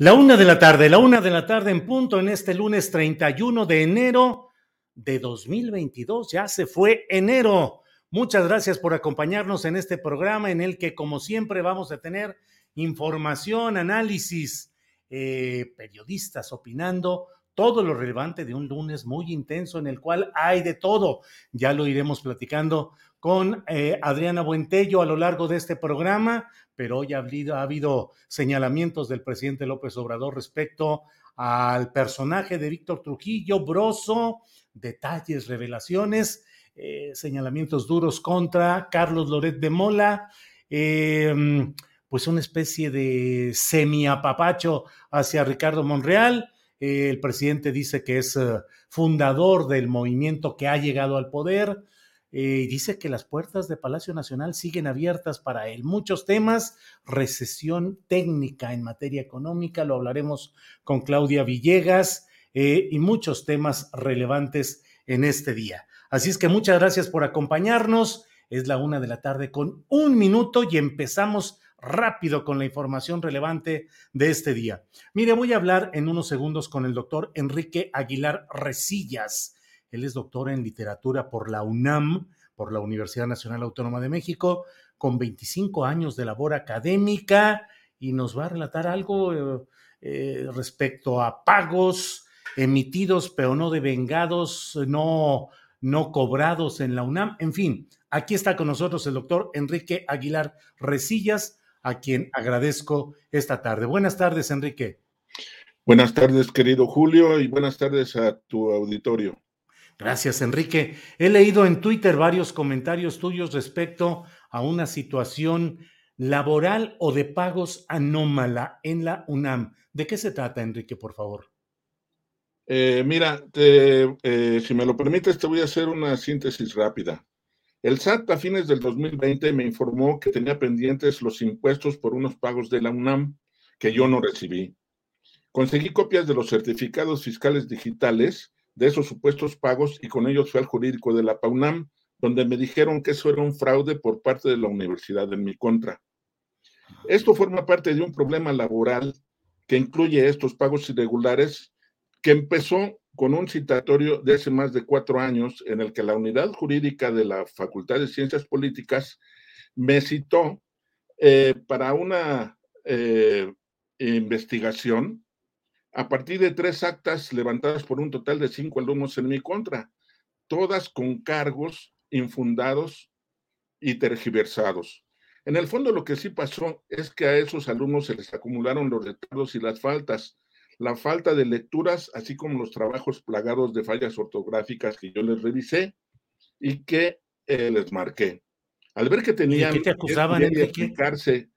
La una de la tarde, la una de la tarde en punto en este lunes 31 de enero de 2022. Ya se fue enero. Muchas gracias por acompañarnos en este programa en el que, como siempre, vamos a tener información, análisis, eh, periodistas opinando, todo lo relevante de un lunes muy intenso en el cual hay de todo. Ya lo iremos platicando con eh, Adriana Buentello a lo largo de este programa, pero hoy ha habido, ha habido señalamientos del presidente López Obrador respecto al personaje de Víctor Trujillo, Broso, detalles, revelaciones, eh, señalamientos duros contra Carlos Loret de Mola, eh, pues una especie de semiapapacho hacia Ricardo Monreal. Eh, el presidente dice que es fundador del movimiento que ha llegado al poder. Eh, dice que las puertas de Palacio Nacional siguen abiertas para él. Muchos temas, recesión técnica en materia económica, lo hablaremos con Claudia Villegas eh, y muchos temas relevantes en este día. Así es que muchas gracias por acompañarnos. Es la una de la tarde con un minuto y empezamos rápido con la información relevante de este día. Mire, voy a hablar en unos segundos con el doctor Enrique Aguilar Resillas. Él es doctor en literatura por la UNAM, por la Universidad Nacional Autónoma de México, con 25 años de labor académica y nos va a relatar algo eh, eh, respecto a pagos emitidos, pero no devengados, no, no cobrados en la UNAM. En fin, aquí está con nosotros el doctor Enrique Aguilar Resillas, a quien agradezco esta tarde. Buenas tardes, Enrique. Buenas tardes, querido Julio, y buenas tardes a tu auditorio. Gracias, Enrique. He leído en Twitter varios comentarios tuyos respecto a una situación laboral o de pagos anómala en la UNAM. ¿De qué se trata, Enrique, por favor? Eh, mira, te, eh, si me lo permites, te voy a hacer una síntesis rápida. El SAT a fines del 2020 me informó que tenía pendientes los impuestos por unos pagos de la UNAM que yo no recibí. Conseguí copias de los certificados fiscales digitales de esos supuestos pagos y con ellos fui al jurídico de la PAUNAM, donde me dijeron que eso era un fraude por parte de la universidad en mi contra. Esto forma parte de un problema laboral que incluye estos pagos irregulares que empezó con un citatorio de hace más de cuatro años en el que la unidad jurídica de la Facultad de Ciencias Políticas me citó eh, para una eh, investigación a partir de tres actas levantadas por un total de cinco alumnos en mi contra, todas con cargos infundados y tergiversados. En el fondo lo que sí pasó es que a esos alumnos se les acumularon los retardos y las faltas, la falta de lecturas, así como los trabajos plagados de fallas ortográficas que yo les revisé y que eh, les marqué. Al ver que tenían ¿Qué te acusaban, que explicarse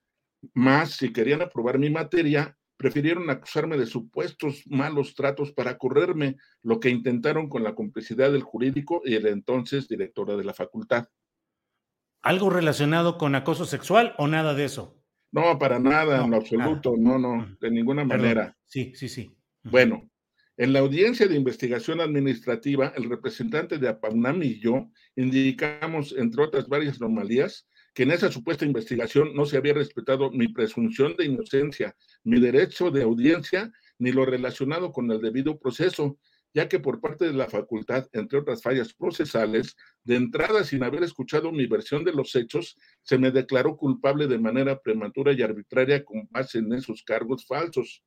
más si querían aprobar mi materia, prefirieron acusarme de supuestos malos tratos para correrme, lo que intentaron con la complicidad del jurídico y el entonces directora de la facultad. ¿Algo relacionado con acoso sexual o nada de eso? No, para nada, en lo absoluto, no, no, de ninguna manera. Sí, sí, sí. Bueno, en la audiencia de investigación administrativa, el representante de APAUNAM y yo indicamos, entre otras varias anomalías, que en esa supuesta investigación no se había respetado mi presunción de inocencia, mi derecho de audiencia, ni lo relacionado con el debido proceso, ya que por parte de la facultad, entre otras fallas procesales, de entrada sin haber escuchado mi versión de los hechos, se me declaró culpable de manera prematura y arbitraria con base en esos cargos falsos.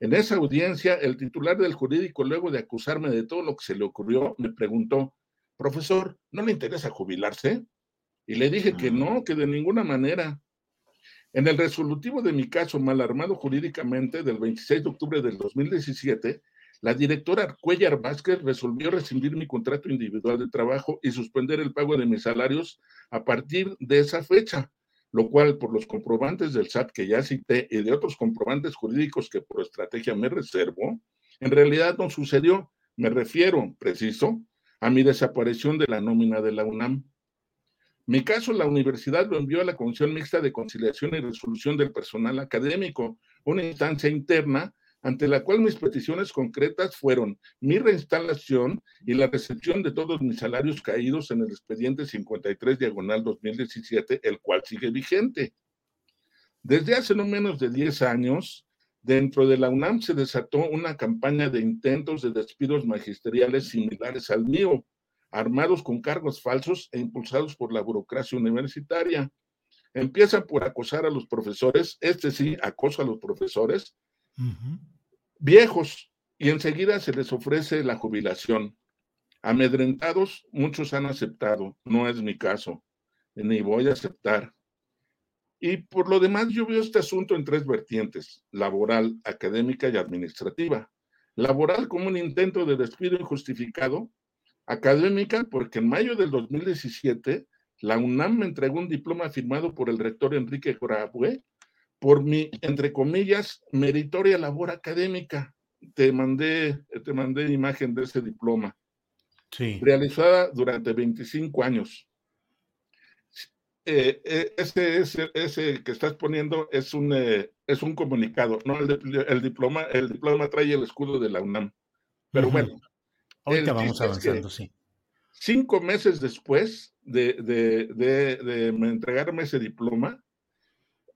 En esa audiencia, el titular del jurídico, luego de acusarme de todo lo que se le ocurrió, me preguntó, profesor, ¿no le interesa jubilarse? Y le dije que no, que de ninguna manera. En el resolutivo de mi caso mal armado jurídicamente del 26 de octubre del 2017, la directora Cuellar Vázquez resolvió rescindir mi contrato individual de trabajo y suspender el pago de mis salarios a partir de esa fecha, lo cual por los comprobantes del SAT que ya cité y de otros comprobantes jurídicos que por estrategia me reservo, en realidad no sucedió. Me refiero, preciso, a mi desaparición de la nómina de la UNAM. Mi caso, la universidad lo envió a la Comisión Mixta de Conciliación y Resolución del Personal Académico, una instancia interna ante la cual mis peticiones concretas fueron mi reinstalación y la recepción de todos mis salarios caídos en el expediente 53 diagonal 2017, el cual sigue vigente. Desde hace no menos de 10 años, dentro de la UNAM se desató una campaña de intentos de despidos magisteriales similares al mío, armados con cargos falsos e impulsados por la burocracia universitaria. Empiezan por acosar a los profesores, este sí, acoso a los profesores, viejos, y enseguida se les ofrece la jubilación. Amedrentados, muchos han aceptado, no es mi caso, ni voy a aceptar. Y por lo demás, yo veo este asunto en tres vertientes, laboral, académica y administrativa. Laboral como un intento de despido injustificado, académica porque en mayo del 2017 la UNAM me entregó un diploma firmado por el rector Enrique Jorabue por mi, entre comillas, meritoria labor académica. Te mandé, te mandé imagen de ese diploma. Sí. Realizada durante 25 años. Eh, eh, ese, ese, ese, que estás poniendo es un, eh, es un comunicado, ¿no? El, el, diploma, el diploma trae el escudo de la UNAM. Pero uh -huh. bueno. Ahorita vamos avanzando, sí. Cinco meses después de, de, de, de entregarme ese diploma,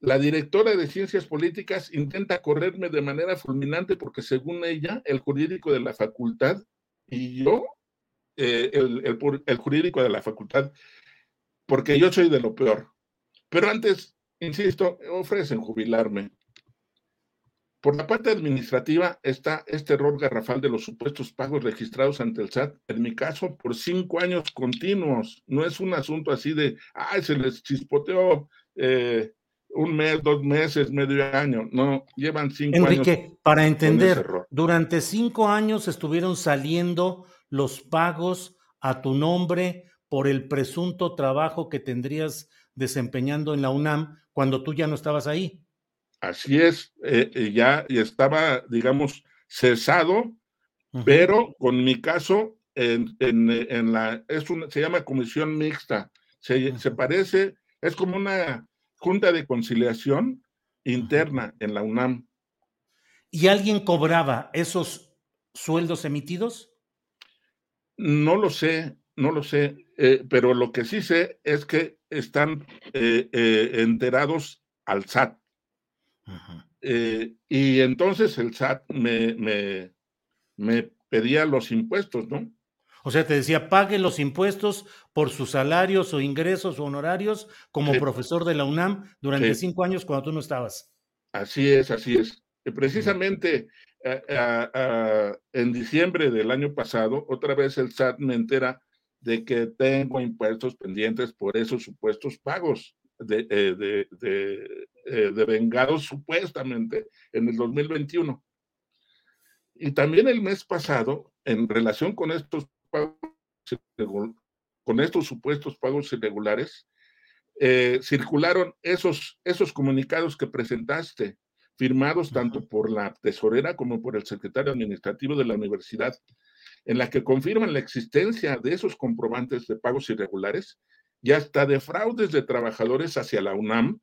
la directora de Ciencias Políticas intenta correrme de manera fulminante porque según ella, el jurídico de la facultad y yo, eh, el, el, el, jurídico de la facultad, porque yo soy de lo peor. Pero antes, insisto, ofrecen jubilarme. Por la parte administrativa está este error garrafal de los supuestos pagos registrados ante el SAT, en mi caso, por cinco años continuos. No es un asunto así de, ay, se les chispoteó. Eh, un mes, dos meses, medio año, no, llevan cinco Enrique, años. Enrique, para entender, durante cinco años estuvieron saliendo los pagos a tu nombre por el presunto trabajo que tendrías desempeñando en la UNAM cuando tú ya no estabas ahí. Así es, eh, ya estaba, digamos, cesado, pero con mi caso, en, en, en la, es una, se llama comisión mixta, se, se parece, es como una Junta de Conciliación Interna en la UNAM. ¿Y alguien cobraba esos sueldos emitidos? No lo sé, no lo sé, eh, pero lo que sí sé es que están eh, eh, enterados al SAT. -huh. y entonces el SAT me, me, me pedía los impuestos, ¿no? O sea, te decía, pague los impuestos por sus salarios o ingresos o honorarios como sí. profesor de la UNAM durante sí. cinco años cuando tú no estabas. Así es, así es. Precisamente uh, uh, uh, en diciembre del año pasado, otra vez el SAT me entera de que tengo impuestos pendientes por esos supuestos pagos de, eh, de, de, eh, de vengados supuestamente en el 2021. Y también el mes pasado, en relación con estos pagos, con estos supuestos pagos irregulares, eh, circularon esos, esos comunicados que presentaste, firmados tanto por la tesorera como por el secretario administrativo de la universidad, en la que confirman la existencia de esos comprobantes de pagos irregulares y hasta de fraudes de trabajadores hacia la UNAM,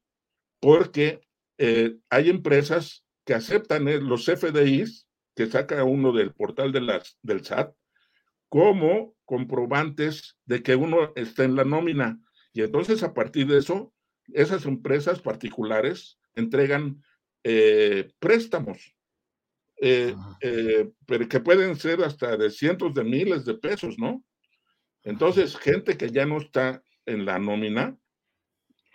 porque eh, hay empresas que aceptan eh, los FDIs que saca uno del portal de las, del SAT como comprobantes de que uno está en la nómina. Y entonces a partir de eso, esas empresas particulares entregan eh, préstamos, pero que pueden ser hasta de cientos de miles de pesos, ¿no? Entonces, gente que ya no está en la nómina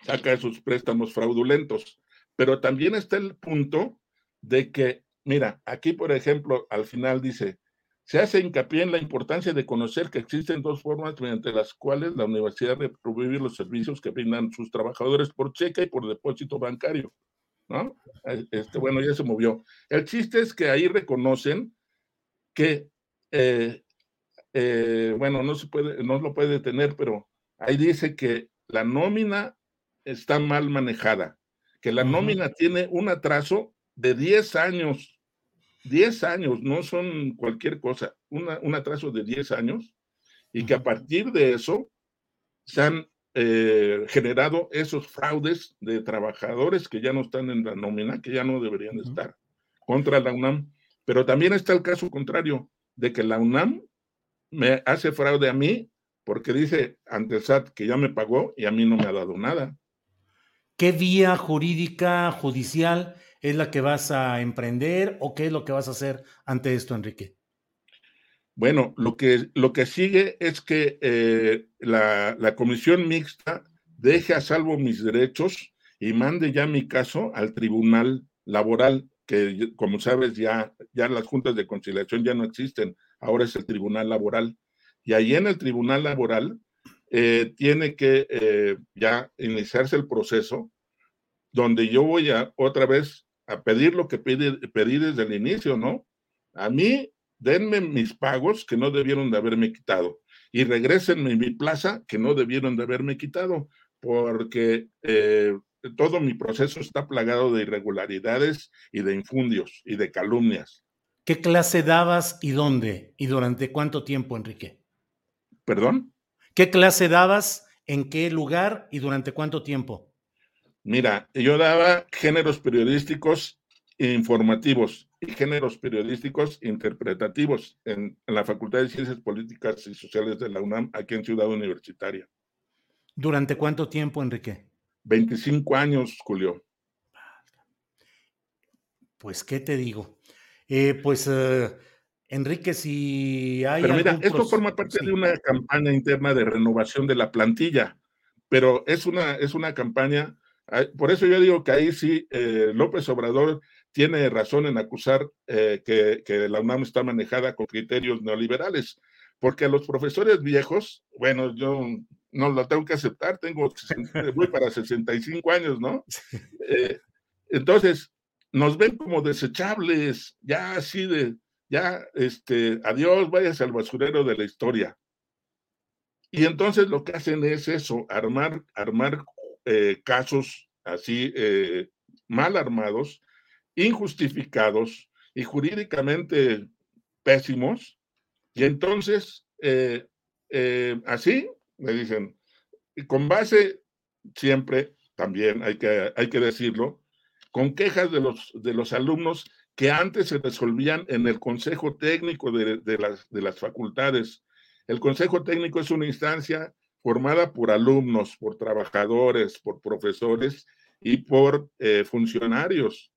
saca esos préstamos fraudulentos. Pero también está el punto de que, mira, aquí por ejemplo, al final dice, se hace hincapié en la importancia de conocer que existen dos formas mediante las cuales la universidad debe prohibir los servicios que brindan sus trabajadores por cheque y por depósito bancario. ¿no? Eh, este, bueno, ya se movió. El chiste es que ahí reconocen que, eh, eh, bueno, no se puede, no lo puede detener, pero ahí dice que la nómina está mal manejada que la nómina tiene un atraso de 10 años. 10 años, no son cualquier cosa, un atraso de 10 años, y que a partir de eso se han eh, generado esos fraudes de trabajadores que ya no están en la nómina, que ya no deberían estar contra la UNAM. Pero también está el caso contrario, de que la UNAM me hace fraude a mí porque dice ante el SAT que ya me pagó y a mí no me ha dado nada. ¿Qué vía jurídica, judicial es la que vas a emprender o qué es lo que vas a hacer ante esto, Enrique? Bueno, lo que, lo que sigue es que eh, la, la, comisión mixta deje a salvo mis derechos y mande ya mi caso al tribunal laboral, que como sabes ya, ya las juntas de conciliación ya no existen, ahora es el tribunal laboral. Y ahí en el tribunal laboral eh, tiene que eh, ya iniciarse el proceso donde yo voy a otra vez a pedir lo que pedí, desde el inicio, ¿no? A mí, denme mis pagos que no debieron de haberme quitado y regresenme mi plaza que no debieron de haberme quitado, porque eh, todo mi proceso está plagado de irregularidades y de infundios y de calumnias. ¿Qué clase dabas y dónde? ¿Y durante cuánto tiempo, Enrique? ¿Perdón? ¿Qué clase dabas, en qué lugar y durante cuánto tiempo? Mira, yo daba géneros periodísticos informativos y géneros periodísticos interpretativos en, la Facultad de Ciencias Políticas y Sociales de la UNAM, aquí en Ciudad Universitaria. ¿Durante cuánto tiempo, Enrique? 25 años, Julio. Pues, ¿qué te digo? Eh, pues eh, Enrique, si hay. Pero mira, esto forma parte de una campaña interna de renovación de la plantilla, pero es una, es una campaña. Por eso yo digo que ahí sí eh, López Obrador tiene razón en acusar eh, que, que, la UNAM está manejada con criterios neoliberales, porque a los profesores viejos, bueno, yo no lo tengo que aceptar, tengo, voy para 65 años, ¿no? Eh, entonces, nos ven como desechables, ya así de, ya, este, adiós, vayas al basurero de la historia. Y entonces lo que hacen es eso, armar, armar eh, casos así eh, mal armados, injustificados y jurídicamente pésimos. Y entonces, eh, así, me dicen, con base siempre, también hay que, hay que decirlo, con quejas de los, de los alumnos que antes se resolvían en el Consejo Técnico de, las, de las facultades. El Consejo Técnico es una instancia formada por alumnos, por trabajadores, por profesores y por eh, funcionarios.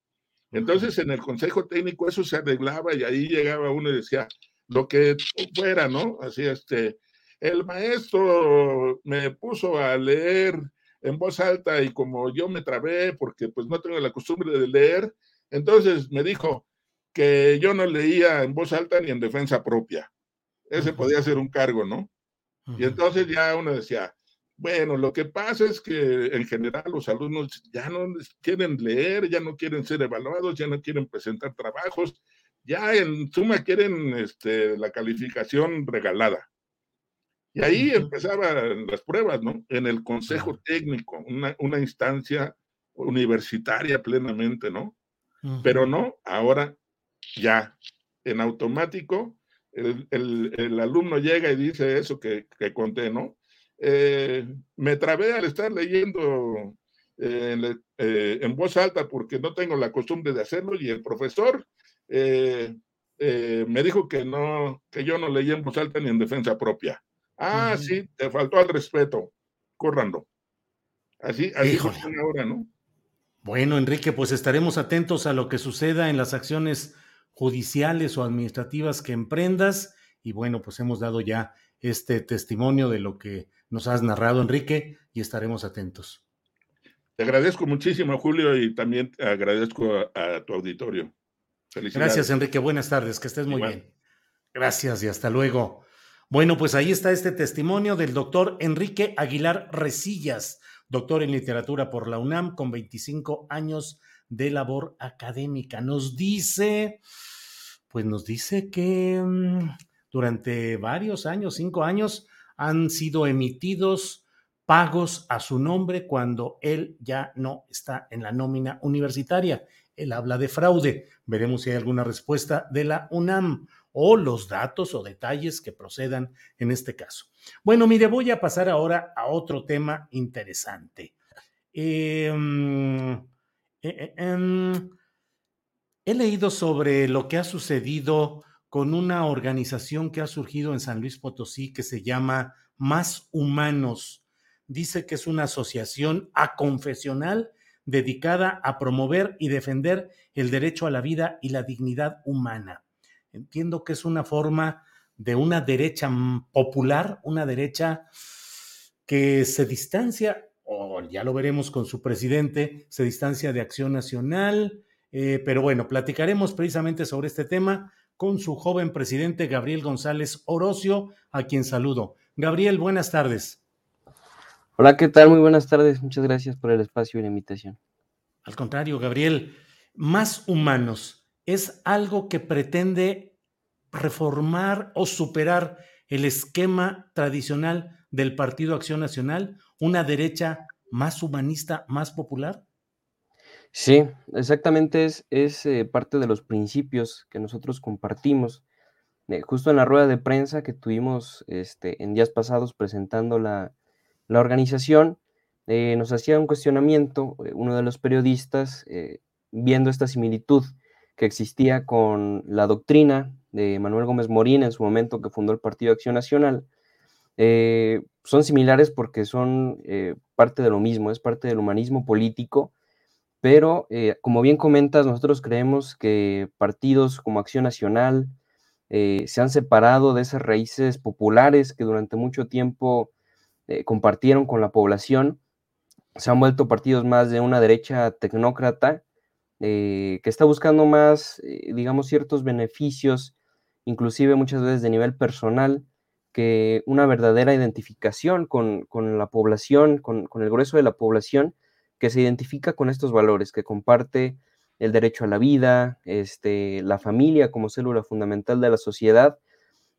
Entonces, en el Consejo Técnico eso se arreglaba y ahí llegaba uno y decía, lo que fuera, ¿no? Así, este, el maestro me puso a leer en voz alta y como yo me trabé porque pues no tengo la costumbre de leer, entonces me dijo que yo no leía en voz alta ni en defensa propia. Ese podía ser un cargo, ¿no? Y entonces ya uno decía, bueno, lo que pasa es que en general los alumnos ya no quieren leer, ya no quieren ser evaluados, ya no quieren presentar trabajos, ya en suma quieren este, la calificación regalada. Y ahí empezaban las pruebas, ¿no? En el consejo técnico, una, una instancia universitaria plenamente, ¿no? Pero no, ahora ya, en automático, el, alumno llega y dice eso que, conté, ¿no? Eh, me trabé al estar leyendo en voz alta porque no tengo la costumbre de hacerlo y el profesor me dijo que no, que yo no leía en voz alta ni en defensa propia. Ah, sí, te faltó al respeto. Corrando. Así, así ahora, ¿no? Bueno, Enrique, pues estaremos atentos a lo que suceda en las acciones judiciales o administrativas que emprendas. Y bueno, pues hemos dado ya este testimonio de lo que nos has narrado, Enrique, y estaremos atentos. Te agradezco muchísimo, Julio, y también agradezco a, tu auditorio. Felicidades. Gracias, Enrique. Buenas tardes, que estés muy bien. Gracias y hasta luego. Bueno, pues ahí está este testimonio del doctor Enrique Aguilar Resillas, doctor en literatura por la UNAM, con 25 años de labor académica. Nos dice, pues nos dice que mm, durante varios años, cinco años, han sido emitidos pagos a su nombre cuando él ya no está en la nómina universitaria. Él habla de fraude. Veremos si hay alguna respuesta de la UNAM o los datos o detalles que procedan en este caso. Bueno, mire, voy a pasar ahora a otro tema interesante. Em, eh, eh, em, he leído sobre lo que ha sucedido con una organización que ha surgido en San Luis Potosí que se llama Más Humanos. Dice que es una asociación aconfesional dedicada a promover y defender el derecho a la vida y la dignidad humana. Entiendo que es una forma de una derecha popular, una derecha que se distancia, o ya lo veremos con su presidente, se distancia de Acción Nacional, eh, pero bueno, platicaremos precisamente sobre este tema con su joven presidente Gabriel González Orocio, a quien saludo. Gabriel, buenas tardes. Hola, ¿qué tal? Muy buenas tardes. Muchas gracias por el espacio y la invitación. Al contrario, Gabriel, más humanos es algo que pretende reformar o superar el esquema tradicional del Partido Acción Nacional, una derecha más humanista, más popular? Sí, exactamente es, es eh, parte de los principios que nosotros compartimos. Eh, justo en la rueda de prensa que tuvimos este, en días pasados presentando la, organización, eh, nos hacía un cuestionamiento, uno de los periodistas, viendo esta similitud que existía con la doctrina de Manuel Gómez Morín en su momento que fundó el Partido Acción Nacional, eh, son similares porque son eh, parte de lo mismo, es parte del humanismo político, pero eh, como bien comentas, nosotros creemos que partidos como Acción Nacional se han separado de esas raíces populares que durante mucho tiempo compartieron con la población, se han vuelto partidos más de una derecha tecnócrata que está buscando más, digamos, ciertos beneficios inclusive muchas veces de nivel personal, que una verdadera identificación con, la población, con, el grueso de la población, que se identifica con estos valores, que comparte el derecho a la vida, este, la familia como célula fundamental de la sociedad,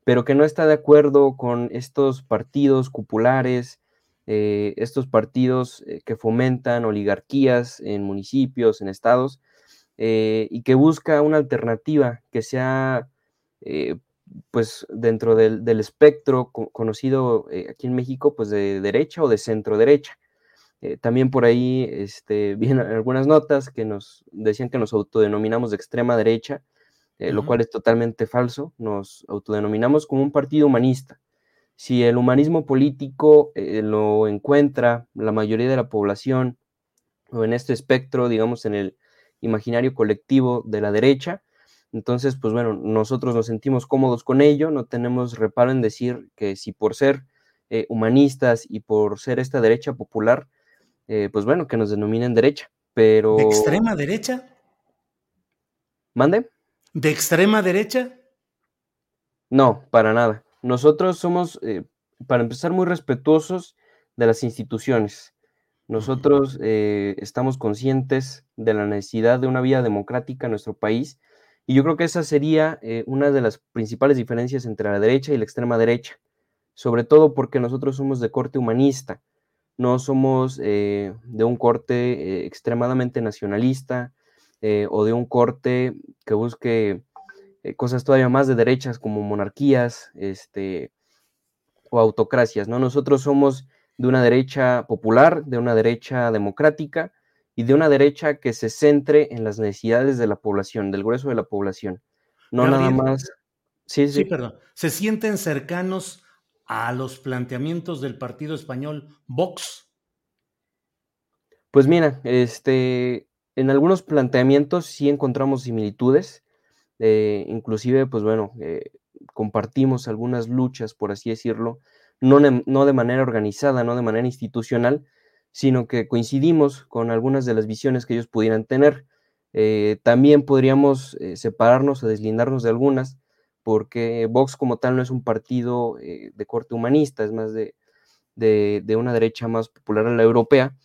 pero que no está de acuerdo con estos partidos cupulares, eh, estos partidos eh, que fomentan oligarquías en municipios, en estados, eh, y que busca una alternativa que sea eh, pues dentro del, espectro conocido eh, aquí en México, pues de derecha o de centro derecha. También por ahí este, vienen algunas notas que nos decían que nos autodenominamos de extrema derecha, lo cual es totalmente falso. Nos autodenominamos como un partido humanista. Si el humanismo político lo encuentra la mayoría de la población o en este espectro, digamos, en el imaginario colectivo de la derecha, entonces, pues bueno, nosotros nos sentimos cómodos con ello, no tenemos reparo en decir que si por ser eh, humanistas y por ser esta derecha popular, eh, pues bueno, que nos denominen derecha, pero... ¿De extrema derecha? ¿Mande? ¿De extrema derecha? No, para nada. Nosotros somos, eh, para empezar, muy respetuosos de las instituciones. Nosotros estamos conscientes de la necesidad de una vía democrática en nuestro país y yo creo que esa sería eh, una de las principales diferencias entre la derecha y la extrema derecha, sobre todo porque nosotros somos de corte humanista, no somos eh, de un corte eh, extremadamente nacionalista o de un corte que busque cosas todavía más de derechas como monarquías este, o autocracias, ¿no? Nosotros somos de una derecha popular, de una derecha democrática y de una derecha que se centre en las necesidades de la población, del grueso de la población. No nada más. Sí, sí, sí, perdón. ¿Se sienten cercanos a los planteamientos del partido español Vox? Pues mira, este, en algunos planteamientos sí encontramos similitudes, eh, inclusive, pues bueno, eh, compartimos algunas luchas, por así decirlo, no, de manera organizada, no de manera institucional, sino que coincidimos con algunas de las visiones que ellos pudieran tener. Eh, también podríamos separarnos o deslindarnos de algunas, porque Vox como tal no es un partido de corte humanista, es más de, de, una derecha más popular a la europea.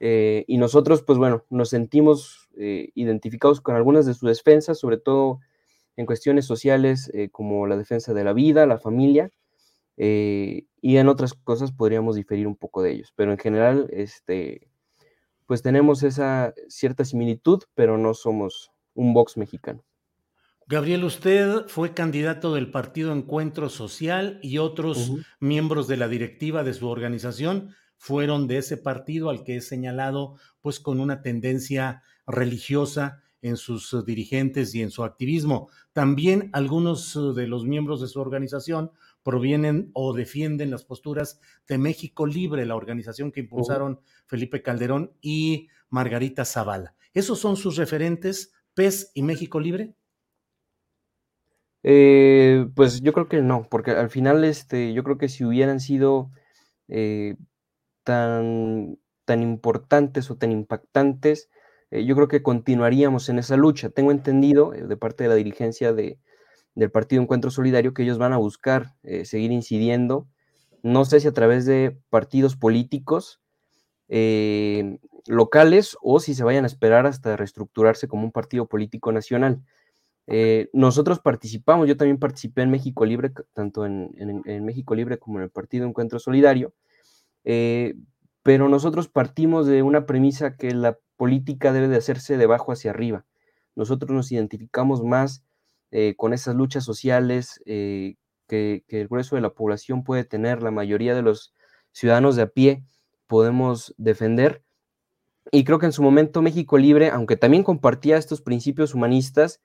y nosotros, pues bueno, nos sentimos identificados con algunas de sus defensas, sobre todo en cuestiones sociales eh, como la defensa de la vida, la familia, eh, y en otras cosas podríamos diferir un poco de ellos, pero en general, este, pues tenemos esa cierta similitud, pero no somos un Vox mexicano. Gabriel, usted fue candidato del partido Encuentro Social y otros miembros de la directiva de su organización fueron de ese partido al que he señalado, pues con una tendencia religiosa en sus dirigentes y en su activismo. También algunos de los miembros de su organización provienen o defienden las posturas de México Libre, la organización que impulsaron Felipe Calderón y Margarita Zavala. ¿Esos son sus referentes, PES y México Libre? Eh, pues yo creo que no, porque al final este, yo creo que si hubieran sido tan, tan importantes o tan impactantes, eh, yo creo que continuaríamos en esa lucha. Tengo entendido eh, de parte de la dirigencia de, del Partido Encuentro Solidario que ellos van a buscar eh, seguir incidiendo, no sé si a través de partidos políticos locales o si se vayan a esperar hasta reestructurarse como un partido político nacional. nosotros participamos, yo también participé en México Libre, tanto en, en México Libre como en el Partido Encuentro Solidario, pero nosotros partimos de una premisa que la política debe de hacerse de abajo hacia arriba. Nosotros nos identificamos más eh, con esas luchas sociales eh, que, el grueso de la población puede tener, la mayoría de los ciudadanos de a pie podemos defender. Y creo que en su momento México Libre, aunque también compartía estos principios humanistas,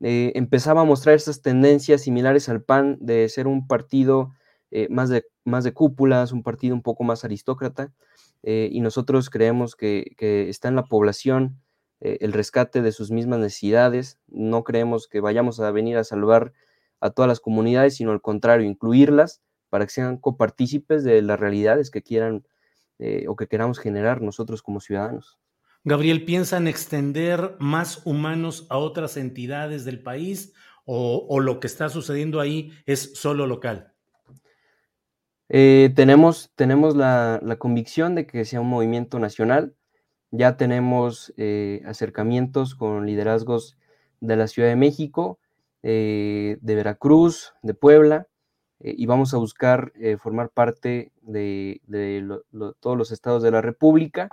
eh, empezaba a mostrar estas tendencias similares al PAN de ser un partido más, de, más de cúpulas, un partido un poco más aristócrata. Y nosotros creemos que, está en la población eh, el rescate de sus mismas necesidades. No creemos que vayamos a venir a salvar a todas las comunidades, sino al contrario, incluirlas para que sean copartícipes de las realidades que quieran eh, o que queramos generar nosotros como ciudadanos. Gabriel, ¿piensan extender más humanos a otras entidades del país o lo que está sucediendo ahí es solo local? Eh, tenemos tenemos la, convicción de que sea un movimiento nacional. Ya tenemos eh, acercamientos con liderazgos de la Ciudad de México, eh, de Veracruz, de Puebla, y vamos a buscar formar parte de, todos los estados de la República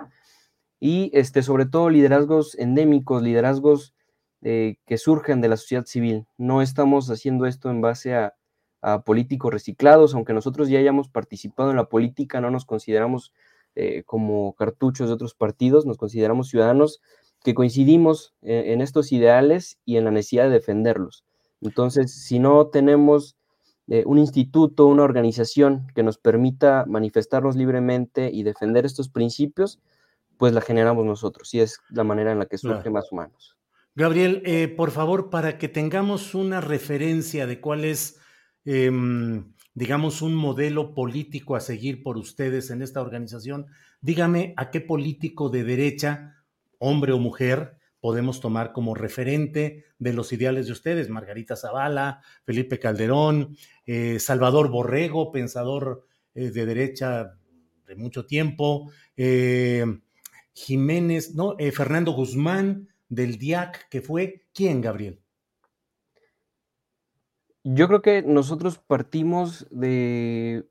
y este, sobre todo liderazgos endémicos, liderazgos que surgen de la sociedad civil. No estamos haciendo esto en base a políticos reciclados, aunque nosotros ya hayamos participado en la política, no nos consideramos eh, como cartuchos de otros partidos, nos consideramos ciudadanos que coincidimos en, estos ideales y en la necesidad de defenderlos. Entonces, si no tenemos eh, un instituto, una organización que nos permita manifestarnos libremente y defender estos principios, pues la generamos nosotros y es la manera en la que surge más humanos. Gabriel, eh, por favor, para que tengamos una referencia de cuál es Em, digamos, un modelo político a seguir por ustedes en esta organización, dígame a qué político de derecha, hombre o mujer, podemos tomar como referente de los ideales de ustedes, Margarita Zavala, Felipe Calderón, eh, Salvador Borrego, pensador eh, de derecha de mucho tiempo, eh, Jiménez, no, Fernando Guzmán del DIAC, que fue, ¿quién, Gabriel? Yo creo que nosotros partimos de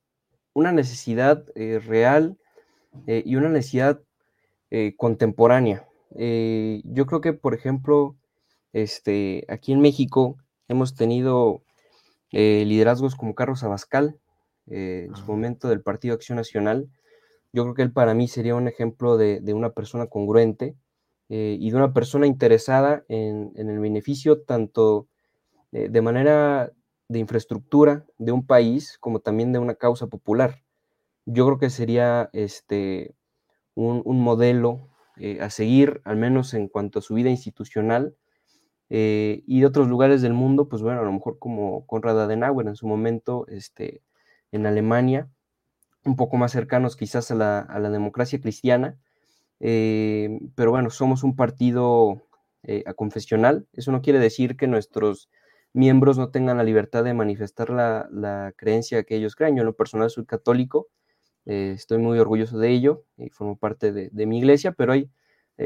una necesidad eh, real eh, y una necesidad eh, contemporánea. yo creo que, por ejemplo, este, aquí en México hemos tenido liderazgos como Carlos Abascal, en su momento del Partido Acción Nacional, Yo creo que él para mí sería un ejemplo de, una persona congruente y de una persona interesada en, el beneficio tanto de manera de infraestructura de un país como también de una causa popular. Yo creo que sería este, un, modelo a seguir, al menos en cuanto a su vida institucional, y de otros lugares del mundo, pues bueno, a lo mejor como Konrad Adenauer en su momento, este, en Alemania, un poco más cercanos quizás a la, democracia cristiana, eh, pero bueno, somos un partido eh, aconfesional, eso no quiere decir que nuestros miembros no tengan la libertad de manifestar la, creencia que ellos creen. Yo en lo personal soy católico, eh, estoy muy orgulloso de ello y formo parte de, mi iglesia, pero hay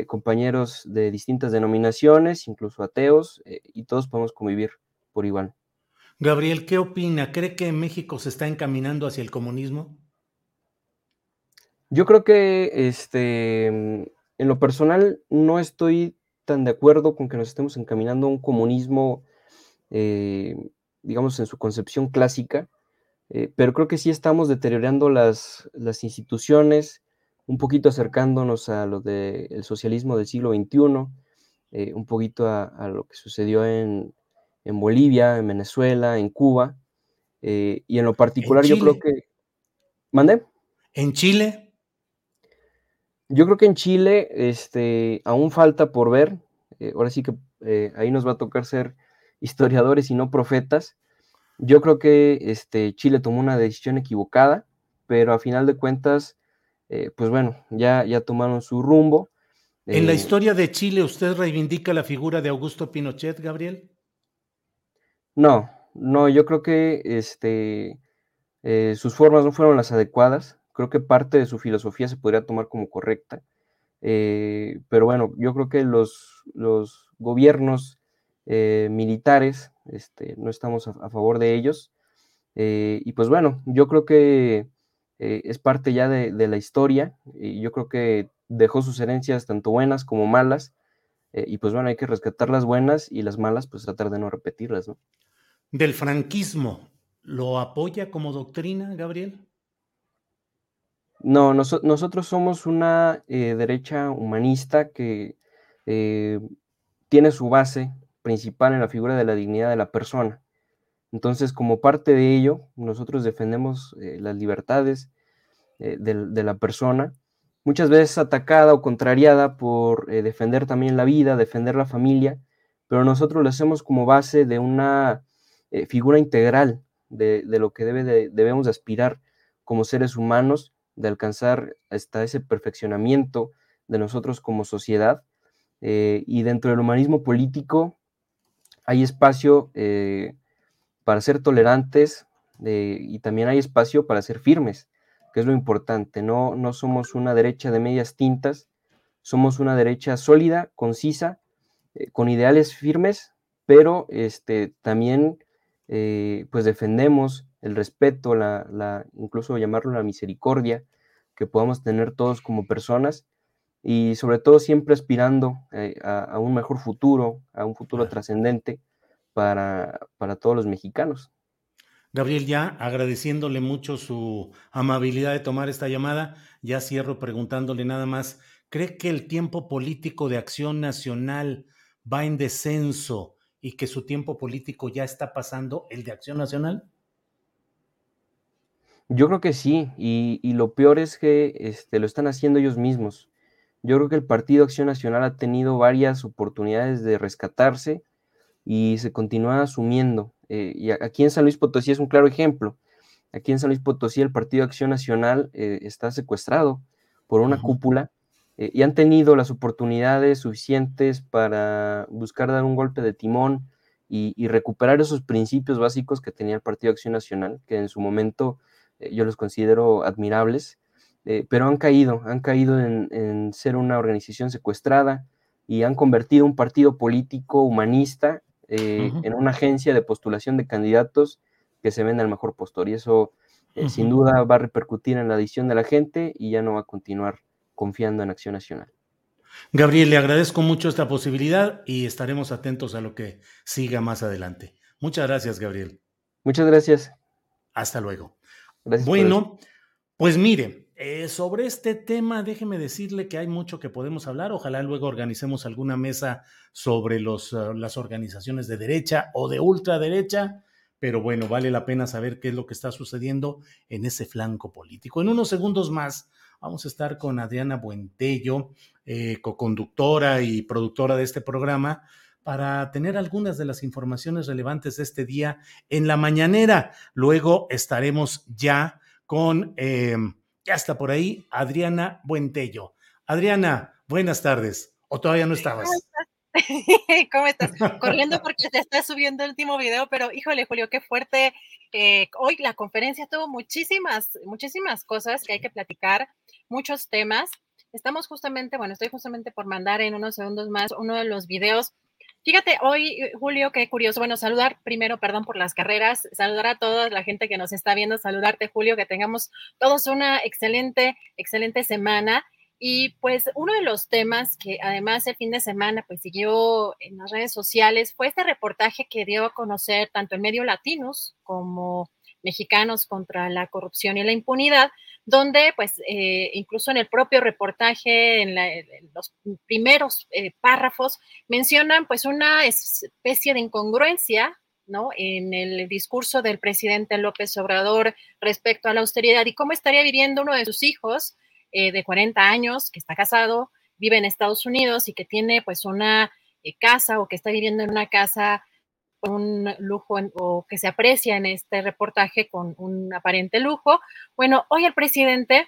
compañeros de distintas denominaciones, incluso ateos, y todos podemos convivir por igual. Gabriel, ¿qué opina? ¿Cree que México se está encaminando hacia el comunismo? Yo creo que este, en lo personal no estoy tan de acuerdo con que nos estemos encaminando a un comunismo, eh, digamos, en su concepción clásica, eh, pero creo que sí estamos deteriorando las, las instituciones, un poquito acercándonos a lo del socialismo del siglo XXI, eh, un poquito a, lo que sucedió en, en Bolivia, en Venezuela, en Cuba, y en lo particular yo creo que... ¿Mande? ¿En Chile? Yo creo que en Chile este, aún falta por ver. Ahora sí que ahí nos va a tocar ser historiadores y no profetas. Yo creo que este, Chile tomó una decisión equivocada, pero a final de cuentas, eh, pues bueno, ya, ya tomaron su rumbo. ¿En la historia de Chile usted reivindica la figura de Augusto Pinochet, Gabriel? No, no, yo creo que este, sus formas no fueron las adecuadas. Creo que parte de su filosofía se podría tomar como correcta. Eh, pero bueno, yo creo que los, los gobiernos eh, militares este, no estamos a, favor de ellos. Eh, y pues bueno, yo creo que es parte ya de, la historia y yo creo que dejó sus herencias tanto buenas como malas. y pues bueno, hay que rescatar las buenas y las malas, pues tratar de no repetirlas, ¿no? Del franquismo, ¿lo apoya como doctrina, Gabriel? No, nosotros somos una eh, derecha humanista que eh, tiene su base principal en la figura de la dignidad de la persona. Entonces, como parte de ello, nosotros defendemos eh, las libertades de, la persona, muchas veces atacada o contrariada por defender también la vida, defender la familia, pero nosotros lo hacemos como base de una figura integral de, lo que debe debemos aspirar como seres humanos de alcanzar hasta ese perfeccionamiento de nosotros como sociedad. Eh, y dentro del humanismo político hay espacio eh, para ser tolerantes eh, y también hay espacio para ser firmes, que es lo importante. No, no somos una derecha de medias tintas, somos una derecha sólida, concisa, con ideales firmes, pero este, también pues defendemos el respeto, la, incluso llamarlo la misericordia que podamos tener todos como personas y sobre todo siempre aspirando eh, a, un mejor futuro, a un futuro trascendente para, para todos los mexicanos. Gabriel, ya agradeciéndole mucho su amabilidad de tomar esta llamada, ya cierro preguntándole nada más, ¿cree que el tiempo político de acción nacional va en descenso y que su tiempo político ya está pasando el de acción nacional? Yo creo que sí, y, lo peor es que este, lo están haciendo ellos mismos. Yo creo que el Partido Acción Nacional ha tenido varias oportunidades de rescatarse y se continúa asumiendo. Eh, y aquí en San Luis Potosí es un claro ejemplo. Aquí en San Luis Potosí el Partido Acción Nacional eh, está secuestrado por una cúpula eh, y han tenido las oportunidades suficientes para buscar dar un golpe de timón y, y, recuperar esos principios básicos que tenía el Partido Acción Nacional, que en su momento yo los considero admirables, eh, pero han caído, han caído en, ser una organización secuestrada y han convertido un partido político humanista eh, en una agencia de postulación de candidatos que se vende al mejor postor. Y eso sin duda va a repercutir en la adición de la gente y ya no va a continuar confiando en Acción Nacional. Gabriel, le agradezco mucho esta posibilidad y estaremos atentos a lo que siga más adelante. Muchas gracias, Gabriel. Muchas gracias. Hasta luego bueno, pues mire, eh, sobre este tema, déjeme decirle que hay mucho que podemos hablar. Ojalá luego organicemos alguna mesa sobre los, uh, las organizaciones de derecha o de ultraderecha, pero bueno, vale la pena saber qué es lo que está sucediendo en ese flanco político. En unos segundos más vamos a estar con Adriana Buentello, eh, co-conductora y productora de este programa, para tener algunas de las informaciones relevantes de este día en la mañanera. Luego estaremos ya con... Eh, ya está por ahí Adriana Buentello. Adriana, buenas tardes. ¿O todavía no estabas? ¿Cómo estás? Corriendo porque te está subiendo el último video, pero híjole, Julio, qué fuerte. Eh, hoy la conferencia tuvo muchísimas, muchísimas cosas que hay que platicar, muchos temas. Estamos justamente, bueno, estoy justamente por mandar en unos segundos más uno de los videos Fíjate, hoy, eh, Julio, qué curioso. Bueno, saludar primero, perdón por las carreras, saludar a toda la gente que nos está viendo, saludarte, Julio, que tengamos todos una excelente, excelente semana. Y pues uno de los temas que además el fin de semana pues siguió en las redes sociales fue este reportaje que dio a conocer tanto el medio Latinos como Mexicanos contra la corrupción y la impunidad, donde pues eh, incluso en el propio reportaje, en, los primeros eh, párrafos, mencionan pues una especie de incongruencia ¿no? En el discurso del presidente López Obrador respecto a la austeridad y cómo estaría viviendo uno de sus hijos eh, de 40 años, que está casado, vive en Estados Unidos y que tiene pues una casa o que está viviendo en una casa un lujo o que se aprecia en este reportaje con un aparente lujo. Bueno, hoy el presidente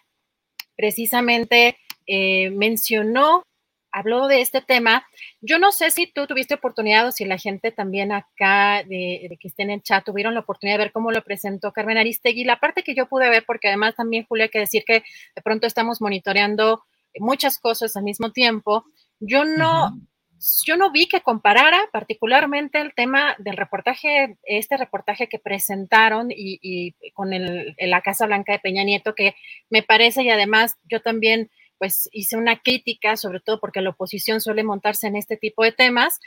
precisamente eh, mencionó, habló de este tema. Yo no sé si tú tuviste oportunidad o si la gente también acá de, que esté en el chat tuvieron la oportunidad de ver cómo lo presentó Carmen Aristegui. La parte que yo pude ver, porque además también, Julia, hay que decir que de pronto estamos monitoreando muchas cosas al mismo tiempo. Yo no, yo no vi que comparara particularmente el tema del reportaje, este reportaje que presentaron y, con el, la Casa Blanca de Peña Nieto, que me parece y además yo también pues hice una crítica, sobre todo porque la oposición suele montarse en este tipo de temas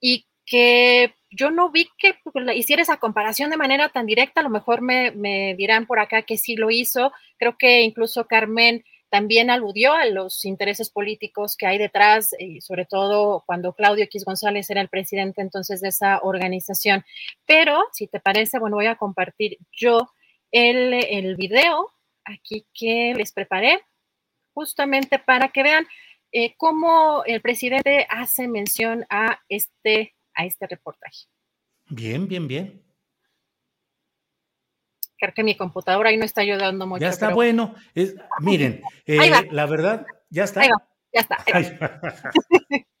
y que yo no vi que hiciera esa comparación de manera tan directa, a lo mejor me, me dirán por acá que sí lo hizo, creo que incluso Carmen también aludió a los intereses políticos que hay detrás, y sobre todo cuando Claudio X González era el presidente entonces de esa organización. Pero, si te parece, bueno, voy a compartir yo el, el video aquí que les preparé, justamente para que vean eh, cómo el presidente hace mención a este, a este reportaje. Bien, bien, bien creo que mi computadora ahí no está ayudando mucho. Ya está bueno. miren, eh, la verdad, ya está. Ahí va, ya está.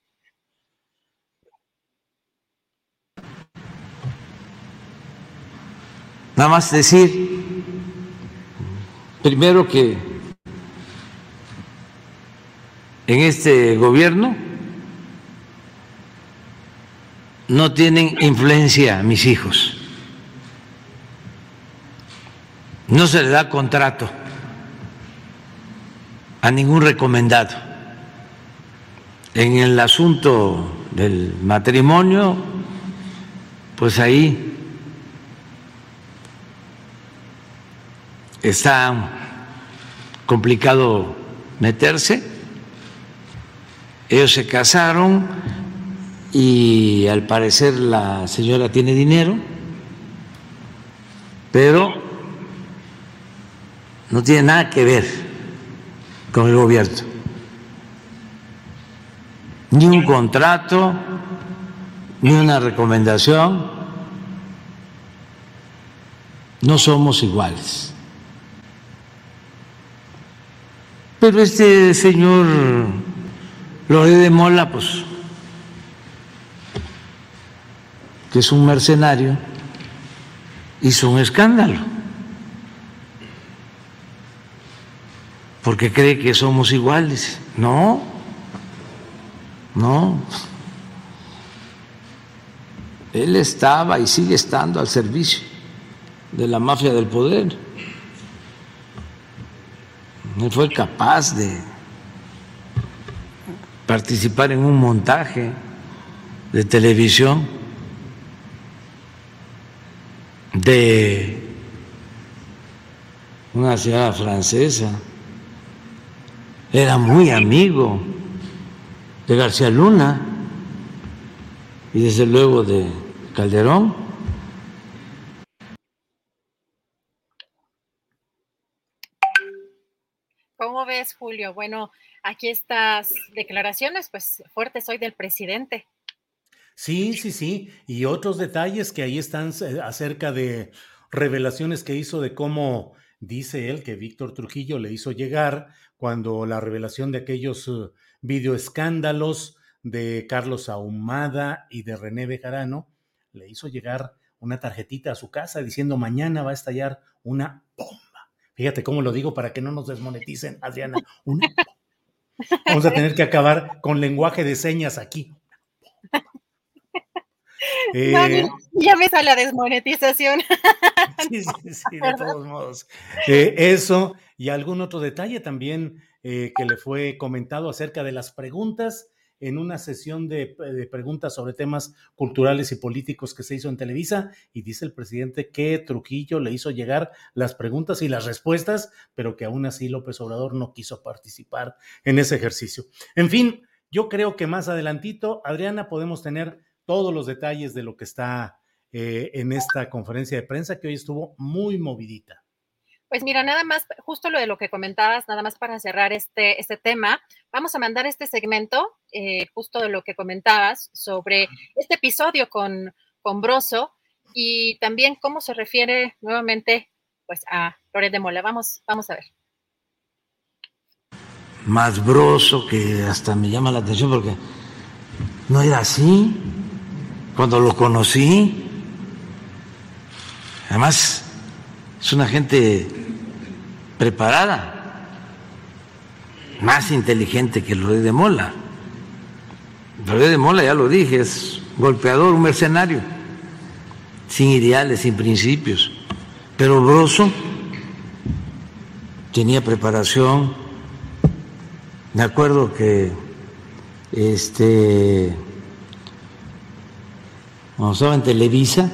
Nada más decir, primero que en este gobierno no tienen influencia mis hijos. No se le da contrato a ningún recomendado. En el asunto del matrimonio, pues ahí está complicado meterse. Ellos se casaron y al parecer la señora tiene dinero, pero no tiene nada que ver con el gobierno. Ni un contrato, ni una recomendación. No somos iguales. Pero este señor Lore de Mola, pues, que es un mercenario, hizo un escándalo. Porque cree que somos iguales. No, no. Él estaba y sigue estando al servicio de la mafia del poder. No fue capaz de participar en un montaje de televisión de una ciudad francesa era muy amigo de García Luna y desde luego de Calderón. ¿Cómo ves, Julio? Bueno, aquí estas declaraciones, pues fuertes hoy del presidente. Sí, sí, sí. Y otros detalles que ahí están eh, acerca de revelaciones que hizo de cómo dice él que Víctor Trujillo le hizo llegar cuando la revelación de aquellos uh, videoescándalos de Carlos Ahumada y de René Bejarano le hizo llegar una tarjetita a su casa diciendo mañana va a estallar una bomba. Fíjate cómo lo digo para que no nos desmoneticen, Adriana. Una Vamos a tener que acabar con lenguaje de señas aquí. Eh, ya me sale la desmonetización. Sí, sí, sí, de todos modos. Eh, eso y algún otro detalle también eh, que le fue comentado acerca de las preguntas en una sesión de, preguntas sobre temas culturales y políticos que se hizo en Televisa y dice el presidente que Trujillo le hizo llegar las preguntas y las respuestas, pero que aún así López Obrador no quiso participar en ese ejercicio. En fin, yo creo que más adelantito, Adriana, podemos tener todos los detalles de lo que está eh, en esta conferencia de prensa que hoy estuvo muy movidita. Pues mira, nada más, justo lo de lo que comentabas, nada más para cerrar este, este tema, vamos a mandar este segmento, eh, justo de lo que comentabas, sobre este episodio con, con Broso y también cómo se refiere nuevamente pues a Loret de Mola. Vamos, vamos a ver. Más broso que hasta me llama la atención porque no era así cuando lo conocí. Además, es una gente preparada, más inteligente que Loret de Mola. Loret de Mola, ya lo dije, es golpeador, un mercenario, sin ideales, sin principios. Pero Broso tenía preparación. Me acuerdo que este cuando estaba en Televisa,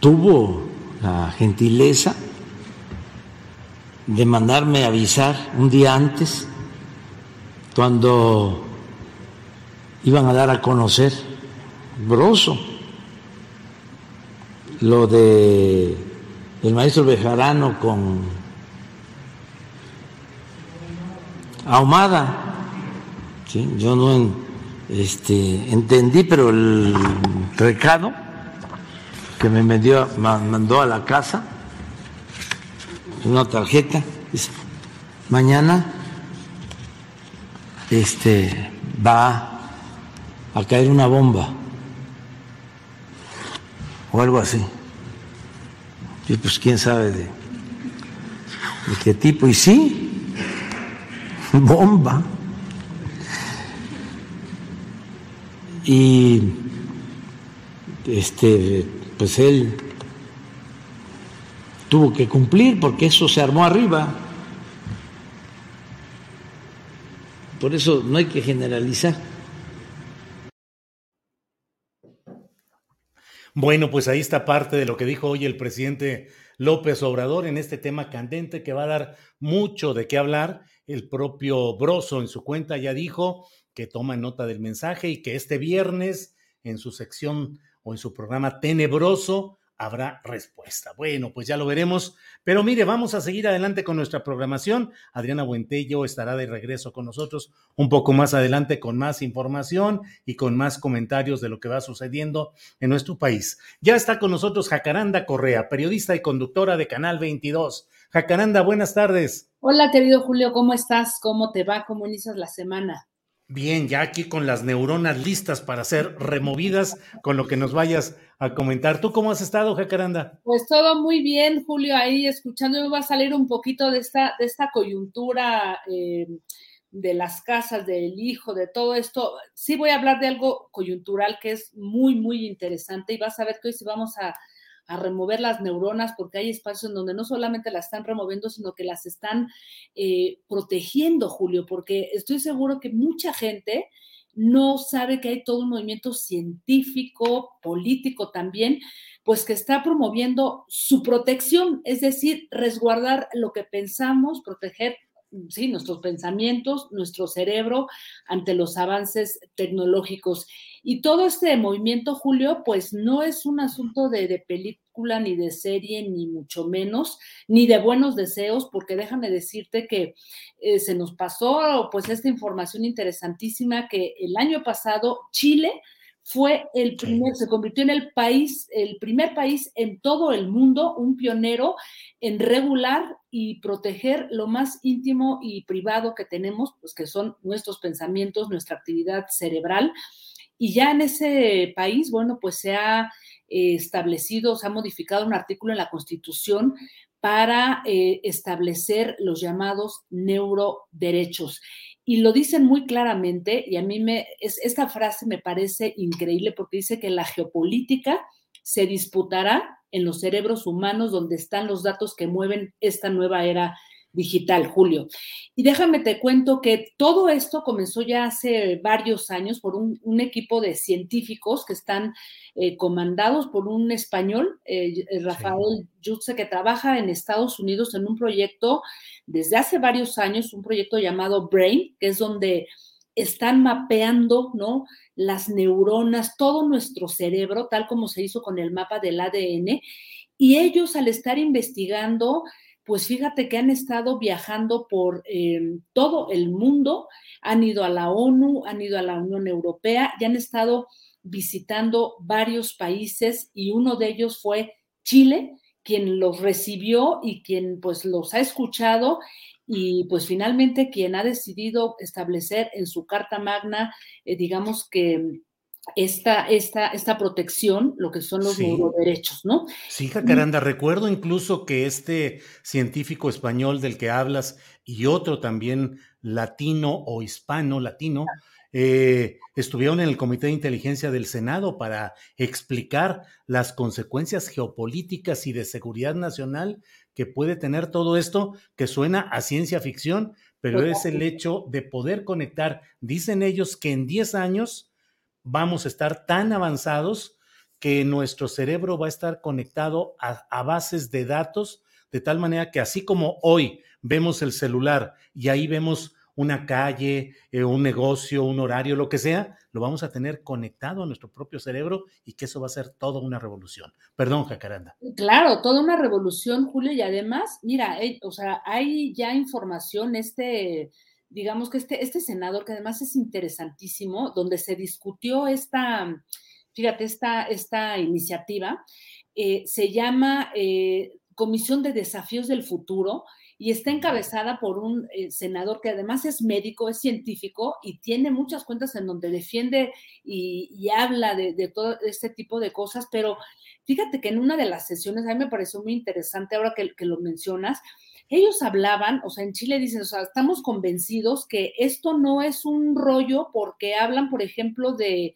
tuvo la gentileza de mandarme avisar un día antes cuando iban a dar a conocer Broso lo de el maestro Bejarano con Ahumada. ¿sí? Yo no este, entendí, pero el recado que me mandó a la casa, una tarjeta, dice, mañana este, va a caer una bomba o algo así. Y pues quién sabe de qué tipo. Y sí, bomba. y este pues él tuvo que cumplir porque eso se armó arriba. Por eso no hay que generalizar. Bueno, pues ahí está parte de lo que dijo hoy el presidente López Obrador en este tema candente que va a dar mucho de qué hablar. El propio Broso en su cuenta ya dijo que toma nota del mensaje y que este viernes en su sección o en su programa Tenebroso habrá respuesta. Bueno, pues ya lo veremos. Pero mire, vamos a seguir adelante con nuestra programación. Adriana Buentello estará de regreso con nosotros un poco más adelante con más información y con más comentarios de lo que va sucediendo en nuestro país. Ya está con nosotros Jacaranda Correa, periodista y conductora de Canal 22. Jacaranda, buenas tardes. Hola, querido Julio, ¿cómo estás? ¿Cómo te va? ¿Cómo inicias la semana? Bien, ya aquí con las neuronas listas para ser removidas con lo que nos vayas a comentar. ¿Tú cómo has estado, Jacaranda? Pues todo muy bien, Julio, ahí escuchando, me va a salir un poquito de esta, de esta coyuntura eh, de las casas, del hijo, de todo esto. Sí voy a hablar de algo coyuntural que es muy, muy interesante y vas a ver que hoy sí vamos a a remover las neuronas porque hay espacios en donde no solamente las están removiendo, sino que las están eh, protegiendo, Julio, porque estoy seguro que mucha gente no sabe que hay todo un movimiento científico, político también, pues que está promoviendo su protección, es decir, resguardar lo que pensamos, proteger sí, nuestros pensamientos, nuestro cerebro ante los avances tecnológicos. Y todo este movimiento, Julio, pues no es un asunto de, película, ni de serie, ni mucho menos, ni de buenos deseos, porque déjame decirte que eh, se nos pasó pues esta información interesantísima que el año pasado Chile fue el primer, se convirtió en el país, el primer país en todo el mundo, un pionero en regular y proteger lo más íntimo y privado que tenemos, pues que son nuestros pensamientos, nuestra actividad cerebral. Y ya en ese país, bueno, pues se ha eh, establecido, se ha modificado un artículo en la Constitución para eh, establecer los llamados neuroderechos. Y lo dicen muy claramente, y a mí me, es, esta frase me parece increíble porque dice que la geopolítica se disputará en los cerebros humanos donde están los datos que mueven esta nueva era digital, Julio. Y déjame te cuento que todo esto comenzó ya hace varios años por un, equipo de científicos que están eh, comandados por un español, eh, eh, Rafael Jutze, que trabaja en Estados Unidos en un proyecto desde hace varios años, un proyecto llamado Brain, que es donde están mapeando, ¿no? Las neuronas, todo nuestro cerebro, tal como se hizo con el mapa del ADN. Y ellos al estar investigando pues fíjate que han estado viajando por em, todo el mundo, han ido a la ONU, han ido a la Unión Europea y han estado visitando varios países y uno de ellos fue Chile, quien los recibió y quien pues los ha escuchado y pues finalmente quien ha decidido establecer en su Carta Magna, eh, digamos que esta, esta, esta protección, lo que son los sí. derechos, ¿no? Sí, Jacaranda, recuerdo incluso que este científico español del que hablas y otro también latino o hispano, latino, eh, estuvieron en el Comité de Inteligencia del Senado para explicar las consecuencias geopolíticas y de seguridad nacional que puede tener todo esto, que suena a ciencia ficción, pero es el hecho de poder conectar, dicen ellos que en 10 años, vamos a estar tan avanzados que nuestro cerebro va a estar conectado a, bases de datos, de tal manera que así como hoy vemos el celular y ahí vemos una calle, eh, un negocio, un horario, lo que sea, lo vamos a tener conectado a nuestro propio cerebro y que eso va a ser toda una revolución. Perdón, Jacaranda. Claro, toda una revolución, Julio, y además, mira, eh, o sea, hay ya información, este digamos que este, este senador, que además es interesantísimo, donde se discutió esta, fíjate, esta, esta iniciativa, eh, se llama eh, Comisión de Desafíos del Futuro y está encabezada por un eh, senador que además es médico, es científico y tiene muchas cuentas en donde defiende y, habla de, todo este tipo de cosas, pero fíjate que en una de las sesiones, a mí me pareció muy interesante ahora que, que lo mencionas, ellos hablaban, o sea, en Chile dicen, o sea, estamos convencidos que esto no es un rollo porque hablan, por ejemplo, de,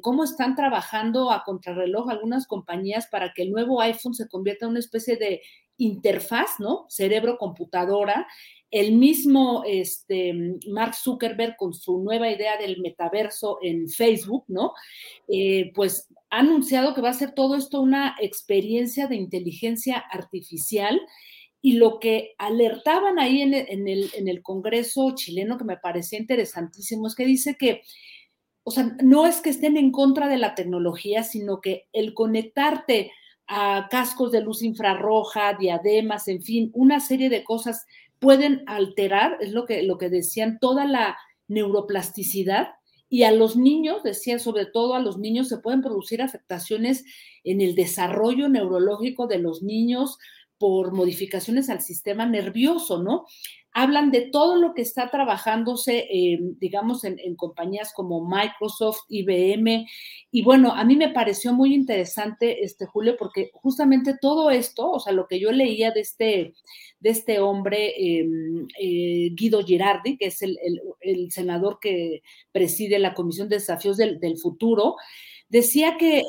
cómo están trabajando a contrarreloj algunas compañías para que el nuevo iPhone se convierta en una especie de interfaz, ¿no? Cerebro-computadora. El mismo este, Mark Zuckerberg con su nueva idea del metaverso en Facebook, ¿no? Eh, pues ha anunciado que va a ser todo esto una experiencia de inteligencia artificial y lo que alertaban ahí en el, Congreso chileno, que me parecía interesantísimo, es que dice que, o sea, no es que estén en contra de la tecnología, sino que el conectarte a cascos de luz infrarroja, diademas, en fin, una serie de cosas pueden alterar, es lo que, lo que decían, toda la neuroplasticidad y a los niños, decía sobre todo a los niños, se pueden producir afectaciones en el desarrollo neurológico de los niños, por modificaciones al sistema nervioso, ¿no? Hablan de todo lo que está trabajándose, eh, digamos, en, compañías como Microsoft, IBM. Y bueno, a mí me pareció muy interesante, este Julio, porque justamente todo esto, o sea, lo que yo leía de este, de este hombre, em, eh, Guido Girardi, que es el, senador que preside la Comisión de Desafíos del, Futuro, decía que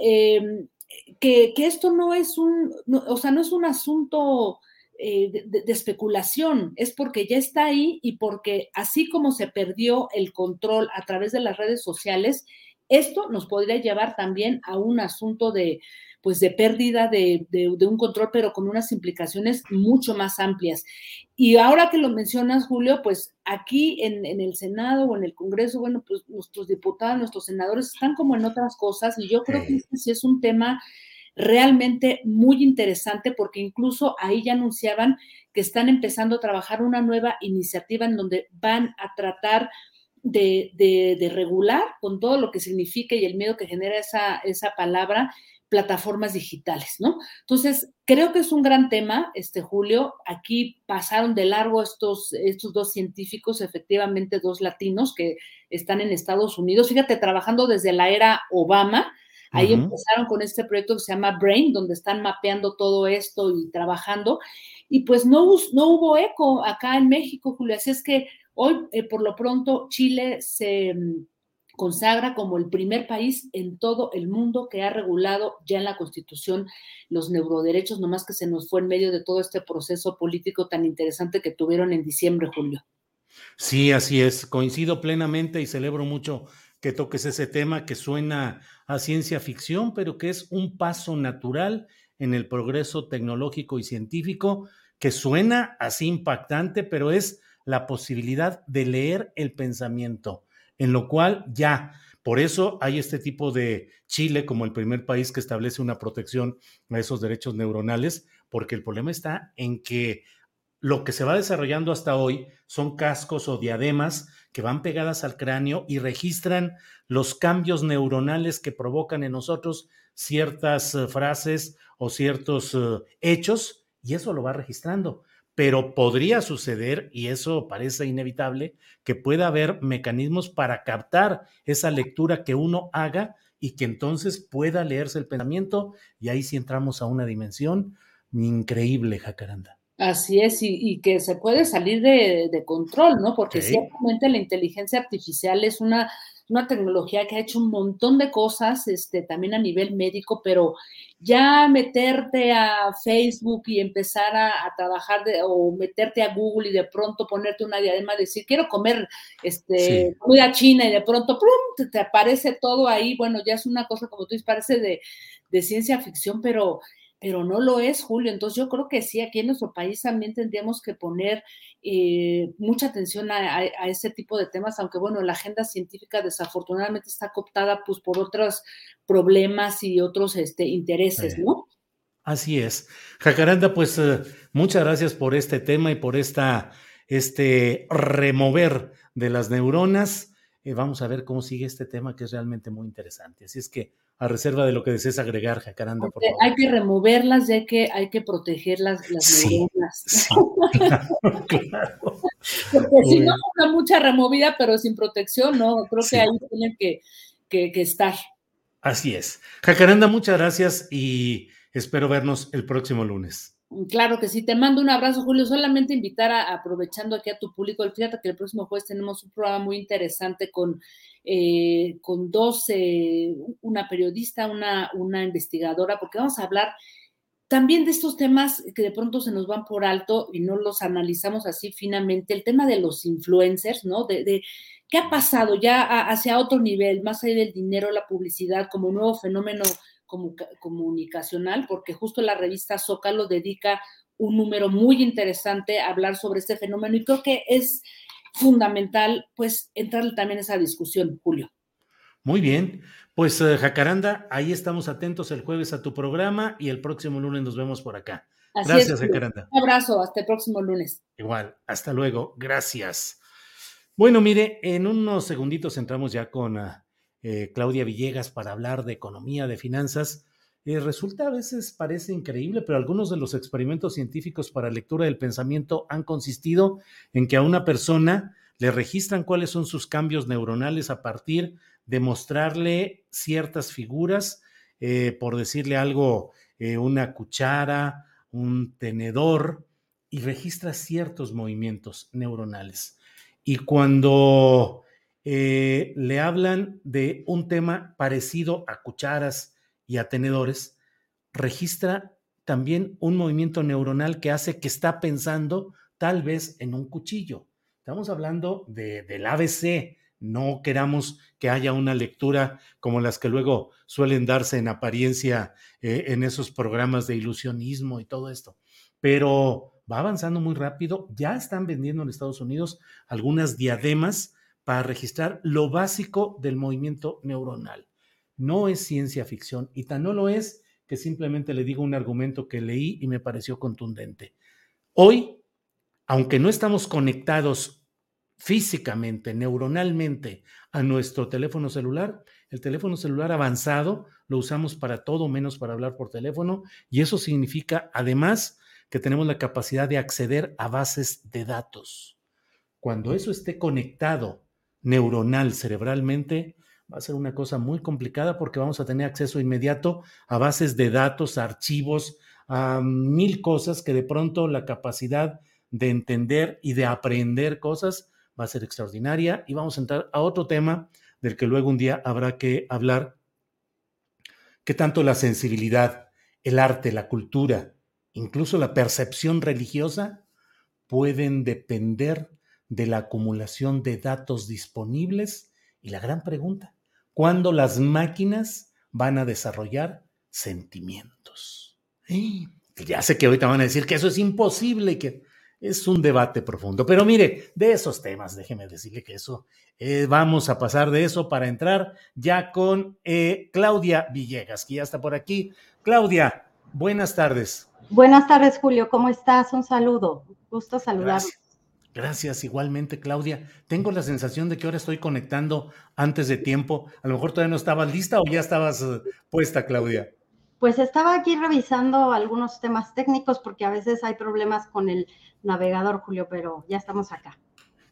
em, que, esto no es un, o sea, no es un asunto eh, de, especulación, es porque ya está ahí y porque así como se perdió el control a través de las redes sociales, esto nos podría llevar también a un asunto de, pues, de pérdida de, un control, pero con unas implicaciones mucho más amplias. Y ahora que lo mencionas, Julio, pues aquí en, en, el Senado o en el Congreso, bueno, pues nuestros diputados, nuestros senadores están como en otras cosas y yo creo que este sí es un tema realmente muy interesante porque incluso ahí ya anunciaban que están empezando a trabajar una nueva iniciativa en donde van a tratar de, de, regular con todo lo que significa y el miedo que genera esa, esa palabra plataformas digitales, ¿no? Entonces, creo que es un gran tema, este Julio. Aquí pasaron de largo estos, estos dos científicos, efectivamente dos latinos que están en Estados Unidos, fíjate, trabajando desde la era Obama, Ahí empezaron con este proyecto que se llama Brain, donde están mapeando todo esto y trabajando. Y pues no, no hubo eco acá en México, Julio. Así es que hoy, eh, por lo pronto, Chile se mm, consagra como el primer país en todo el mundo que ha regulado ya en la Constitución los neuroderechos, nomás que se nos fue en medio de todo este proceso político tan interesante que tuvieron en diciembre, Julio. Sí, así es. Coincido plenamente y celebro mucho que toques ese tema que suena a ciencia ficción, pero que es un paso natural en el progreso tecnológico y científico, que suena así impactante, pero es la posibilidad de leer el pensamiento, en lo cual ya, por eso hay este tipo de Chile como el primer país que establece una protección a esos derechos neuronales, porque el problema está en que lo que se va desarrollando hasta hoy son cascos o diademas que van pegadas al cráneo y registran los cambios neuronales que provocan en nosotros ciertas eh, frases o ciertos eh, hechos, y eso lo va registrando. Pero podría suceder, y eso parece inevitable, que pueda haber mecanismos para captar esa lectura que uno haga y que entonces pueda leerse el pensamiento, y ahí sí entramos a una dimensión increíble, Jacaranda. Así es, y, que se puede salir de, control, ¿no? Porque ciertamente la inteligencia artificial es una, una, tecnología que ha hecho un montón de cosas, este, también a nivel médico, pero ya meterte a Facebook y empezar a, trabajar de, o meterte a Google y de pronto ponerte una diadema, decir, quiero comer este, comida china y de pronto. Te, aparece todo ahí, bueno, ya es una cosa como tú dices, parece de, de ciencia ficción, pero pero no lo es, Julio. Entonces yo creo que sí, aquí en nuestro país también tendríamos que poner eh, mucha atención a, ese tipo de temas, aunque bueno, la agenda científica desafortunadamente está cooptada pues por otros problemas y otros este, intereses, ¿no? Así es. Jacaranda, pues eh, muchas gracias por este tema y por esta, este remover de las neuronas. Eh, vamos a ver cómo sigue este tema que es realmente muy interesante. Así es que a reserva de lo que desees agregar, Jacaranda, por favor. Hay que removerlas, ya que hay que proteger las, las neuronas. claro, Porque si no, una mucha removida, pero sin protección, ¿no? Creo que ahí tienen que, que, estar. Así es. Jacaranda, muchas gracias y espero vernos el próximo lunes. Claro que sí, te mando un abrazo, Julio. Solamente invitar a, aprovechando aquí a tu público, fíjate que el próximo jueves tenemos un programa muy interesante con eh, con dos, eh, una periodista, una, una investigadora, porque vamos a hablar también de estos temas que de pronto se nos van por alto y no los analizamos así finamente, el tema de los influencers, ¿no? De, qué ha pasado ya hacia otro nivel, más allá del dinero, la publicidad, como nuevo fenómeno comunicacional, porque justo la revista Zócalo dedica un número muy interesante a hablar sobre este fenómeno y creo que es fundamental, pues, entrar también en esa discusión, Julio. Muy bien, pues eh, Jacaranda, ahí estamos atentos el jueves a tu programa y el próximo lunes nos vemos por acá. gracias, Jacaranda. Un abrazo, hasta el próximo lunes. Igual, hasta luego, gracias. Bueno, mire, en unos segunditos entramos ya con ah, eh, Claudia Villegas para hablar de economía, de finanzas. Eh, resulta a veces parece increíble, pero algunos de los experimentos científicos para lectura del pensamiento han consistido en que a una persona le registran cuáles son sus cambios neuronales a partir de mostrarle ciertas figuras, eh, por decirle algo, una cuchara, un tenedor, y registra ciertos movimientos neuronales. Y cuando le hablan de un tema parecido a cucharas, y a tenedores, registra también un movimiento neuronal que hace que está pensando tal vez en un cuchillo. Estamos hablando de, del ABC. No queramos que haya una lectura como las que luego suelen darse en apariencia eh, en esos programas de ilusionismo y todo esto. Pero va avanzando muy rápido. Ya están vendiendo en Estados Unidos algunas diademas para registrar lo básico del movimiento neuronal. No es ciencia ficción y tan no lo es que simplemente le digo un argumento que leí y me pareció contundente. Hoy, aunque no estamos conectados físicamente, neuronalmente a nuestro teléfono celular, el teléfono celular avanzado lo usamos para todo menos para hablar por teléfono y eso significa además que tenemos la capacidad de acceder a bases de datos. Cuando eso esté conectado neuronal cerebralmente, va a ser una cosa muy complicada porque vamos a tener acceso inmediato a bases de datos, archivos, a mil cosas que de pronto la capacidad de entender y de aprender cosas va a ser extraordinaria. Y vamos a entrar a otro tema del que luego un día habrá que hablar, que tanto la sensibilidad, el arte, la cultura, incluso la percepción religiosa pueden depender de la acumulación de datos disponibles y la gran pregunta, ¿cuándo las máquinas van a desarrollar sentimientos? Ya sé que ahorita van a decir que eso es imposible, que es un debate profundo, pero mire, de esos temas, déjeme decirle que eso, eh, vamos a pasar de eso para entrar ya con eh, Claudia Villegas, que ya está por aquí. Claudia, buenas tardes. Buenas tardes, Julio, ¿cómo estás? Un saludo, gusto saludarlos. Gracias, igualmente, Claudia. Tengo la sensación de que ahora estoy conectando antes de tiempo. A lo mejor todavía no estabas lista o ya estabas eh, puesta, Claudia. Pues estaba aquí revisando algunos temas técnicos porque a veces hay problemas con el navegador, Julio, pero ya estamos acá.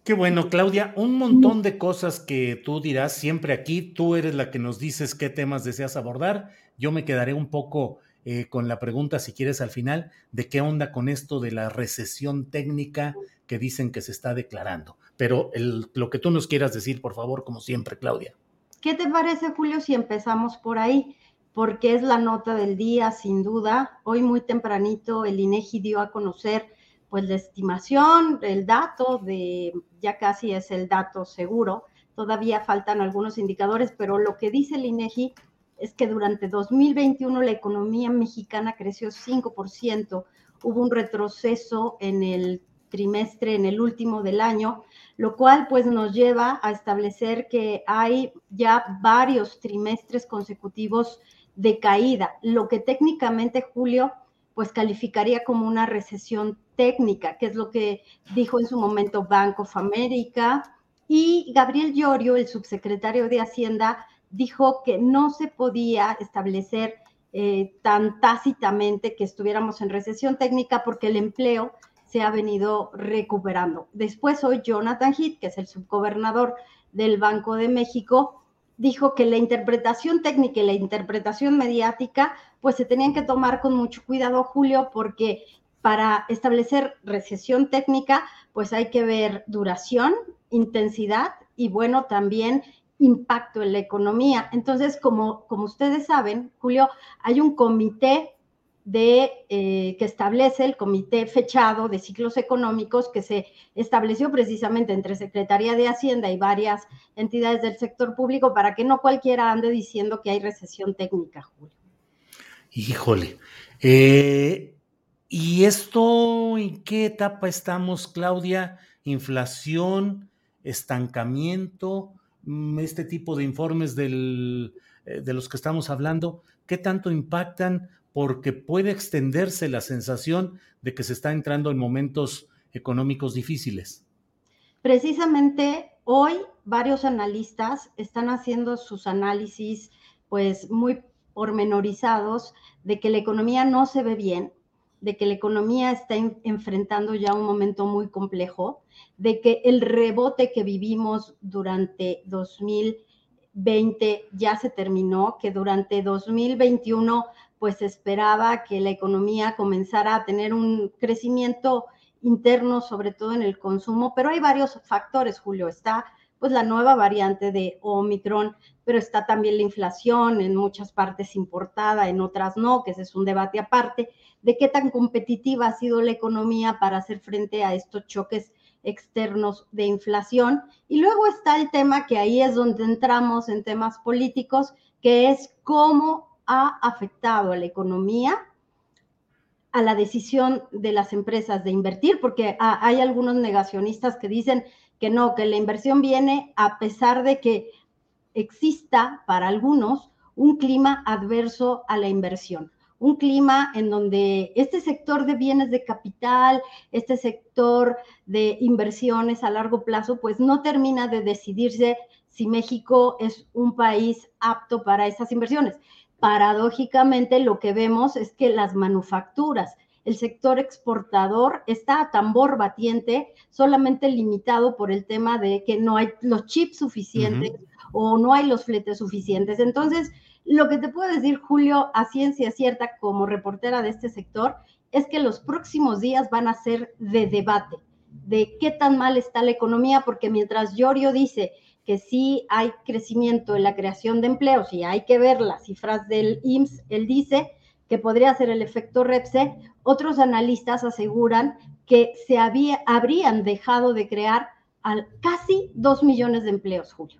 Qué bueno, Claudia. Un montón de cosas que tú dirás siempre aquí. Tú eres la que nos dices qué temas deseas abordar. Yo me quedaré un poco eh, con la pregunta, si quieres, al final, de qué onda con esto de la recesión técnica que dicen que se está declarando. Pero lo que tú nos quieras decir, por favor, como siempre, Claudia. ¿Qué te parece, Julio, si empezamos por ahí? Porque es la nota del día, sin duda. Hoy muy tempranito el INEGI dio a conocer pues la estimación, el dato de, ya casi es el dato seguro, todavía faltan algunos indicadores, pero lo que dice el INEGI es que durante 2021 la economía mexicana creció 5%, hubo un retroceso en el trimestre, en el último del año, lo cual pues nos lleva a establecer que hay ya varios trimestres consecutivos de caída, lo que técnicamente Julio pues calificaría como una recesión técnica, que es lo que dijo en su momento Bank of America. Y Gabriel Llorio, el subsecretario de Hacienda, dijo que no se podía establecer eh, tan tácitamente que estuviéramos en recesión técnica porque el empleo se ha venido recuperando. Después hoy Jonathan Heath, que es el subgobernador del Banco de México, dijo que la interpretación técnica y la interpretación mediática pues se tenían que tomar con mucho cuidado, Julio, porque para establecer recesión técnica pues hay que ver duración, intensidad y bueno, también impacto en la economía. Entonces, como, como ustedes saben, Julio, hay un comité de, eh, que establece el Comité Fechado de Ciclos Económicos que se estableció precisamente entre Secretaría de Hacienda y varias entidades del sector público para que no cualquiera ande diciendo que hay recesión técnica, Julio. Híjole. Eh, ¿Y esto en qué etapa estamos, Claudia? ¿Inflación? ¿Estancamiento? Mm, ¿Este tipo de informes del, eh, de los que estamos hablando? ¿Qué tanto impactan? Porque puede extenderse la sensación de que se está entrando en momentos económicos difíciles. Precisamente hoy varios analistas están haciendo sus análisis pues muy pormenorizados de que la economía no se ve bien, de que la economía está enfrentando ya un momento muy complejo, de que el rebote que vivimos durante 2020 ya se terminó, que durante 2021 pues esperaba que la economía comenzara a tener un crecimiento interno, sobre todo en el consumo, pero hay varios factores, Julio. Está pues la nueva variante de Omicron, pero está también la inflación en muchas partes importada, en otras no, que ese es un debate aparte, de qué tan competitiva ha sido la economía para hacer frente a estos choques externos de inflación. Y luego está el tema que ahí es donde entramos en temas políticos, que es cómo ha afectado a la economía a la decisión de las empresas de invertir, porque hay algunos negacionistas que dicen que no, que la inversión viene a pesar de que exista para algunos un clima adverso a la inversión, un clima en donde este sector de bienes de capital, este sector de inversiones a largo plazo, pues no termina de decidirse si México es un país apto para esas inversiones paradójicamente lo que vemos es que las manufacturas, el sector exportador está a tambor batiente, solamente limitado por el tema de que no hay los chips suficientes o no hay los fletes suficientes. Entonces, lo que te puedo decir, Julio, a ciencia cierta como reportera de este sector, es que los próximos días van a ser de debate, de qué tan mal está la economía, porque mientras Giorgio dice que sí hay crecimiento en la creación de empleos y hay que ver las cifras del IMSS, él dice que podría ser el efecto REPSE, otros analistas aseguran que se habrían dejado de crear al, casi dos millones de empleos, Julio.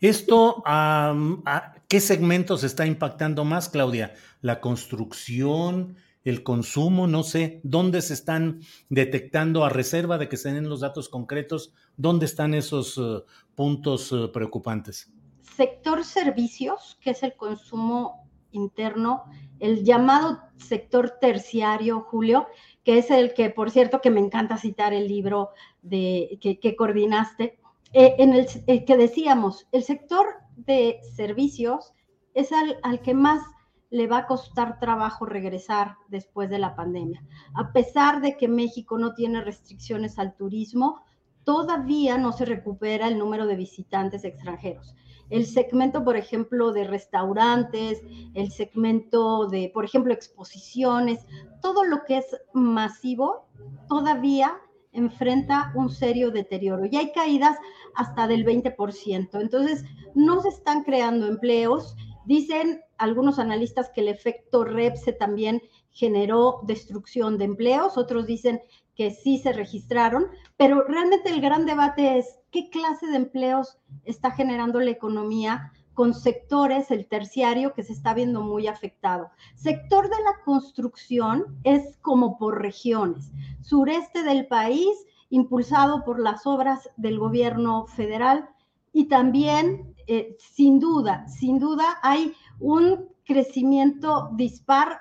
Esto, ¿a qué segmentos está impactando más, Claudia? ¿La construcción, el consumo, no sé, dónde se están detectando a reserva de que se den los datos concretos, dónde están esos eh, puntos eh, preocupantes. Sector servicios, que es el consumo interno, el llamado sector terciario, Julio, que es el que, por cierto, que me encanta citar el libro de, que, coordinaste, eh, en el que decíamos, el sector de servicios es al, al que más le va a costar trabajo regresar después de la pandemia. A pesar de que México no tiene restricciones al turismo, todavía no se recupera el número de visitantes extranjeros. El segmento, por ejemplo, de restaurantes, el segmento de, por ejemplo, exposiciones, todo lo que es masivo, todavía enfrenta un serio deterioro y hay caídas hasta del 20%. Entonces, no se están creando empleos Dicen algunos analistas que el efecto REPSE también generó destrucción de empleos, otros dicen que sí se registraron, pero realmente el gran debate es qué clase de empleos está generando la economía con sectores, el terciario, que se está viendo muy afectado. Sector de la construcción es como por regiones. Sureste del país, impulsado por las obras del gobierno federal, y también eh, sin duda, sin duda hay un crecimiento dispar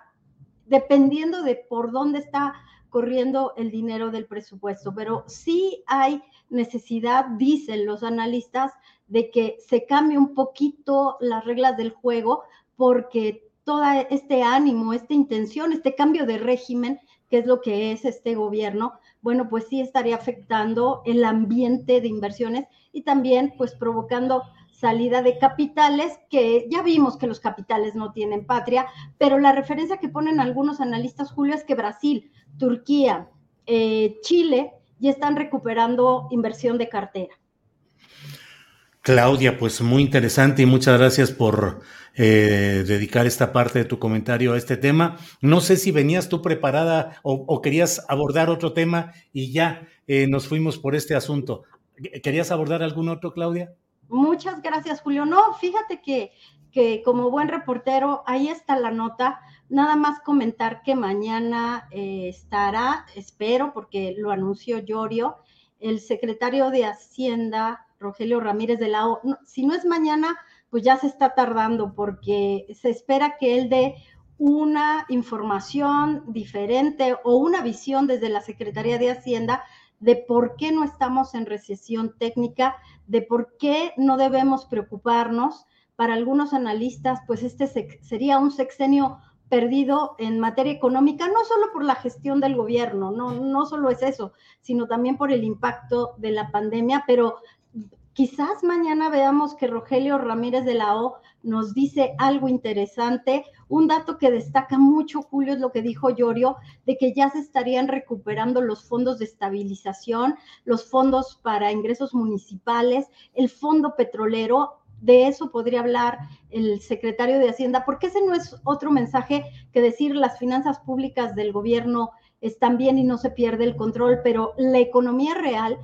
dependiendo de por dónde está corriendo el dinero del presupuesto, pero sí hay necesidad, dicen los analistas, de que se cambie un poquito las reglas del juego porque todo este ánimo, esta intención, este cambio de régimen, que es lo que es este gobierno, bueno, pues sí estaría afectando el ambiente de inversiones y también pues provocando salida de capitales, que ya vimos que los capitales no tienen patria, pero la referencia que ponen algunos analistas, Julio, es que Brasil, Turquía, eh, Chile ya están recuperando inversión de cartera. Claudia, pues muy interesante y muchas gracias por eh, dedicar esta parte de tu comentario a este tema. No sé si venías tú preparada o, querías abordar otro tema y ya eh, nos fuimos por este asunto. ¿Querías abordar algún otro, Claudia? Muchas gracias, Julio. No, fíjate que, que como buen reportero, ahí está la nota. Nada más comentar que mañana eh, estará, espero, porque lo anunció Llorio, el secretario de Hacienda, Rogelio Ramírez de la O. si no es mañana, pues ya se está tardando, porque se espera que él dé una información diferente o una visión desde la Secretaría de Hacienda de por qué no estamos en recesión técnica, de por qué no debemos preocuparnos. Para algunos analistas, pues este sería un sexenio perdido en materia económica, no solo por la gestión del gobierno, no, no solo es eso, sino también por el impacto de la pandemia, pero quizás mañana veamos que Rogelio Ramírez de la O nos dice algo interesante. Un dato que destaca mucho, Julio, es lo que dijo Llorio, de que ya se estarían recuperando los fondos de estabilización, los fondos para ingresos municipales, el fondo petrolero. De eso podría hablar el secretario de Hacienda, porque ese no es otro mensaje que decir las finanzas públicas del gobierno están bien y no se pierde el control, pero la economía real,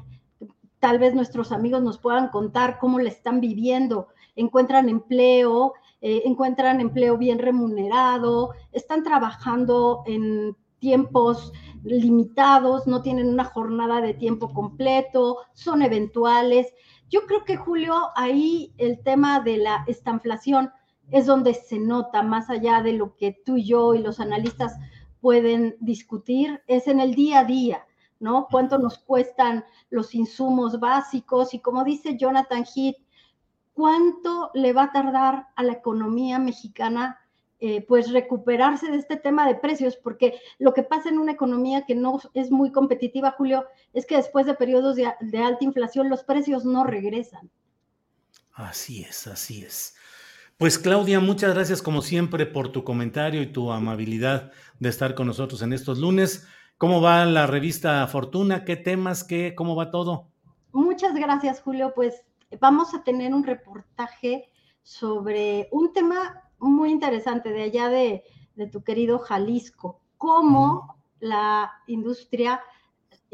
tal vez nuestros amigos nos puedan contar cómo la están viviendo encuentran empleo, eh, encuentran empleo bien remunerado, están trabajando en tiempos limitados, no tienen una jornada de tiempo completo, son eventuales. Yo creo que, Julio, ahí el tema de la estanflación es donde se nota, más allá de lo que tú y yo y los analistas pueden discutir, es en el día a día, ¿no? Cuánto nos cuestan los insumos básicos y como dice Jonathan Heath, cuánto le va a tardar a la economía mexicana eh, pues recuperarse de este tema de precios, porque lo que pasa en una economía que no es muy competitiva, Julio, es que después de periodos de, de alta inflación los precios no regresan. Así es, así es. Pues Claudia, muchas gracias como siempre por tu comentario y tu amabilidad de estar con nosotros en estos lunes. ¿Cómo va la revista Fortuna? ¿Qué temas? ¿Qué, ¿Cómo va todo? Muchas gracias, Julio. Pues vamos a tener un reportaje sobre un tema muy interesante de allá de, tu querido Jalisco, cómo la industria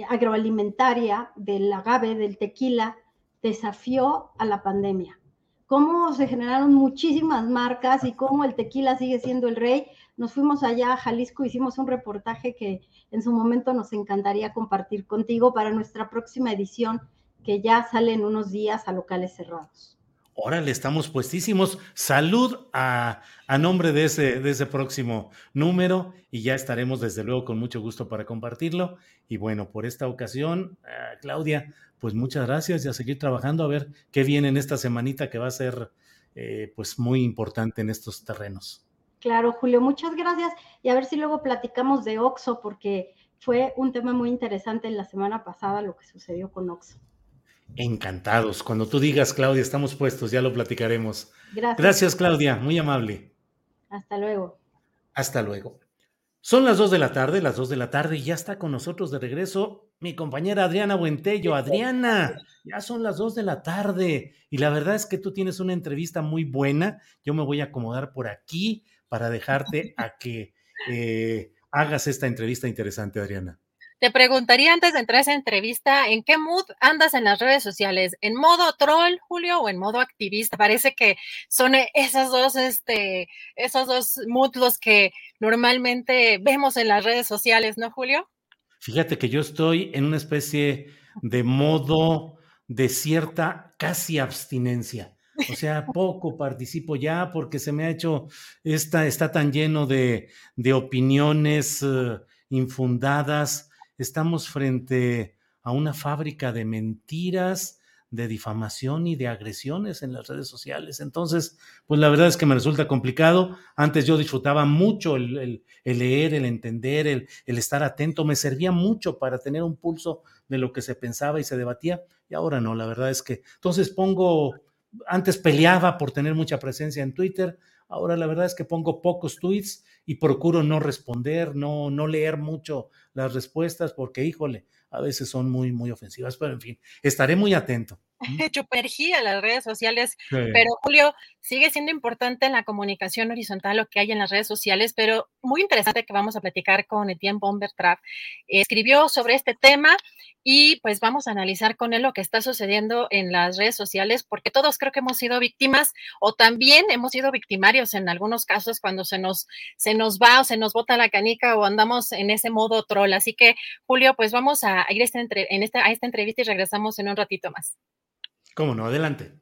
agroalimentaria del agave, del tequila, desafió a la pandemia. Cómo se generaron muchísimas marcas y cómo el tequila sigue siendo el rey. Nos fuimos allá a Jalisco, hicimos un reportaje que en su momento nos encantaría compartir contigo para nuestra próxima edición que ya salen unos días a locales cerrados. Órale, estamos puestísimos. Salud a, nombre de ese, de ese próximo número y ya estaremos desde luego con mucho gusto para compartirlo. Y bueno, por esta ocasión, eh, Claudia, pues muchas gracias y a seguir trabajando a ver qué viene en esta semanita que va a ser eh, pues muy importante en estos terrenos. Claro, Julio, muchas gracias y a ver si luego platicamos de Oxo porque fue un tema muy interesante en la semana pasada lo que sucedió con Oxo. Encantados. Cuando tú digas, Claudia, estamos puestos, ya lo platicaremos. Gracias. Gracias, Claudia. Muy amable. Hasta luego. Hasta luego. Son las dos de la tarde, las dos de la tarde, y ya está con nosotros de regreso mi compañera Adriana Buentello. Adriana, ya son las dos de la tarde, y la verdad es que tú tienes una entrevista muy buena. Yo me voy a acomodar por aquí para dejarte a que eh, hagas esta entrevista interesante, Adriana. Te preguntaría antes de entrar a esa entrevista, ¿en qué mood andas en las redes sociales? ¿En modo troll, Julio, o en modo activista? Parece que son esas dos, este, esos dos moods los que normalmente vemos en las redes sociales, ¿no, Julio? Fíjate que yo estoy en una especie de modo de cierta casi abstinencia. O sea, poco participo ya porque se me ha hecho, esta, está tan lleno de, de opiniones uh, infundadas estamos frente a una fábrica de mentiras, de difamación y de agresiones en las redes sociales. Entonces, pues la verdad es que me resulta complicado. Antes yo disfrutaba mucho el, leer, el entender, el, el, estar atento. Me servía mucho para tener un pulso de lo que se pensaba y se debatía. Y ahora no, la verdad es que entonces pongo, antes peleaba por tener mucha presencia en Twitter. Ahora la verdad es que pongo pocos tweets y procuro no responder, no, no leer mucho las respuestas porque, híjole, a veces son muy, muy ofensivas, pero en fin, estaré muy atento. Energía las redes sociales, pero Julio, sigue siendo importante en la comunicación horizontal lo que hay en las redes sociales, pero muy interesante que vamos a platicar con Etienne Bombertrap. Escribió sobre este tema y pues vamos a analizar con él lo que está sucediendo en las redes sociales, porque todos creo que hemos sido víctimas o también hemos sido victimarios en algunos casos cuando se nos, se nos va o se nos bota la canica o andamos en ese modo troll. Así que, Julio, pues vamos a ir a esta, en esta, a esta entrevista y regresamos en un ratito más. ¿Cómo no? Adelante.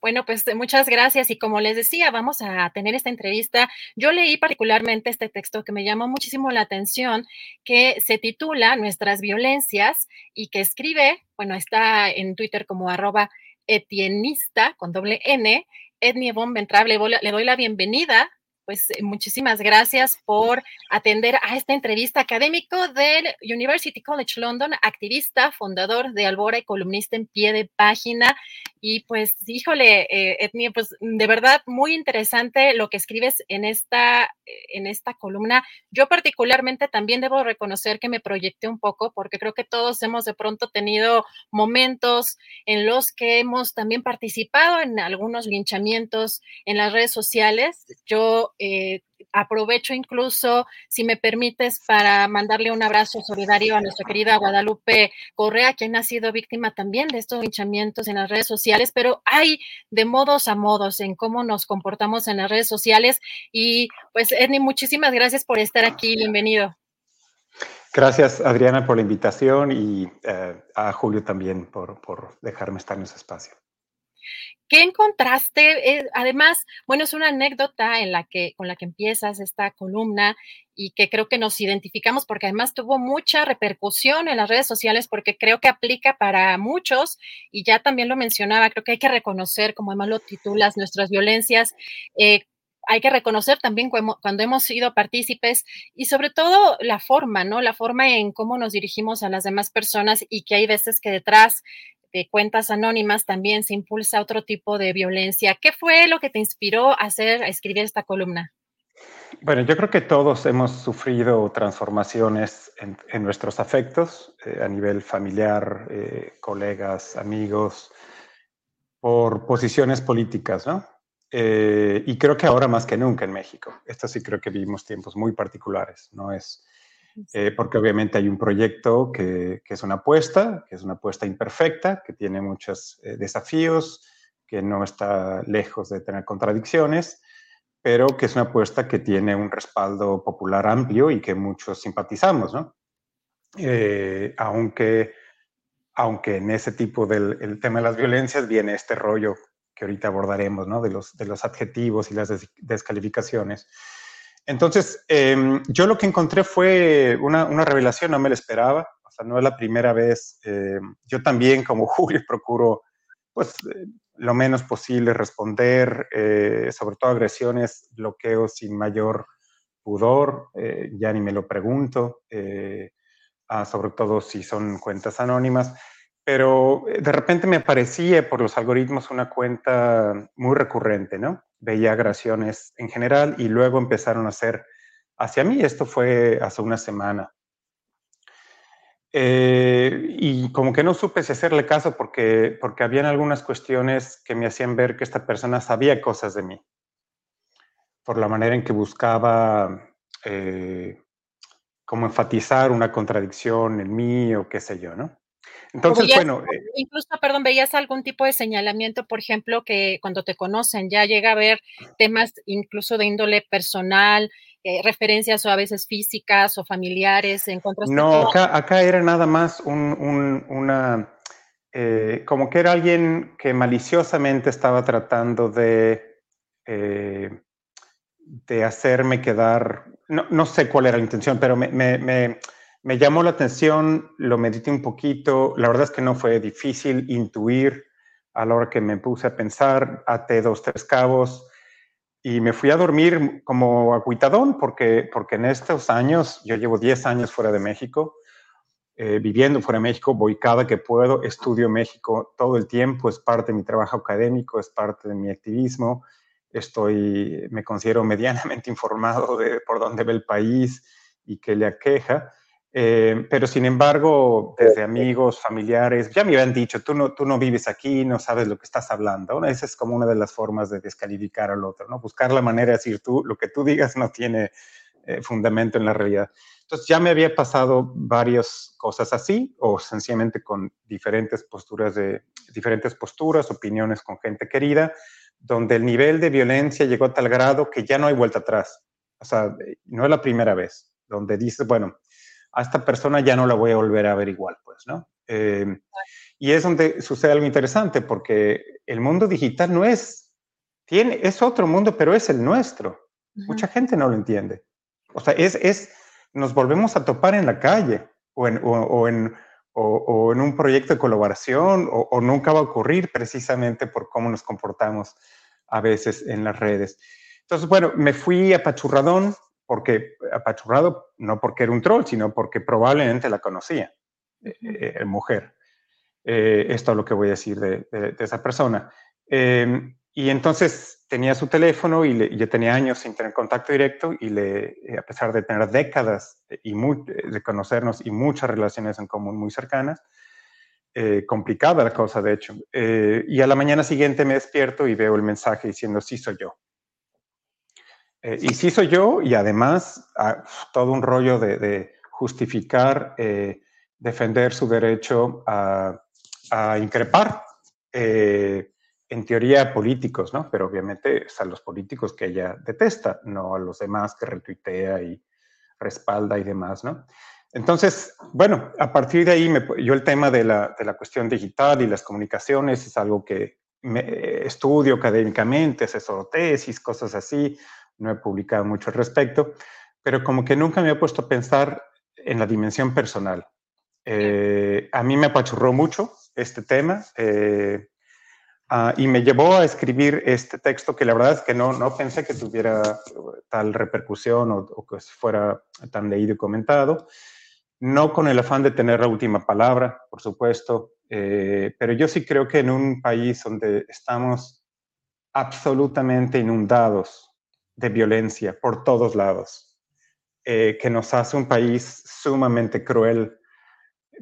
Bueno, pues muchas gracias y como les decía, vamos a tener esta entrevista. Yo leí particularmente este texto que me llamó muchísimo la atención, que se titula Nuestras violencias y que escribe, bueno, está en Twitter como arroba etienista con doble N, Etnie Von le doy la bienvenida pues eh, muchísimas gracias por atender a esta entrevista académico del University College London, activista, fundador de Albora y columnista en pie de página. Y pues, híjole, eh, pues de verdad muy interesante lo que escribes en esta, en esta columna. Yo particularmente también debo reconocer que me proyecté un poco porque creo que todos hemos de pronto tenido momentos en los que hemos también participado en algunos linchamientos en las redes sociales. Yo eh, aprovecho incluso, si me permites, para mandarle un abrazo solidario a nuestra querida Guadalupe Correa, quien ha sido víctima también de estos linchamientos en las redes sociales, pero hay de modos a modos en cómo nos comportamos en las redes sociales. Y pues, Edny, muchísimas gracias por estar aquí. Bienvenido. Gracias, Adriana, por la invitación y eh, a Julio también por, por dejarme estar en ese espacio. ¿Qué encontraste? Eh, además, bueno, es una anécdota en la que, con la que empiezas esta columna y que creo que nos identificamos porque además tuvo mucha repercusión en las redes sociales porque creo que aplica para muchos y ya también lo mencionaba, creo que hay que reconocer, como además lo titulas, nuestras violencias. Eh, hay que reconocer también cuando hemos sido partícipes y sobre todo la forma, ¿no? La forma en cómo nos dirigimos a las demás personas y que hay veces que detrás de cuentas anónimas también se impulsa otro tipo de violencia. ¿Qué fue lo que te inspiró a hacer, a escribir esta columna? Bueno, yo creo que todos hemos sufrido transformaciones en, nuestros afectos eh, a nivel familiar, eh, colegas, amigos, por posiciones políticas, ¿no? Eh, y creo que ahora más que nunca en México. Esto sí creo que vivimos tiempos muy particulares, no es eh, porque obviamente hay un proyecto que, es una apuesta, que es una apuesta imperfecta, que tiene muchos eh, desafíos, que no está lejos de tener contradicciones, pero que es una apuesta que tiene un respaldo popular amplio y que muchos simpatizamos, ¿no? Eh, aunque, aunque en ese tipo del tema de las violencias viene este rollo que ahorita abordaremos, ¿no? De los, de los adjetivos y las descalificaciones. Entonces, em, yo lo que encontré fue una, revelación, no me la esperaba, o sea, no es la primera vez. Em, yo también, como Julio, procuro, pues, eh, lo menos posible responder, eh, sobre todo agresiones, bloqueos sin mayor pudor, eh, ya ni me lo pregunto, ah, sobre todo si son cuentas anónimas pero de repente me aparecía por los algoritmos una cuenta muy recurrente, ¿no? Veía agresiones en general y luego empezaron a hacer hacia mí. Esto fue hace una semana. Eh, y como que no supe si hacerle caso porque, porque habían algunas cuestiones que me hacían ver que esta persona sabía cosas de mí, por la manera en que buscaba eh, como enfatizar una contradicción en mí o qué sé yo, ¿no? Entonces, bueno. Eh incluso, perdón, veías algún tipo de señalamiento, por ejemplo, que cuando te conocen ya llega a haber temas incluso de índole personal, eh, referencias o a veces físicas o familiares en contra No, acá, acá, era nada más un, una. Eh, como que era alguien que maliciosamente estaba tratando de. de hacerme quedar. No, no, sé cuál era la intención, pero me, me me llamó la atención, lo medité un poquito, la verdad es que no fue difícil intuir a la hora que me puse a pensar, até dos, tres cabos y me fui a dormir como aguitadón porque, porque en estos años, yo llevo 10 años fuera de México, eh, viviendo fuera de México, voy cada que puedo, estudio México todo el tiempo, es parte de mi trabajo académico, es parte de mi activismo, estoy, me considero medianamente informado de por dónde ve el país y qué le aqueja. Eh, pero sin embargo, desde amigos, familiares, ya me habían dicho, tú no, tú no vives aquí, no sabes lo que estás hablando. Esa es como una de las formas de descalificar al otro, ¿no? Buscar la manera de decir, tú, lo que tú digas no tiene eh, fundamento en la realidad. Entonces ya me había pasado varias cosas así, o sencillamente con diferentes posturas, de, diferentes posturas, opiniones con gente querida, donde el nivel de violencia llegó a tal grado que ya no hay vuelta atrás. O sea, no es la primera vez, donde dices, bueno, a esta persona ya no la voy a volver a ver igual, pues, ¿no? Em, y es donde sucede algo interesante, porque el mundo digital no es, tiene, es otro mundo, pero es el nuestro. Mucha gente no lo entiende. O sea, es, es, nos volvemos a topar en la calle o en, o, en, o, en un proyecto de colaboración o, nunca va a ocurrir precisamente por cómo nos comportamos a veces en las redes. Entonces, bueno, me fui apachurradón, porque apachurrado, no porque era un troll, sino porque probablemente la conocía, eh, eh, mujer. Eh, esto es lo que voy a decir de, esa persona. Em, y entonces tenía su teléfono y, yo tenía años sin tener contacto directo y le, a pesar de tener décadas y de conocernos y muchas relaciones en común muy cercanas, complicada la cosa, de hecho. y a la mañana siguiente me despierto y veo el mensaje diciendo, sí soy yo. Eh, y sí soy yo, y además ah, todo un rollo de, justificar, eh, defender su derecho a, increpar, eh, en teoría políticos, ¿no? Pero obviamente a los políticos que ella detesta, no a los demás que retuitea y respalda y demás, ¿no? Entonces, bueno, a partir de ahí, me, yo el tema de la, de la, cuestión digital y las comunicaciones es algo que me, estudio académicamente, asesoro tesis, cosas así, no he publicado mucho al respecto, pero como que nunca me he puesto a pensar en la dimensión personal. Eh, a mí me apachurró mucho este tema eh, ah, y me llevó a escribir este texto que la verdad es que no, no pensé que tuviera tal repercusión o, que fuera tan leído y comentado. No con el afán de tener la última palabra, por supuesto, eh, pero yo sí creo que en un país donde estamos absolutamente inundados de violencia por todos lados, eh, que nos hace un país sumamente cruel,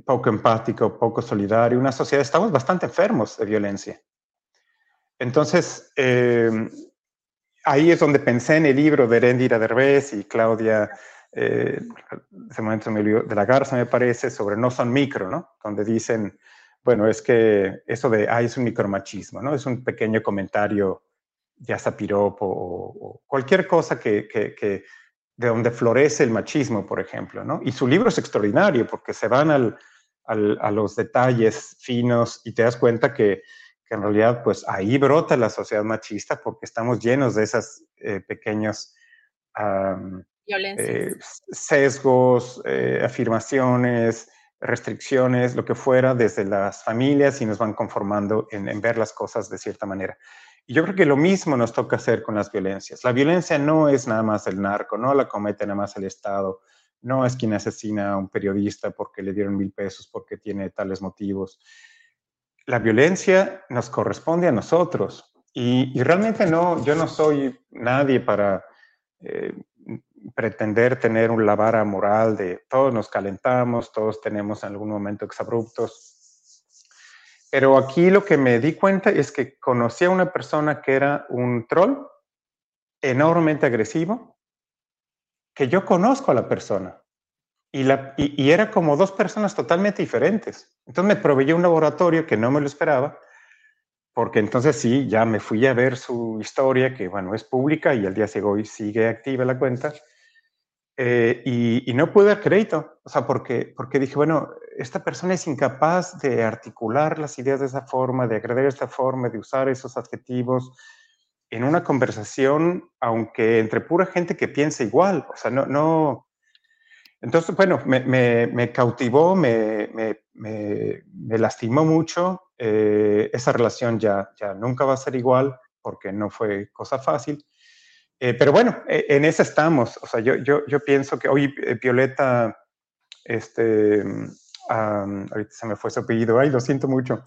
poco empático, poco solidario, una sociedad, estamos bastante enfermos de violencia. Entonces, eh, ahí es donde pensé en el libro de Erendira Derbez y Claudia, eh, ese momento me de la Garza me parece, sobre no son micro, ¿no? Donde dicen, bueno, es que eso de, ah, es un micromachismo, ¿no? Es un pequeño comentario ya sea piropo o, cualquier cosa que, que, de donde florece el machismo, por ejemplo, ¿no? Y su libro es extraordinario porque se van al, al, a los detalles finos y te das cuenta que, que, en realidad, pues ahí brota la sociedad machista porque estamos llenos de esas eh, pequeños eh, sesgos, eh, afirmaciones, restricciones, lo que fuera, desde las familias y nos van conformando en, en ver las cosas de cierta manera. Y yo creo que lo mismo nos toca hacer con las violencias. La violencia no es nada más el narco, no la comete nada más el Estado, no es quien asesina a un periodista porque le dieron mil pesos, porque tiene tales motivos. La violencia nos corresponde a nosotros. Y, realmente no, yo no soy nadie para eh, pretender tener un lavara moral de todos nos calentamos, todos tenemos en algún momento exabruptos pero aquí lo que me di cuenta es que conocí a una persona que era un troll enormemente agresivo, que yo conozco a la persona. Y, la, y, era como dos personas totalmente diferentes. Entonces me proveyó un laboratorio que no me lo esperaba, porque entonces sí, ya me fui a ver su historia, que bueno, es pública y al día de hoy sigue activa la cuenta. Eh, y, no pude dar crédito, o sea, porque, porque dije, bueno, esta persona es incapaz de articular las ideas de esa forma, de agregar esta forma, de usar esos adjetivos en una conversación, aunque entre pura gente que piensa igual, o sea, no, no. Entonces, bueno, me, me, cautivó, me, me, lastimó mucho. Eh, esa relación ya, ya nunca va a ser igual porque no fue cosa fácil. Eh, pero bueno, e, en eso estamos. O sea, yo, yo, yo pienso que hoy eh, Violeta, este, ahorita se me fue su apellido, ay, lo siento mucho.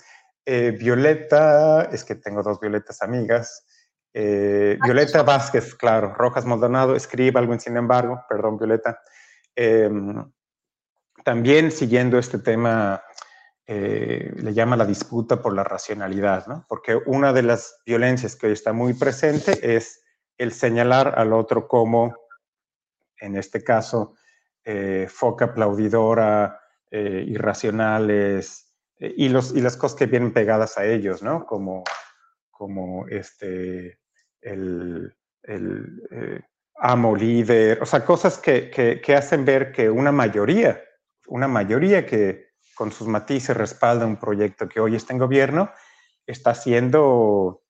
Eh, Violeta, es que tengo dos Violetas amigas. Ah, Violeta Vázquez, claro, Rojas Maldonado, escribe algo en Sin embargo, perdón, Violeta. Em, también siguiendo este tema, le llama la disputa por la racionalidad, ¿no? Porque una de las violencias que hoy está muy presente es el señalar al otro como, en este caso, eh, foca aplaudidora, eh, irracionales, eh, y, los, y las cosas que vienen pegadas a ellos, ¿no? Como, como este, el, amo líder, o sea, cosas que, que, hacen ver que una mayoría, una mayoría que con sus matices respalda un proyecto que hoy está en gobierno, está siendo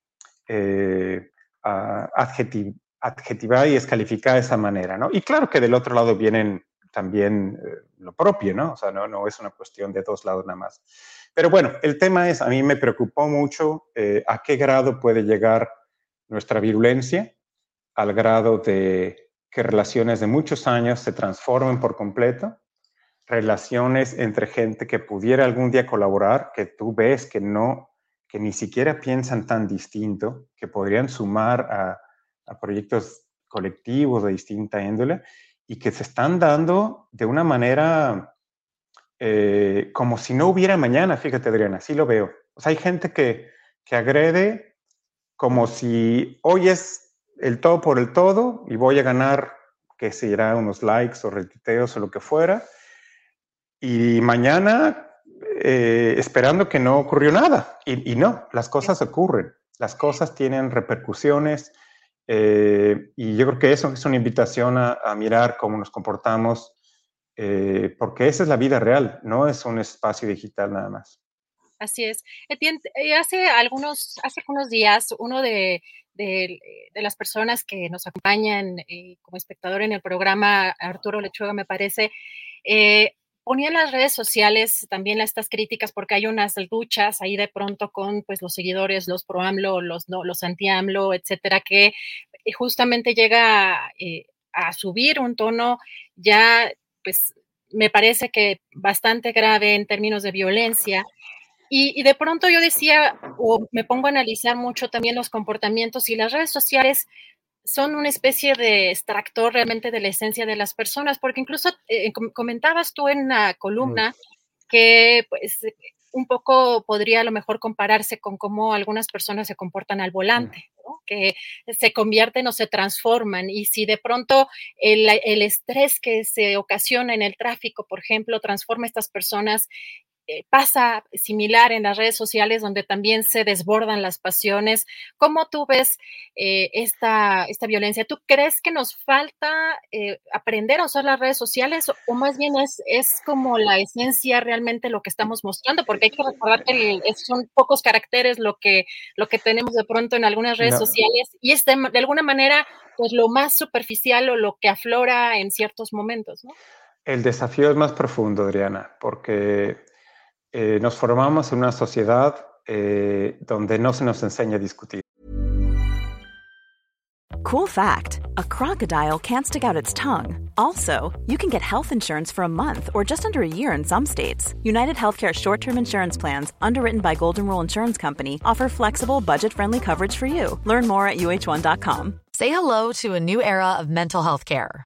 adjetivar y descalificar de esa manera, ¿no? Y claro que del otro lado vienen también eh, lo propio, ¿no? O sea, no, no es una cuestión de dos lados nada más. Pero bueno, el tema es, a mí me preocupó mucho eh, a qué grado puede llegar nuestra virulencia al grado de que relaciones de muchos años se transformen por completo, relaciones entre gente que pudiera algún día colaborar, que tú ves que no, que ni siquiera piensan tan distinto, que podrían sumar a, proyectos colectivos de distinta índole y que se están dando de una manera eh, como si no hubiera mañana, fíjate Adriana, así lo veo. O sea, hay gente que, que agrede como si hoy es el todo por el todo y voy a ganar, que será unos likes o retuiteos o lo que fuera, y mañana eh, esperando que no ocurrió nada. Y, no, las cosas ocurren, las cosas tienen repercusiones. Eh, y yo creo que eso es una invitación a, mirar cómo nos comportamos, eh, porque esa es la vida real, no es un espacio digital nada más. Así es. hace algunos, hace algunos días, uno de, de, las personas que nos acompañan como espectador en el programa, Arturo Lechuga, me parece, ponía en las redes sociales también estas críticas porque hay unas luchas ahí de pronto con pues los seguidores, los pro AMLO, los, no, los anti AMLO, etcétera, que eh, justamente llega eh, a subir un tono ya pues me parece que bastante grave en términos de violencia. Y, y, de pronto yo decía, o me pongo a analizar mucho también los comportamientos y las redes sociales son una especie de extractor realmente de la esencia de las personas, porque incluso eh, comentabas tú en una columna que pues un poco podría a lo mejor compararse con cómo algunas personas se comportan al volante, que se convierten o se transforman. Y si de pronto el, el, estrés que se ocasiona en el tráfico, por ejemplo, transforma a estas personas pasa similar en las redes sociales donde también se desbordan las pasiones. ¿Cómo tú ves eh, esta, esta violencia? ¿Tú crees que nos falta eh, aprender a usar las redes sociales o más bien es, es como la esencia realmente lo que estamos mostrando? Porque hay que recordar que son pocos caracteres lo que, lo que tenemos de pronto en algunas redes sociales y es de, de, alguna manera pues lo más superficial o lo que aflora en ciertos momentos, ¿no? El desafío es más profundo, Adriana, porque eh, nos formamos en una sociedad eh, donde no se nos enseña a discutir. Cool fact a crocodile can't stick out its tongue. Also, you can get health insurance for a month or just under a year in some states. United Healthcare short term insurance plans, underwritten by Golden Rule Insurance Company, offer flexible, budget friendly coverage for you. Learn more at uh1.com. Say hello to a new era of mental health care.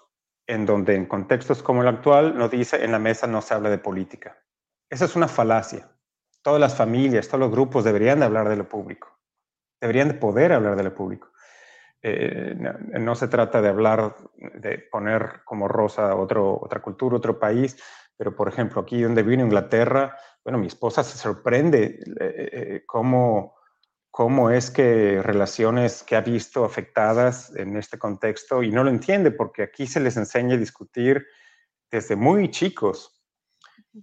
en donde en contextos como el actual nos dice en la mesa no se habla de política. Esa es una falacia. Todas las familias, todos los grupos deberían de hablar de lo público. Deberían de poder hablar de lo público. Eh, no, se trata de hablar, de poner como rosa otro, otra cultura, otro país, pero por ejemplo, aquí donde vino Inglaterra, bueno, mi esposa se sorprende eh, eh, cómo cómo es que relaciones que ha visto afectadas en este contexto y no lo entiende porque aquí se les enseña a discutir desde muy chicos.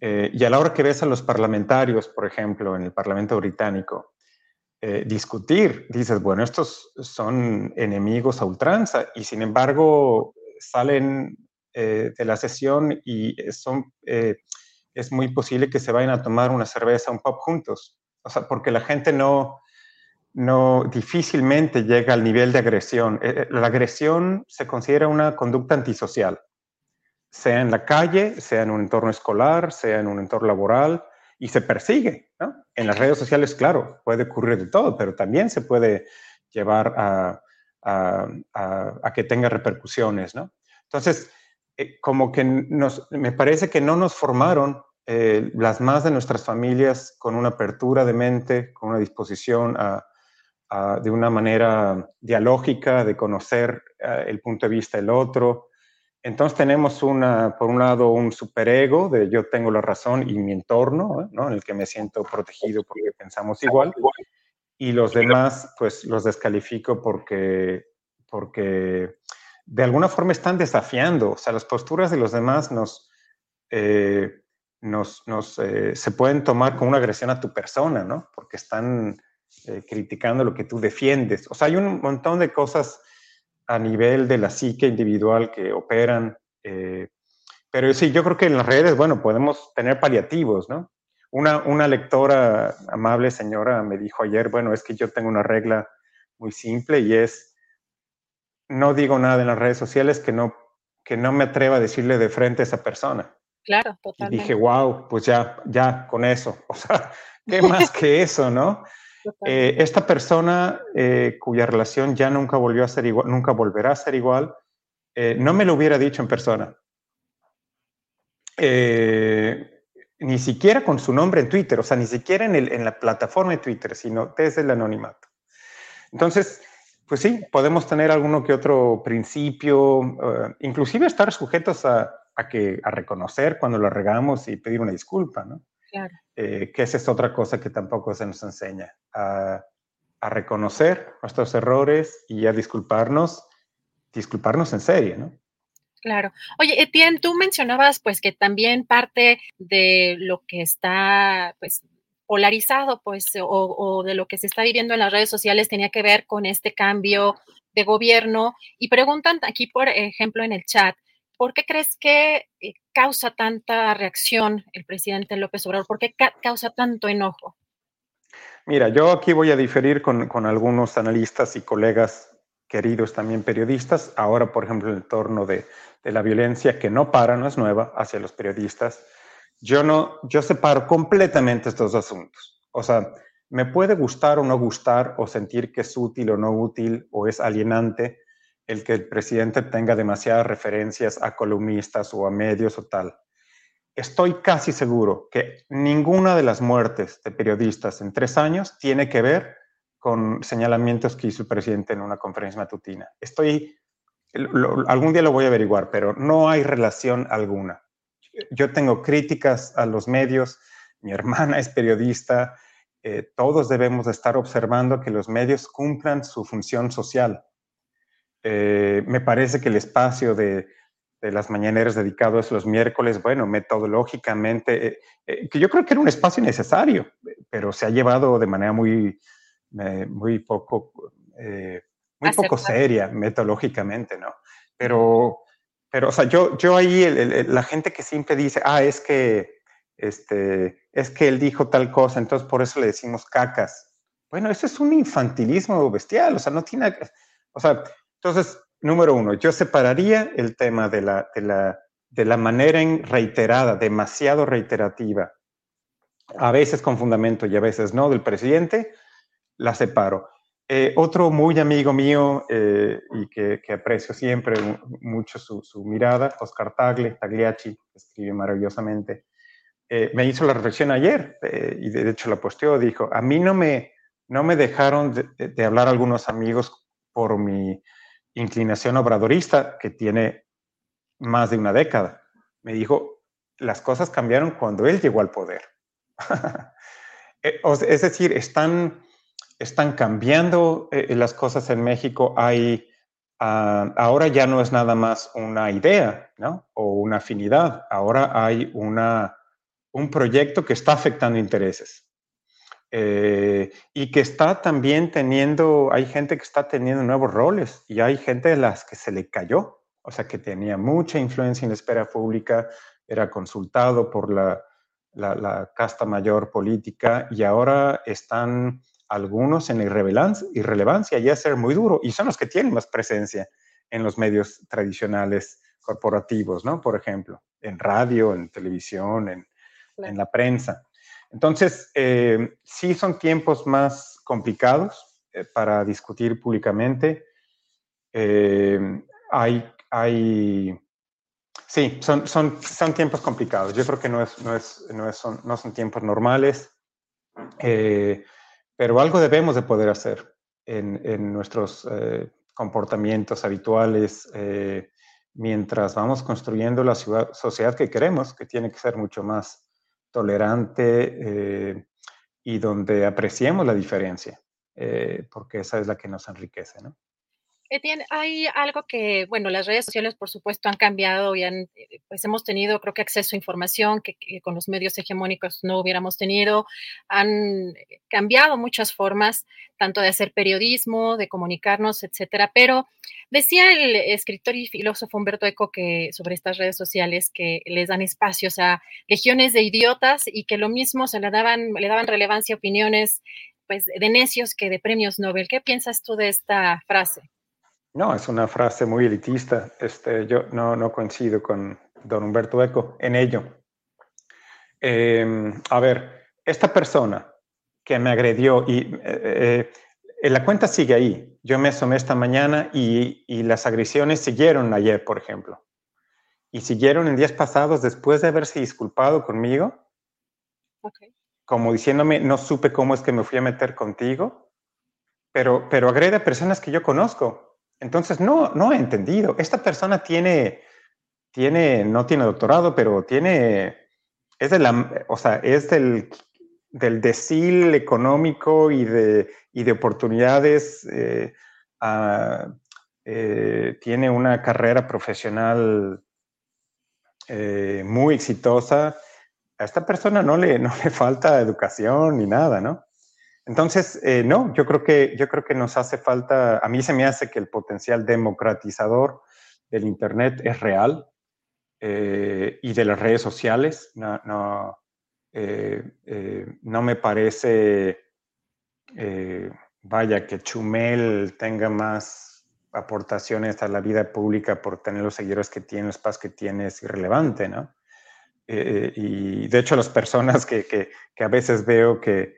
Eh, y a la hora que ves a los parlamentarios, por ejemplo, en el Parlamento británico, eh, discutir, dices, bueno, estos son enemigos a ultranza y sin embargo salen eh, de la sesión y son, es muy posible que se vayan a tomar una cerveza, un pop juntos. O sea, porque la gente no, no difícilmente llega al nivel de agresión. Eh, eh, la agresión se considera una conducta antisocial, sea en la calle, sea en un entorno escolar, sea en un entorno laboral, y se persigue. En las redes sociales, claro, puede ocurrir de todo, pero también se puede llevar a, que tenga repercusiones. Entonces, eh, como que nos, me parece que no nos formaron las más de nuestras familias con una apertura de mente, con una disposición a, de una manera dialógica de conocer eh, el punto de vista del otro. Entonces tenemos una, por un lado, un superego de yo tengo la razón y mi entorno, ¿no? en el que me siento protegido porque pensamos igual, y los demás, pues los descalifico porque, porque de alguna forma están desafiando, o sea, las posturas de los demás nos, eh, nos, nos eh, se pueden tomar como una agresión a tu persona, ¿no? Porque están eh, criticando lo que tú defiendes. O sea, hay un montón de cosas a nivel de la psique individual que operan. Eh, pero sí, yo creo que en las redes, bueno, podemos tener paliativos, ¿no? Una, una lectora amable señora me dijo ayer, bueno, es que yo tengo una regla muy simple y es, no digo nada en las redes sociales que no, que no me atreva a decirle de frente a esa persona. Claro, totalmente. Y dije, wow, pues ya, ya con eso. O sea, ¿qué más que eso, no? Eh, esta persona eh, cuya relación ya nunca volvió a ser igual, nunca volverá a ser igual, eh, no me lo hubiera dicho en persona. ni siquiera con su nombre en Twitter, o sea, ni siquiera en, la plataforma de Twitter, sino desde el anonimato. Entonces, pues sí, podemos tener alguno que otro principio, inclusive estar sujetos a, a reconocer cuando lo regamos y pedir una disculpa, ¿no? Claro. Eh, que esa es otra cosa que tampoco se nos enseña, a, a, reconocer nuestros errores y a disculparnos, disculparnos en serio, ¿no? Claro. Oye, Etienne, tú mencionabas pues que también parte de lo que está pues polarizado pues o, o de lo que se está viviendo en las redes sociales tenía que ver con este cambio de gobierno y preguntan aquí, por ejemplo, en el chat, ¿por qué crees que eh, causa tanta reacción el presidente López Obrador? ¿Por qué causa tanto enojo? Mira, yo aquí voy a diferir con, algunos analistas y colegas queridos también periodistas. Ahora, por ejemplo, en el torno de, de, la violencia que no para, no es nueva, hacia los periodistas. Yo no, yo separo completamente estos asuntos. O sea, me puede gustar o no gustar, o sentir que es útil o no útil, o es alienante el que el presidente tenga demasiadas referencias a columnistas o a medios o tal. Estoy casi seguro que ninguna de las muertes de periodistas en tres años tiene que ver con señalamientos que hizo el presidente en una conferencia matutina. Estoy, algún día lo voy a averiguar, pero no hay relación alguna. Yo tengo críticas a los medios, mi hermana es periodista, eh, todos debemos estar observando que los medios cumplan su función social eh, me parece que el espacio de, las mañaneras dedicados los miércoles, bueno, metodológicamente, eh, eh, que yo creo que era un espacio necesario, pero se ha llevado de manera muy, muy poco, muy poco seria metodológicamente, ¿no? Pero, pero, o sea, yo, yo ahí, la gente que siempre dice, ah, es que, este, es que él dijo tal cosa, entonces por eso le decimos cacas. Bueno, eso es un infantilismo bestial, o sea, no tiene, o sea, entonces, número uno, yo separaría el tema de la, de la, de la manera reiterada, demasiado reiterativa, a veces con fundamento y a veces no, del presidente, la separo. Eh, otro muy amigo mío eh, y que, que, aprecio siempre mucho su, su, mirada, Oscar Tagle, Tagliacci, escribe maravillosamente, eh, me hizo la reflexión ayer y de hecho la posteó, dijo, a mí no me, no me dejaron de, de hablar algunos amigos por mi inclinación obradorista que tiene más de una década. Me dijo, las cosas cambiaron cuando él llegó al poder. Eh, es decir, están, están cambiando eh, las cosas en México. Ah, ahora ya no es nada más una idea ¿no? o una afinidad. Ahora hay una, un proyecto que está afectando intereses. Eh, y que está también teniendo, hay gente que está teniendo nuevos roles y hay gente de las que se le cayó, o sea, que tenía mucha influencia en la esfera pública, era consultado por la, la, casta mayor política y ahora están algunos en irrelevancia, irrelevancia y a ser muy duro, y son los que tienen más presencia en los medios tradicionales corporativos, ¿no? Por ejemplo, en radio, en televisión, en, en la prensa. Entonces, eh, sí son tiempos más complicados eh, para discutir públicamente. Eh, hay, hay, Sí, son, son, son tiempos complicados. Yo creo que no, es, no, es, no, es, son, no son tiempos normales, eh, pero algo debemos de poder hacer en, en nuestros comportamientos habituales mientras vamos construyendo la ciudad, sociedad que queremos, que tiene que ser mucho más tolerante y donde apreciemos la diferencia, porque esa es la que nos enriquece, ¿no? Etienne, hay algo que, bueno, las redes sociales, por supuesto, han cambiado y han, eh, pues hemos tenido, creo que, acceso a información que, con los medios hegemónicos no hubiéramos tenido. Han cambiado muchas formas, tanto de hacer periodismo, de comunicarnos, etcétera. Pero decía el escritor y filósofo Humberto Eco que sobre estas redes sociales que les dan espacios a legiones de idiotas y que lo mismo se le daban, le daban relevancia a opiniones pues, de necios que de premios Nobel. ¿Qué piensas tú de esta frase? No, es una frase muy elitista. Este, yo no, no coincido con don Humberto Eco en ello. Em, a ver, esta persona que me agredió y eh, eh, la cuenta sigue ahí. Yo me asomé esta mañana y, y, las agresiones siguieron ayer, por ejemplo. Y siguieron en días pasados después de haberse disculpado conmigo. Como diciéndome, no supe cómo es que me fui a meter contigo. Pero, pero agrede a personas que yo conozco entonces, no, no he entendido. Esta persona tiene, tiene, no tiene doctorado, pero tiene, es de la, o sea, es del, del decil económico y de, y de oportunidades. Eh, eh, tiene una carrera profesional eh, muy exitosa. A esta persona no le, no le falta educación ni nada, ¿no? Entonces, eh, no, yo creo, que, yo creo que nos hace falta, a mí se me hace que el potencial democratizador del Internet es real eh, y de las redes sociales. No, no, eh, no me parece, vaya, que Chumel tenga más aportaciones a la vida pública por tener los seguidores que tiene, los espacio que tiene, es irrelevante, ¿no? y de hecho las personas que, que, que a veces veo que,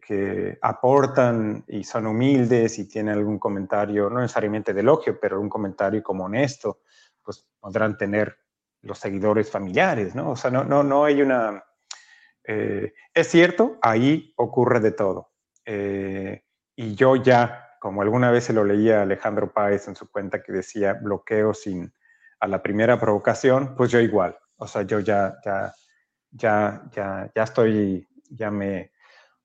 que, aportan y son humildes y tienen algún comentario, no necesariamente de elogio, pero un comentario como honesto, pues podrán tener los seguidores familiares, ¿no? O sea, no, no, no hay una... Eh, es cierto, ahí ocurre de todo. Eh, y yo ya, como alguna vez se lo leía Alejandro Páez en su cuenta que decía bloqueo sin a la primera provocación, pues yo igual. O sea, yo ya, ya, ya, ya, ya estoy, ya me,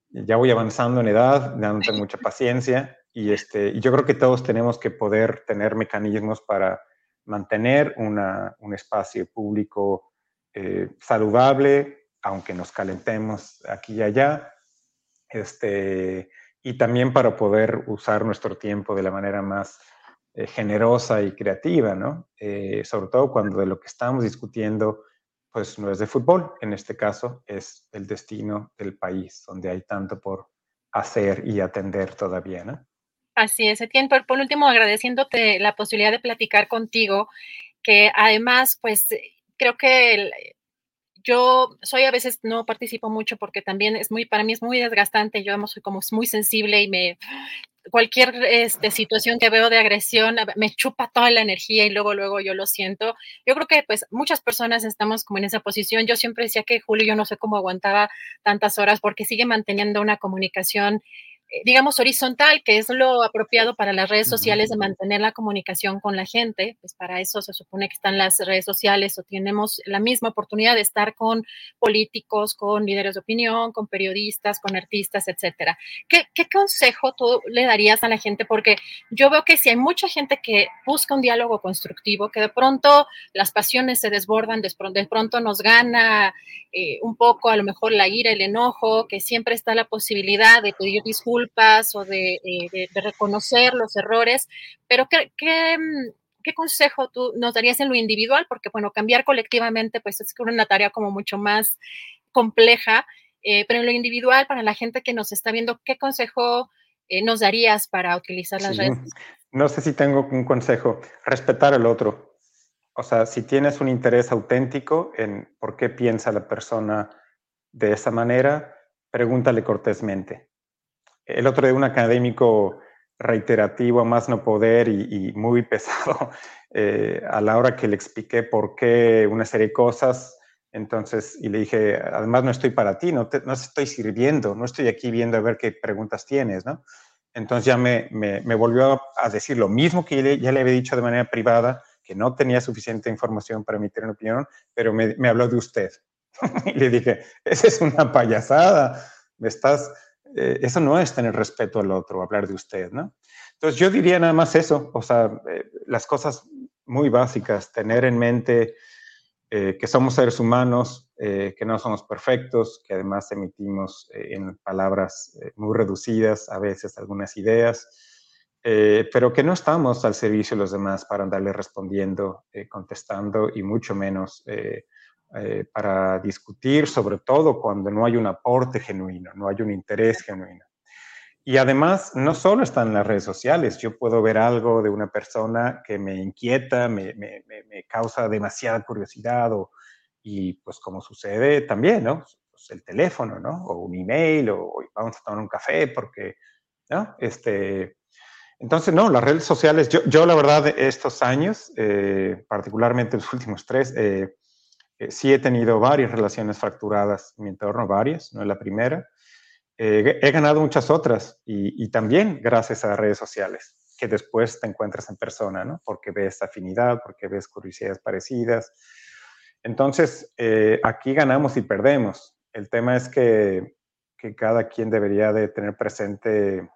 ya voy avanzando en edad, dándote mucha paciencia y, este, yo creo que todos tenemos que poder tener mecanismos para mantener un espacio público eh, saludable, aunque nos calentemos aquí y allá, este, y también para poder usar nuestro tiempo de la manera más eh, generosa y creativa, ¿no? Eh, sobre todo cuando de lo que estamos discutiendo pues no es de fútbol, en este caso es el destino del país, donde hay tanto por hacer y atender todavía, ¿no? Así es, Etienne. Por, por último, agradeciéndote la posibilidad de platicar contigo, que además, pues creo que yo soy a veces no participo mucho porque también es muy, para mí es muy desgastante, yo soy como muy sensible y me cualquier este, situación que veo de agresión me chupa toda la energía y luego, luego yo lo siento. Yo creo que pues muchas personas estamos como en esa posición. Yo siempre decía que Julio, yo no sé cómo aguantaba tantas horas porque sigue manteniendo una comunicación digamos, horizontal, que es lo apropiado para las redes sociales de mantener la comunicación con la gente, pues para eso se supone que están las redes sociales o tenemos la misma oportunidad de estar con políticos, con líderes de opinión, con periodistas, con artistas, etcétera. ¿Qué, qué consejo tú le darías a la gente? Porque yo veo que si hay mucha gente que busca un diálogo constructivo, que de pronto las pasiones se desbordan, de pronto nos gana eh, un poco a lo mejor la ira, el enojo, que siempre está la posibilidad de pedir disculpas, o eh, de, reconocer los errores, pero ¿qué, mm, qué, consejo tú nos darías en lo individual? Porque, bueno, cambiar colectivamente, pues es una tarea como mucho más compleja, eh, pero en lo individual, para la gente que nos está viendo, ¿qué consejo eh, nos darías para utilizar las redes? No sé si tengo un consejo, respetar al otro. O sea, si tienes un interés auténtico en por qué piensa la persona de esa manera, pregúntale cortésmente el otro de un académico reiterativo más no poder y, muy pesado, eh, a la hora que le expliqué por qué una serie de cosas, entonces, y le dije, además no estoy para ti, no, te, no estoy sirviendo, no estoy aquí viendo a ver qué preguntas tienes, ¿no? Entonces ya me, me, me volvió a, decir lo mismo que ya le había dicho de manera privada, que no tenía suficiente información para emitir una opinión, pero me, me habló de usted. y le dije, esa es una payasada, me estás, eh, eso no es tener respeto al otro, hablar de usted, ¿no? Entonces yo diría nada más eso, o sea, eh, las cosas muy básicas, tener en mente eh, que somos seres humanos, que no somos perfectos, que además emitimos en palabras muy reducidas a veces algunas ideas, pero que no estamos al servicio de los demás para andarle respondiendo, contestando y mucho menos para discutir, sobre todo cuando no hay un aporte genuino, no hay un interés genuino. Y además, no solo están las redes sociales, yo puedo ver algo de una persona que me inquieta, me, me, me causa demasiada curiosidad, o, y pues como sucede también, ¿no? Pues el teléfono, ¿no? O un email, o, vamos a tomar un café, porque, ¿no? Este, entonces, no, las redes sociales, yo, yo la verdad, estos años, eh, particularmente los últimos tres, eh, eh, sí he tenido varias relaciones fracturadas en mi entorno, varias, no es la primera. Eh, he ganado muchas otras y, también gracias a redes sociales, que después te encuentras en persona, ¿no? Porque ves afinidad, porque ves curiosidades parecidas. Entonces, eh, aquí ganamos y perdemos. El tema es que, que, cada quien debería de tener presente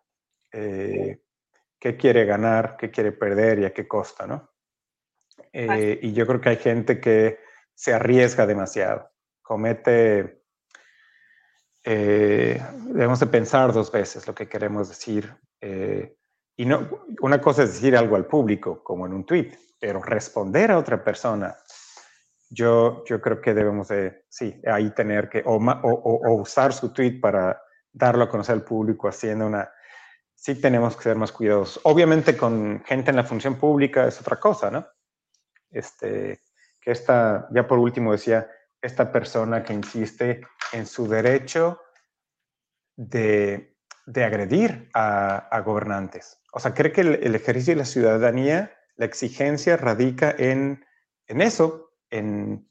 eh, qué quiere ganar, qué quiere perder y a qué costa, ¿no? y yo creo que hay gente que se arriesga demasiado, comete eh, debemos de pensar dos veces lo que queremos decir. Eh, y no, una cosa es decir algo al público, como en un tweet, pero responder a otra persona, yo, yo creo que debemos de, sí, ahí tener que, o, o, usar su tweet para darlo a conocer al público haciendo una, sí tenemos que ser más cuidadosos. Obviamente con gente en la función pública es otra cosa, ¿no? Este, que esta, ya por último decía, esta persona que insiste en su derecho de, agredir a, gobernantes. O sea, cree que el, ejercicio de la ciudadanía, la exigencia radica en, eso, en,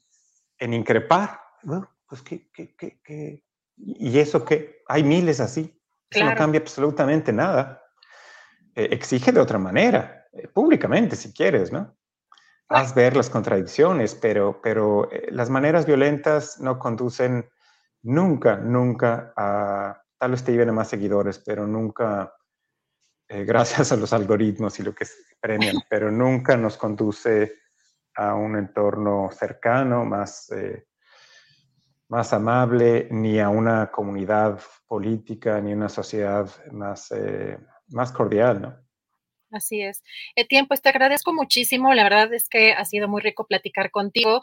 increpar. pues, ¿qué, y eso que hay miles así. Eso no cambia absolutamente nada. Eh, exige de otra manera, eh, públicamente si quieres, ¿no? Haz ver las contradicciones, pero, pero eh, las maneras violentas no conducen nunca, nunca a, tal vez te lleven a más seguidores, pero nunca, eh, gracias a los algoritmos y lo que premian, pero nunca nos conduce a un entorno cercano, más, eh, más amable, ni a una comunidad política, ni una sociedad más, más cordial, ¿no? Así es. Etienne, pues te agradezco muchísimo. La verdad es que ha sido muy rico platicar contigo.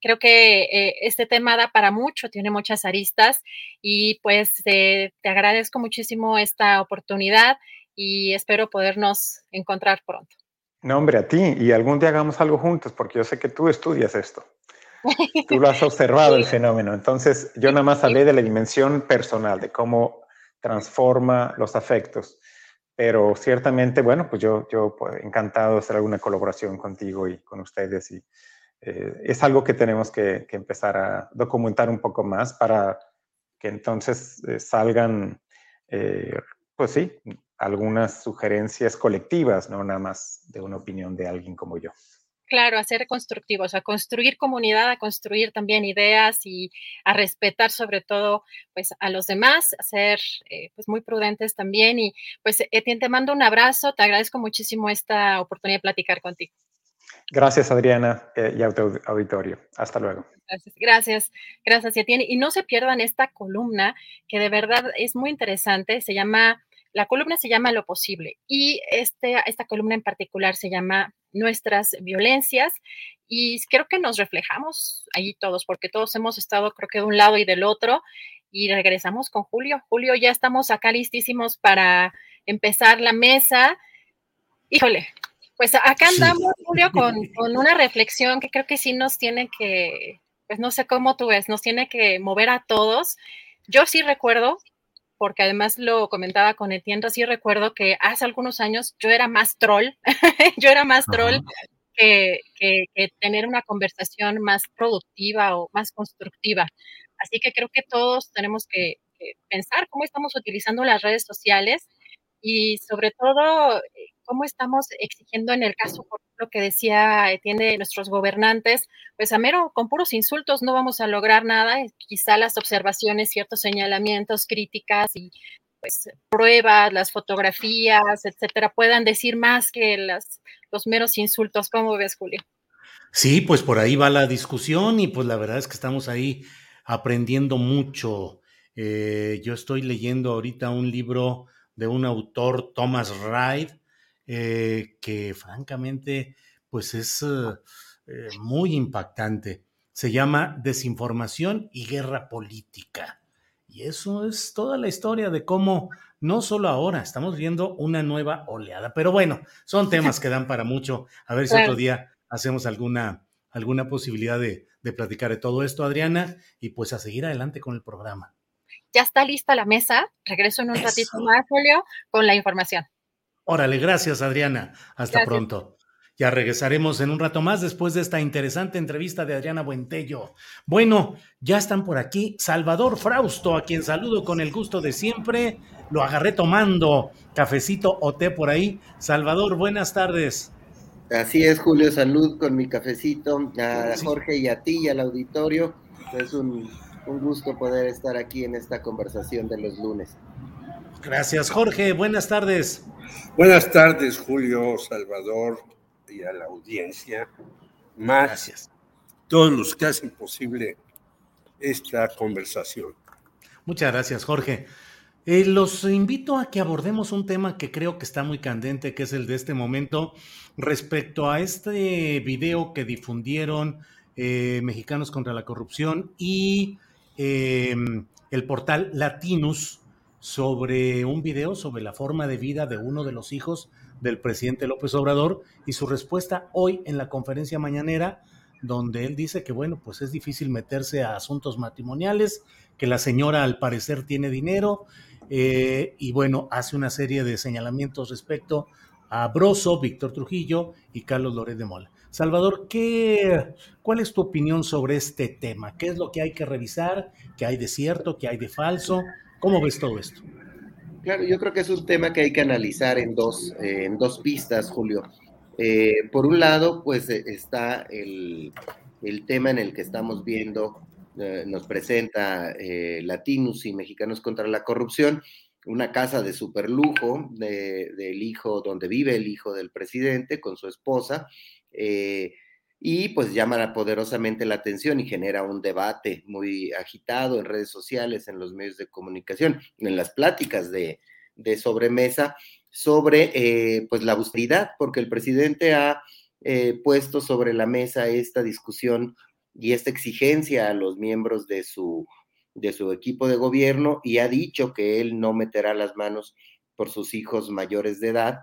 Creo que eh, este tema da para mucho, tiene muchas aristas y pues te agradezco muchísimo esta oportunidad y espero podernos encontrar pronto. No, hombre, a ti y algún día hagamos algo juntos porque yo sé que tú estudias esto. Tú lo has observado el fenómeno. Entonces, yo nada más hablé de la dimensión personal, de cómo transforma los afectos pero ciertamente, bueno, pues yo, yo pues, encantado de hacer alguna colaboración contigo y con ustedes y eh, es algo que tenemos que, empezar a documentar un poco más para que entonces eh, salgan, eh, pues sí, algunas sugerencias colectivas, no nada más de una opinión de alguien como yo. Claro, a ser constructivos, a construir comunidad, a construir también ideas y a respetar sobre todo pues a los demás, a ser eh, pues muy prudentes también y pues Etienne te mando un abrazo, te agradezco muchísimo esta oportunidad de platicar contigo. Gracias Adriana eh, y a tu auditorio. Hasta luego. Gracias, gracias, gracias Etienne. Y no se pierdan esta columna que de verdad es muy interesante, se llama la columna se llama Lo Posible y este, esta columna en particular se llama Nuestras Violencias y creo que nos reflejamos ahí todos porque todos hemos estado creo que de un lado y del otro y regresamos con Julio. Julio, ya estamos acá listísimos para empezar la mesa. Híjole, pues acá andamos, Julio, con, con una reflexión que creo que sí nos tiene que, pues no sé cómo tú ves, nos tiene que mover a todos. Yo sí recuerdo porque además lo comentaba con Etienne, sí recuerdo que hace algunos años yo era más troll, yo era más troll que, tener una conversación más productiva o más constructiva. Así que creo que todos tenemos que, pensar cómo estamos utilizando las redes sociales y sobre todo eh, cómo estamos exigiendo en el caso, lo que decía tiene nuestros gobernantes, pues a mero, con puros insultos no vamos a lograr nada, quizá las observaciones, ciertos señalamientos, críticas y pues pruebas, las fotografías, etcétera, puedan decir más que las, los meros insultos. ¿Cómo ves, Julio? Sí, pues por ahí va la discusión y pues la verdad es que estamos ahí aprendiendo mucho. Eh, yo estoy leyendo ahorita un libro de un autor, Thomas Reid, eh, que francamente pues es eh, muy impactante. Se llama Desinformación y Guerra Política. Y eso es toda la historia de cómo no solo ahora estamos viendo una nueva oleada. Pero bueno, son temas que dan para mucho. A ver si otro día hacemos alguna, alguna posibilidad de, de platicar de todo esto, Adriana, y pues a seguir adelante con el programa. Ya está lista la mesa. Regreso en un ratito más, Julio, con la información. Órale, gracias, Adriana. Hasta pronto. Ya regresaremos en un rato más después de esta interesante entrevista de Adriana Buentello. Bueno, ya están por aquí Salvador Frausto, a quien saludo con el gusto de siempre. Lo agarré tomando cafecito o té por ahí. Salvador, buenas tardes. Así es, Julio, salud con mi cafecito. A Jorge y a ti y al auditorio. Es un, un gusto poder estar aquí en esta conversación de los lunes. Gracias, Jorge. Buenas tardes. Buenas tardes, Julio, Salvador, y a la audiencia, más Gracias. todos los que hacen posible esta conversación. Muchas gracias, Jorge. Eh, los invito a que abordemos un tema que creo que está muy candente, que es el de este momento, respecto a este video que difundieron eh, Mexicanos contra la Corrupción y em, el portal Latinus sobre un video sobre la forma de vida de uno de los hijos del presidente López Obrador y su respuesta hoy en la conferencia mañanera, donde él dice que, bueno, pues es difícil meterse a asuntos matrimoniales, que la señora al parecer tiene dinero eh, y, bueno, hace una serie de señalamientos respecto a Broso, Víctor Trujillo y Carlos Loret de Mola. Salvador, ¿qué, ¿cuál es tu opinión sobre este tema? ¿Qué es lo que hay que revisar? ¿Qué hay de cierto? ¿Qué hay de falso? ¿Cómo ves todo esto? Claro, yo creo que es un tema que hay que analizar en dos, eh, en dos pistas, Julio. Eh, por un lado, pues eh, está el, tema en el que estamos viendo, nos presenta Latinos y Mexicanos contra la Corrupción, una casa de superlujo del hijo, donde vive el hijo del presidente con su esposa, y pues llama poderosamente la atención y genera un debate muy agitado en redes sociales, en los medios de comunicación, en las pláticas de, sobremesa sobre eh, pues la austeridad, porque el presidente ha eh, puesto sobre la mesa esta discusión y esta exigencia a los miembros de su, de su equipo de gobierno y ha dicho que él no meterá las manos por sus hijos mayores de edad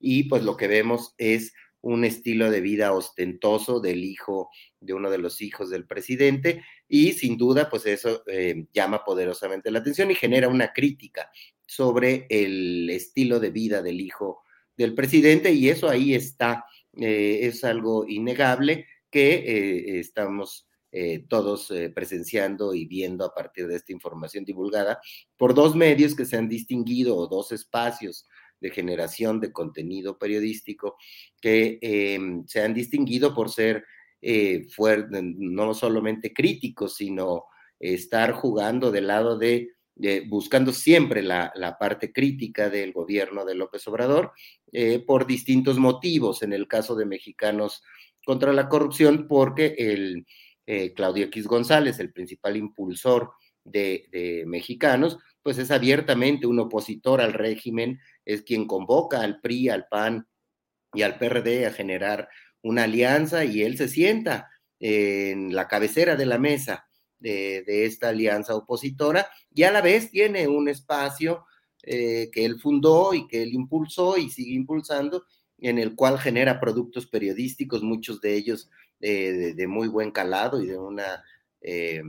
y pues lo que vemos es un estilo de vida ostentoso del hijo, de uno de los hijos del presidente, y sin duda, pues eso eh, llama poderosamente la atención y genera una crítica sobre el estilo de vida del hijo del presidente, y eso ahí está, eh, es algo innegable que eh, estamos todos presenciando y viendo a partir de esta información divulgada por dos medios que se han distinguido o dos espacios de generación de contenido periodístico que em, se han distinguido por ser eh, no solamente críticos, sino estar jugando del lado de, buscando siempre la, parte crítica del gobierno de López Obrador eh, por distintos motivos. En el caso de Mexicanos contra la corrupción, porque el eh, Claudio X González, el principal impulsor de Mexicanos, pues es abiertamente un opositor al régimen, es quien convoca al PRI, al PAN y al PRD a generar una alianza y él se sienta en la cabecera de la mesa de, esta alianza opositora y a la vez tiene un espacio eh, que él fundó y que él impulsó y sigue impulsando, en el cual genera productos periodísticos, muchos de ellos eh, de, muy buen calado y de una eh,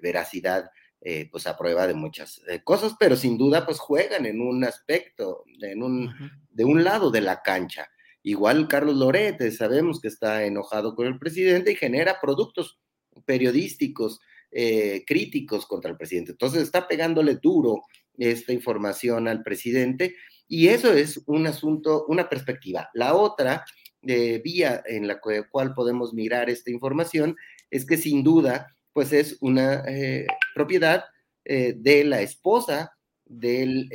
veracidad eh, pues a prueba de muchas eh, cosas, pero sin duda pues juegan en un aspecto, en un, de un lado de la cancha. Igual Carlos Lorete, sabemos que está enojado con el presidente y genera productos periodísticos eh, críticos contra el presidente. Entonces está pegándole duro esta información al presidente y eso es un asunto, una perspectiva. La otra eh, vía en la cual podemos mirar esta información es que sin duda, pues es una eh, propiedad de la esposa del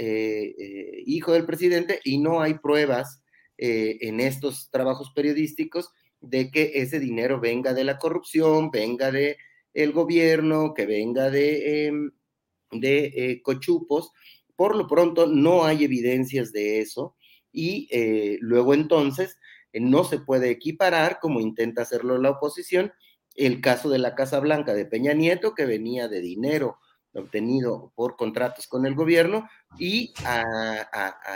hijo del presidente y no hay pruebas en estos trabajos periodísticos de que ese dinero venga de la corrupción, venga de el gobierno, que venga de, em, de eh, cochupos. Por lo pronto no hay evidencias de eso y eh, luego entonces eh, no se puede equiparar, como intenta hacerlo la oposición, el caso de la Casa Blanca de Peña Nieto, que venía de dinero obtenido por contratos con el gobierno, y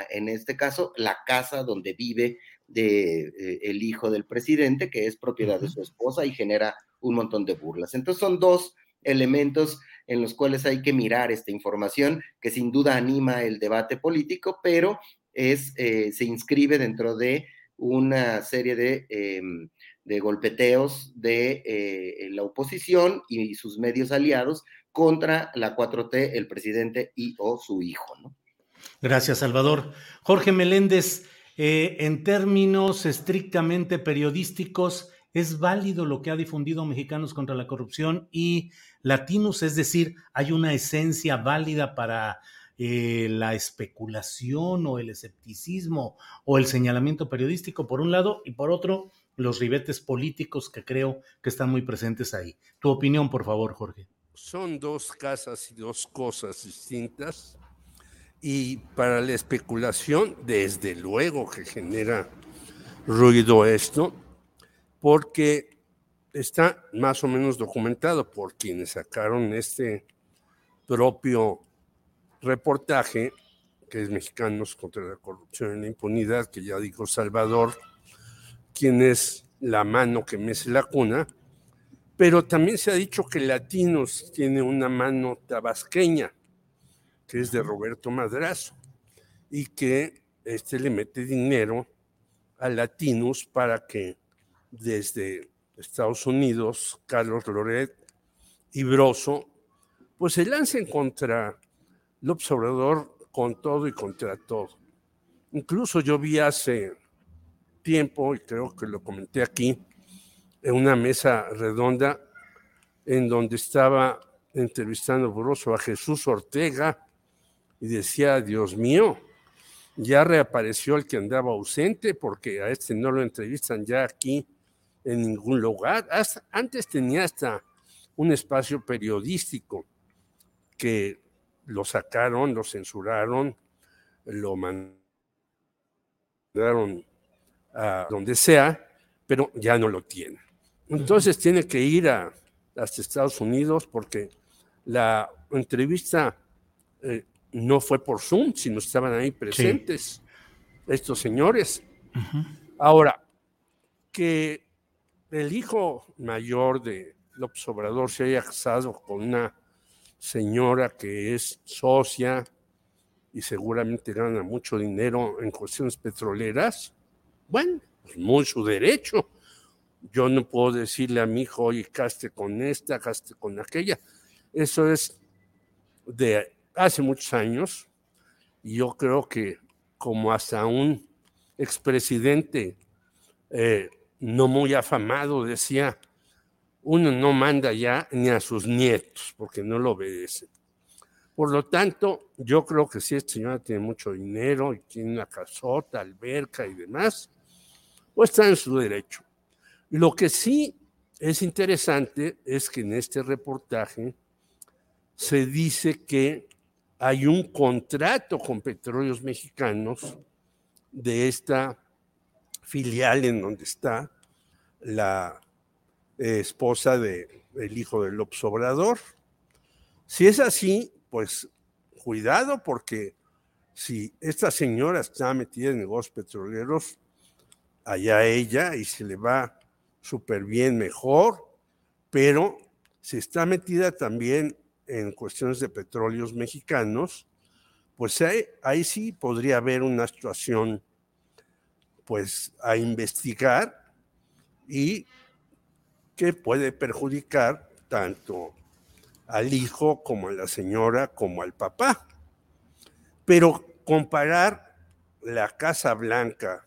en este caso la casa donde vive de, el hijo del presidente, que es propiedad de su esposa y genera un montón de burlas. Entonces son dos elementos en los cuales hay que mirar esta información que sin duda anima el debate político, pero es, eh, se inscribe dentro de una serie de, em, de golpeteos de eh, la oposición y sus medios aliados contra la 4T, el presidente y o su hijo. ¿no? Gracias, Salvador. Jorge Meléndez, eh, en términos estrictamente periodísticos, ¿Es válido lo que ha difundido Mexicanos contra la Corrupción y Latinos? Es decir, ¿hay una esencia válida para eh, la especulación o el escepticismo o el señalamiento periodístico, por un lado, y por otro, los ribetes políticos que creo que están muy presentes ahí? Tu opinión, por favor, Jorge. Son dos casas y dos cosas distintas. Y para la especulación, desde luego que genera ruido esto, porque está más o menos documentado por quienes sacaron este propio reportaje, que es Mexicanos contra la Corrupción y la Impunidad, que ya dijo Salvador, quien es la mano que mece la cuna, pero también se ha dicho que Latinos tiene una mano tabasqueña, que es de Roberto Madrazo, y que este le mete dinero a Latinos para que desde Estados Unidos, Carlos Loret y Broso, pues se lancen contra el observador con todo y contra todo. Incluso yo vi hace tiempo, y creo que lo comenté aquí, en una mesa redonda en donde estaba entrevistando Broso a Jesús Ortega y decía, Dios mío, ya reapareció el que andaba ausente porque a este no lo entrevistan ya aquí en ningún lugar. antes tenía hasta un espacio periodístico que lo sacaron, lo censuraron, lo mandaron a donde sea, pero ya no lo tiene. Entonces tiene que ir a, hasta Estados Unidos porque la entrevista eh, no fue por Zoom, sino estaban ahí presentes estos señores. Ahora, que el hijo mayor de López Obrador se haya casado con una señora que es socia y seguramente gana mucho dinero en cuestiones petroleras, bueno, es muy su derecho. Yo no puedo decirle a mi hijo, oye, caste con esta, caste con aquella. Eso es de hace muchos años y yo creo que como hasta un expresidente eh, no muy afamado, decía, uno no manda ya ni a sus nietos porque no lo obedecen. Por lo tanto, yo creo que si esta señora tiene mucho dinero y tiene una casota, alberca y demás, pues está en su derecho. Lo que sí es interesante es que en este reportaje se dice que hay un contrato con petróleos mexicanos de esta filial en donde está la eh, esposa del hijo del López Obrador. Si es así, pues cuidado porque si esta señora está metida en negocios petroleros, allá ella y se le va súper bien mejor, pero si está metida también en cuestiones de petróleos mexicanos, pues ahí, sí podría haber una situación pues a investigar y que puede perjudicar tanto al hijo como a la señora como al papá. Pero comparar la Casa Blanca